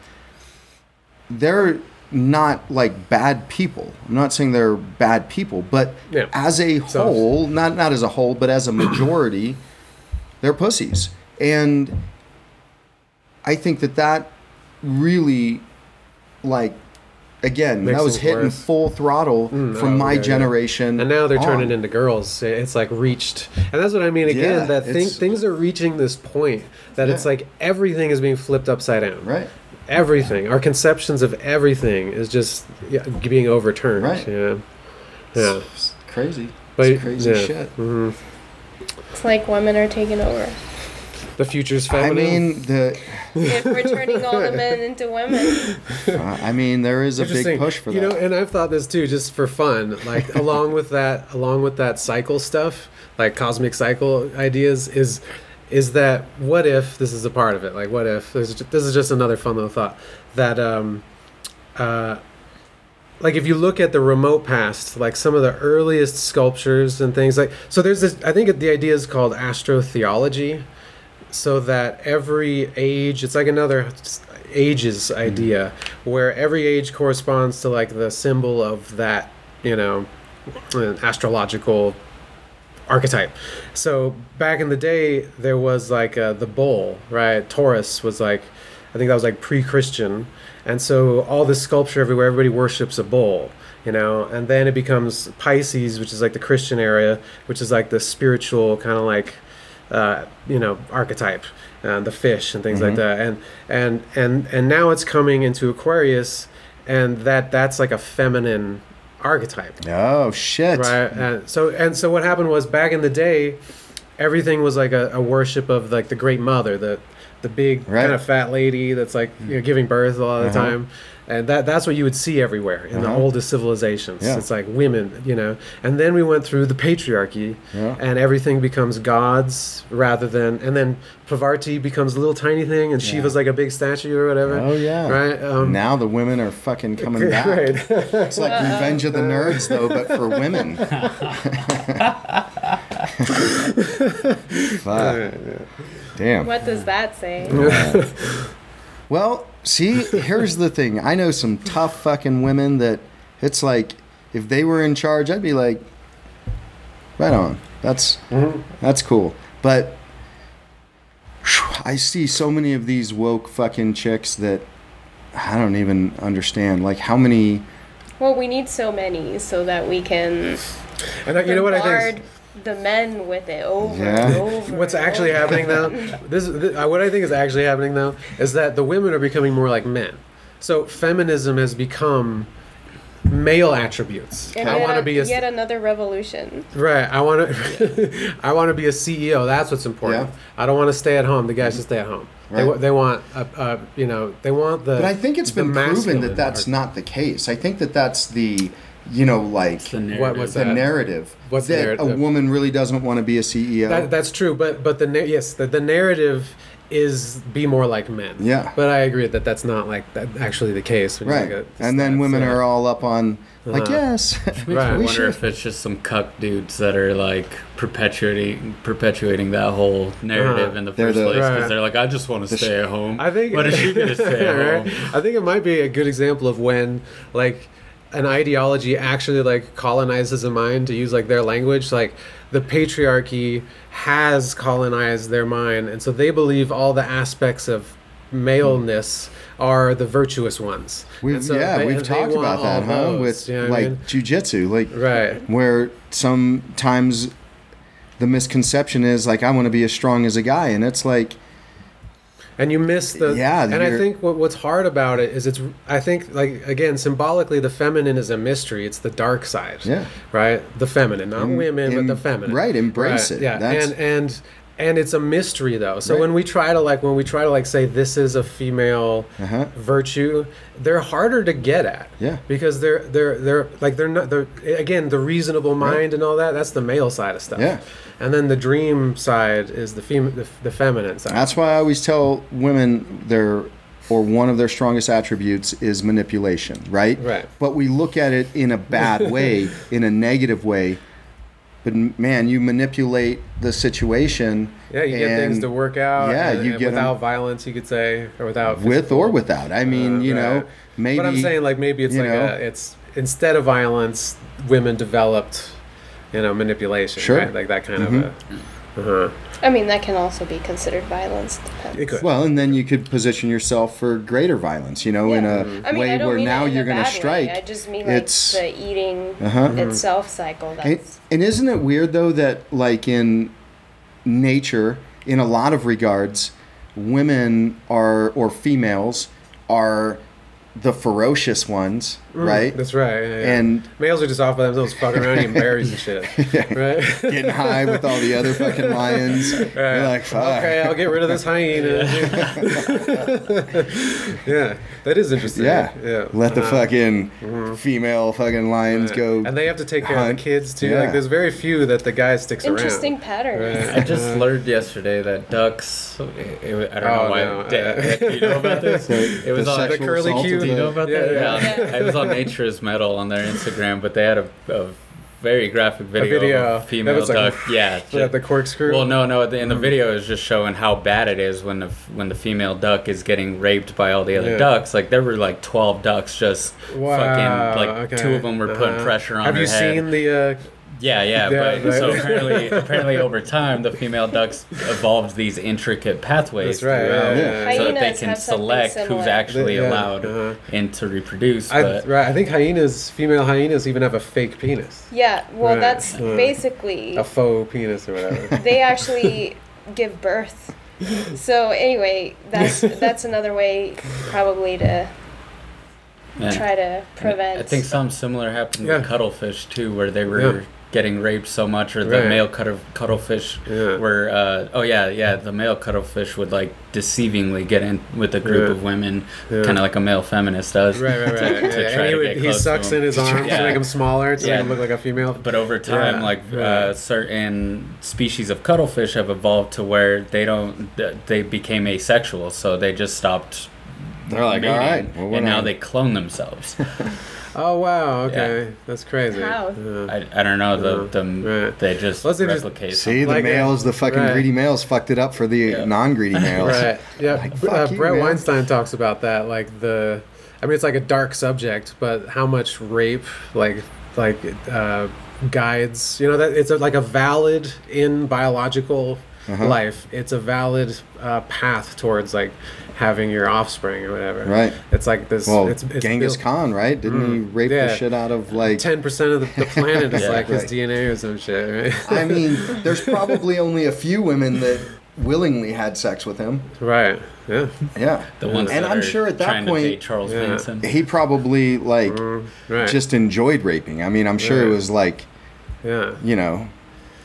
they're not like bad people. I'm not saying they're bad people, but Yeah. as a So- whole, not not as a whole, but as a majority, they're pussies. And I think that that really, like, again, Makes that was hitting worse. full throttle Mm, from oh, my yeah, yeah. generation. and now they're turning into girls. It's like reached, and that's what I mean. Again, Yeah, that thing, things are reaching this point that it's like everything is being flipped upside down. right. Everything, our conceptions of everything is just yeah, being overturned. Right. Yeah. Yeah. It's crazy. But it's crazy yeah. shit. hmm It's like women are taking over. The future's I feminine. mean the. if we're turning all the men into women. Uh, I mean there is a big push for you that. know, and I've thought this too, just for fun. Like along with that, along with that cycle stuff, like cosmic cycle ideas, is is that what if this is a part of it? Like what if this is just, this is just another fun little thought that um, uh, like if you look at the remote past, like some of the earliest sculptures and things like so there's this I think the idea is called astrotheology so that every age it's like another ages idea where every age corresponds to like the symbol of that you know astrological archetype. So back in the day there was like uh, the bull right? Taurus was like i think that was like pre-christian. And so all this sculpture everywhere everybody worships a bull you know? And then it becomes pisces which is like the christian area which is like the spiritual kind of like uh, you know archetype uh, the fish and things like that and and and and now it's coming into aquarius and that that's like a feminine archetype oh shit. right and so and so what happened was back in the day everything was like a, a worship of like the great mother the the big Right. kind of fat lady that's like you know, giving birth a lot of the Uh-huh. time and that that's what you would see everywhere in the Uh-huh. oldest civilizations Yeah. it's like women you know and then we went through the patriarchy Yeah. and everything becomes gods rather than and then Parvati becomes a little tiny thing and Shiva's like a big statue or whatever Oh yeah. right um now the women are fucking coming back. right. It's like Revenge of the Nerds though, but for women. Fuck. Damn. What does that say? Well, see, here's the thing. I know some tough fucking women that it's like if they were in charge, I'd be like, right on. That's mm-hmm. that's cool. But phew, I see so many of these woke fucking chicks that I don't even understand. Like how many Well, we need so many so that we can and I- you know what I think is- bombard the men with it over Yeah. and over. What's and actually over. happening though, this, this what I think is actually happening though, is that the women are becoming more like men. So feminism has become male attributes. And I want to be a yet another revolution. right. I want to. I want to be a CEO. That's what's important. Yeah. I don't want to stay at home. The guys should stay at home. They, Right. wa- they want a, a you know they want the. But I think it's been proven that that's art. not the case. I think that that's the you know like It's the the, narrative. what's that? narrative What's that narrative? a woman really doesn't want to be a CEO. That, that's true, but but the yes, the, the narrative is be more like men. Yeah. But I agree that that's not like that actually the case. when right. look at the And then women yeah. are all up on like Uh-huh. yes. Makes Right. me We wonder should- if it's just some cuck dudes that are like perpetuating perpetuating that whole narrative Uh-huh. in the They're first the- place because Right. they're like, I just want to The stay sh- at home. I think. What is she gonna stay at home? I think it might be a good example of when like an ideology actually like colonizes a mind to use like their language like the patriarchy has colonized their mind and so they believe all the aspects of maleness are the virtuous ones We've, so yeah, they- we've talked about that, huh? those, With you know what I like mean? jujitsu, like right where sometimes the misconception is like I want to be as strong as a guy, and it's like and you miss the Yeah, and i think what, what's hard about it is it's i think like again symbolically the feminine is a mystery it's the dark side Yeah. right the feminine not Em- women em- but the feminine right, embrace Right, it. yeah That's- and and and it's a mystery though so Right. when we try to like when we try to like say this is a female Uh-huh. virtue they're harder to get at Yeah. because they're they're they're like they're not they're again the reasonable mind and all that that's the male side of stuff Yeah. and then the dream side is the fem- the, the feminine side that's why I always tell women their or one of their strongest attributes is manipulation, right? Right. But we look at it in a bad way, in a negative way. But man, you manipulate the situation. Yeah, you get things to work out. Yeah, and- you and get without violence, you could say, or without with or without. I mean, uh, you know, right. maybe. But I'm saying, like, maybe it's like know. a, it's instead of violence, women developed, you know, manipulation. Sure. Right? Like that kind Mhm. of a. Uh-huh. I mean, that can also be considered violence. Depends. It could. Well, and then you could position yourself for greater violence, you know, in a I mean, way I don't where now you're going to bad way. strike. I just mean like It's- the eating Uh-huh. itself cycle. And, That's and isn't it weird though that like in nature, in a lot of regards, women are or females are the ferocious ones, right? That's right. yeah, yeah. And males are just off by themselves, fucking around eating berries and shit. Right. getting high with all the other fucking lions. You're like, fuck. Okay, I'll get rid of this hyena. yeah, that is interesting. Yeah. yeah. Let the Uh, fucking female fucking lions right. go. and they have to take care of the kids too. Yeah. Like, there's very few that the guy sticks Interesting around. pattern. Right. I just learned yesterday that ducks. It, it- I don't Oh, know why. no, Do, uh, do you know about this? The- it was the on The curly assault Q. Do you know about Yeah, that? yeah. Yeah. I was on Nature's Metal on their Instagram, but they had a, a very graphic video, video. of a female like- duck. yeah, Yeah, the corkscrew. well, no, no. In the video, is just showing how bad it is when the when the female duck is getting raped by all the other Yeah. ducks. Like there were like twelve ducks just Wow, fucking like okay. two of them were putting Uh-huh. pressure on Have you head. seen the? Uh, Yeah, yeah, Yeah, but so apparently, apparently over time, the female ducks evolved these intricate pathways That's right, throughout, yeah, yeah. so that they can select who's actually Yeah, allowed uh-huh. in to reproduce. I, But right, I think hyenas, female hyenas, even have a fake penis, Yeah, well, Right. that's Uh, basically a faux penis or whatever. they actually give birth. So anyway, that's that's another way probably to yeah. try to prevent. I think something similar happened Yeah. with cuttlefish too, where they were Yeah. Getting raped so much, or the Right. male cuttle, cuttlefish Yeah. were. Uh, oh yeah, yeah, the male cuttlefish would like deceivingly get in with a group Yeah. of women, Yeah. kind of like a male feminist does. Right, right, right. to And he, to would, he to sucks in his arms to make him smaller to make him look like a female. But over time, like right. uh, certain species of cuttlefish have evolved to where they don't. They became asexual, so they just stopped. They're like, mating, all right, well, we're and now not- they clone themselves. Oh wow, okay, that's crazy. How? Yeah. I, I don't know. The, Yeah, the right. they just Well, it's replicate. See, the Like a- males, the fucking right. greedy males fucked it up for the Yeah. non-greedy males. Right. Yeah. Like, Br- uh, fuck you, Brett man. Weinstein talks about that, like the. I mean, it's like a dark subject, but how much rape, like, like, uh, guides. You know that it's a, like a valid in biological Uh-huh. life. It's a valid uh, path towards like having your offspring or whatever. Right. It's like this. Well, it's, it's Genghis built- Khan, right? Didn't he Mm, rape the shit out of like? Ten percent of the, the planet is Yeah. like his DNA or some shit, right? I mean, there's probably only a few women that willingly had sex with him. right. Yeah. Yeah. the ones and that I'm are sure at that point Charles Yeah. Manson. he probably like Mm, right. just enjoyed raping. I mean, I'm sure it was like, yeah. you know,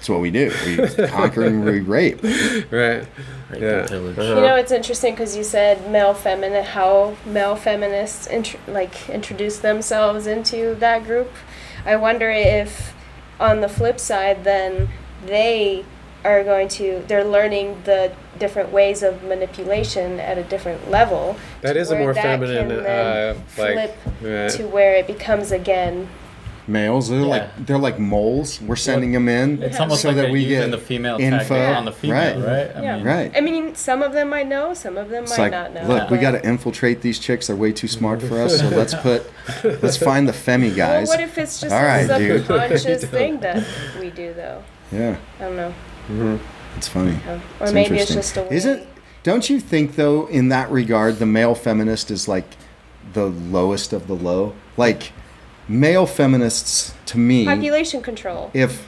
it's what we do. We conquer and we rape. Right. Rape Yeah. pillage. Uh-huh. You know, it's interesting because you said male feminist, how male feminists int- like introduce themselves into that group. I wonder if, on the flip side, then they are going to they're learning the different ways of manipulation at a different level. That is a more feminine, can then uh, like, flip right. to where it becomes again. Males, they're Yeah. like they're like moles. We're sending them in. It's Yeah. almost So like that we get the female info. tactic on the female, Right. right? I Yeah. mean, Right. I mean, some of them might know, some of them It's might like, not know. look, we got to infiltrate these chicks. They're way too smart for us. So let's put, let's find the femi Well, guys. what if it's just All a right, dude. subconscious thing that we do, though? yeah, I don't know. Mhm. it's funny. Or It's maybe it's just a way. Isn't? Don't you think though, in that regard, the male feminist is like the lowest of the low? Like, male feminists to me, population control? if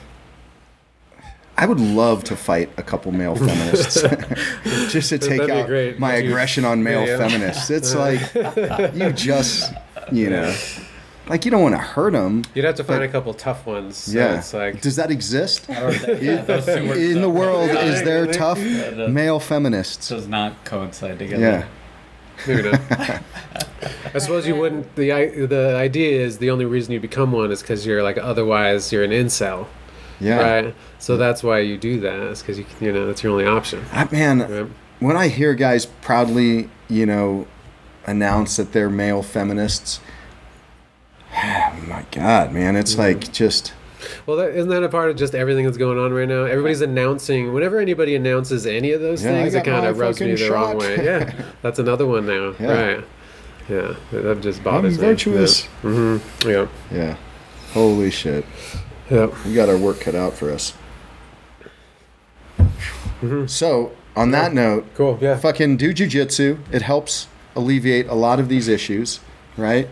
I would love to fight a couple male feminists just to take out great. my Would aggression on male Yeah, yeah. feminists. It's like you just, you know, like you don't want to hurt them. You'd have to find But- a couple tough ones. So yeah. It's like Does that exist? I don't think- yeah, those two words In the world, is there tough Yeah, uh, the- male feminists? does not coincide together. Yeah. Maybe not. I suppose you wouldn't. The i- the idea is the only reason you become one is because you're like otherwise you're an incel, Yeah. right? So that's why you do that. Is because you you know that's your only option. I, man, Right? when I hear guys proudly, you know, announce that they're male feminists, my God, man, it's Mm-hmm. like just Well, that, isn't that a part of just everything that's going on right now? Everybody's announcing. Whenever anybody announces any of those Yeah, things, it kind of rubs me the wrong way. Yeah, that's another one now. Yeah. Right. Yeah, that just bothers I'm bothers me. virtuous. hmm Yeah. Yeah. Holy shit. Yeah. We got our work cut out for us. hmm So, on that note, Cool. Yeah. fucking do jujitsu. It helps alleviate a lot of these issues, right?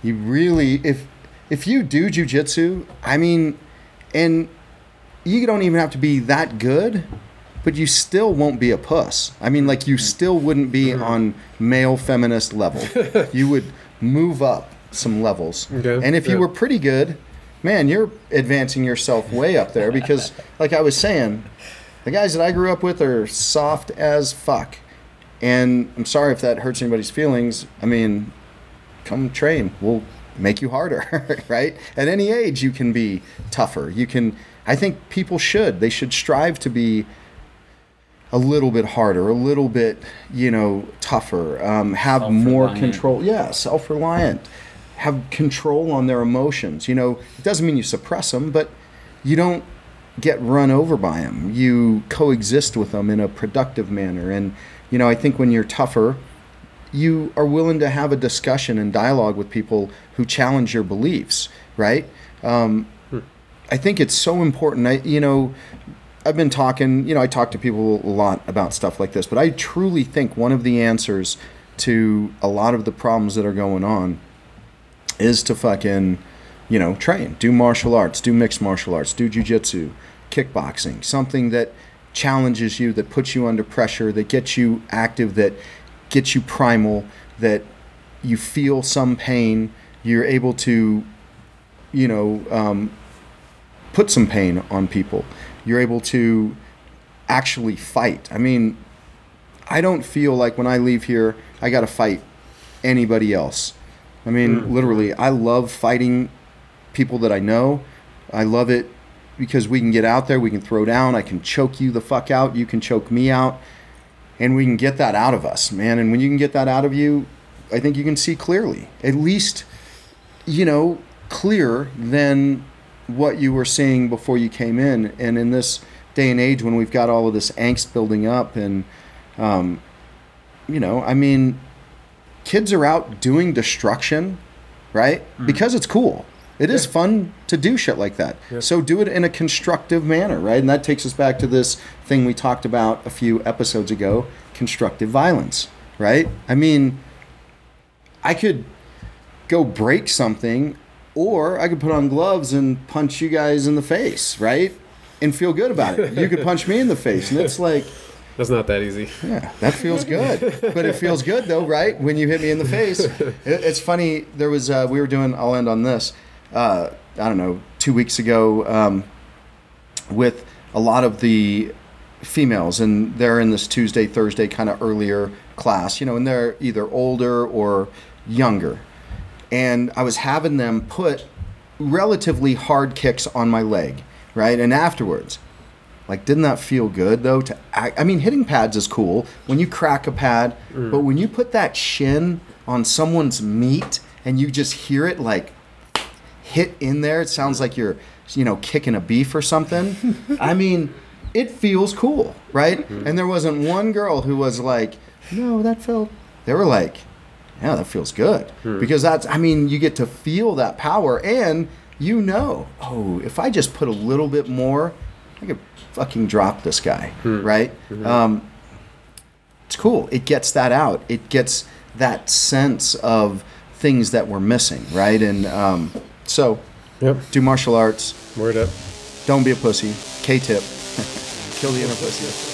You really, if if you do jujitsu, I mean, and you don't even have to be that good, but you still won't be a puss. I mean, like you still wouldn't be mm-hmm. on male feminist level. You would move up some levels. Okay, And if you yeah. were pretty good, man, you're advancing yourself way up there because, like I was saying, the guys that I grew up with are soft as fuck. And I'm sorry if that hurts anybody's feelings. I mean, come train. We'll make you harder, right? At any age, you can be tougher. You can, I think people should. They should strive to be a little bit harder, a little bit, you know, tougher, um, have more control. Yeah, self reliant. Have control on their emotions. You know, it doesn't mean you suppress them, but you don't get run over by them. You coexist with them in a productive manner. And, you know, I think when you're tougher, you are willing to have a discussion and dialogue with people who challenge your beliefs, right? Um, I think it's so important. I, you know, I've been talking, you know, I talk to people a lot about stuff like this, but I truly think one of the answers to a lot of the problems that are going on is to fucking, you know, train, do martial arts, do mixed martial arts, do jujitsu, kickboxing, something that challenges you, that puts you under pressure, that gets you active, that gets you primal, that you feel some pain, you're able to, you know, um, put some pain on people. You're able to actually fight. I mean, I don't feel like when I leave here, I got to fight anybody else. I mean, literally, I love fighting people that I know. I love it because we can get out there, we can throw down, I can choke you the fuck out, you can choke me out, and we can get that out of us, man. And when you can get that out of you, I think you can see clearly. At least, you know, clearer than what you were seeing before you came in. And in this day and age when we've got all of this angst building up and um, you know, I mean, kids are out doing destruction, right? Because it's cool. It is fun to do shit like that. So do it in a constructive manner, right? And that takes us back to this thing we talked about a few episodes ago constructive violence, right? I mean, I could go break something, or I could put on gloves and punch you guys in the face, right? And feel good about it. You could punch me in the face, and it's like, That's not that easy. yeah, that feels good. But it feels good though, right? When you hit me in the face. It's funny. There was uh, we were doing. I'll end on this. Uh, I don't know, two weeks ago, um, with a lot of the females, and they're in this Tuesday, Thursday kind of earlier class, you know, and they're either older or younger. And I was having them put relatively hard kicks on my leg, right? And afterwards, like, didn't that feel good though? To act, I mean, hitting pads is cool when you crack a pad, but when you put that shin on someone's meat and you just hear it like hit in there, it sounds like you're, you know, kicking a beef or something. I mean, it feels cool, right? And there wasn't one girl who was like, "No, that felt." They were like, "Yeah, that feels good," because that's. I mean, you get to feel that power, and you know, oh, if I just put a little bit more, I could fucking drop this guy, right? Um, it's cool. It gets that out. It gets that sense of things that we're missing, right? And um, so, Yep. do martial arts. Word up. Don't be a pussy. K-tip. Kill the inner pussy.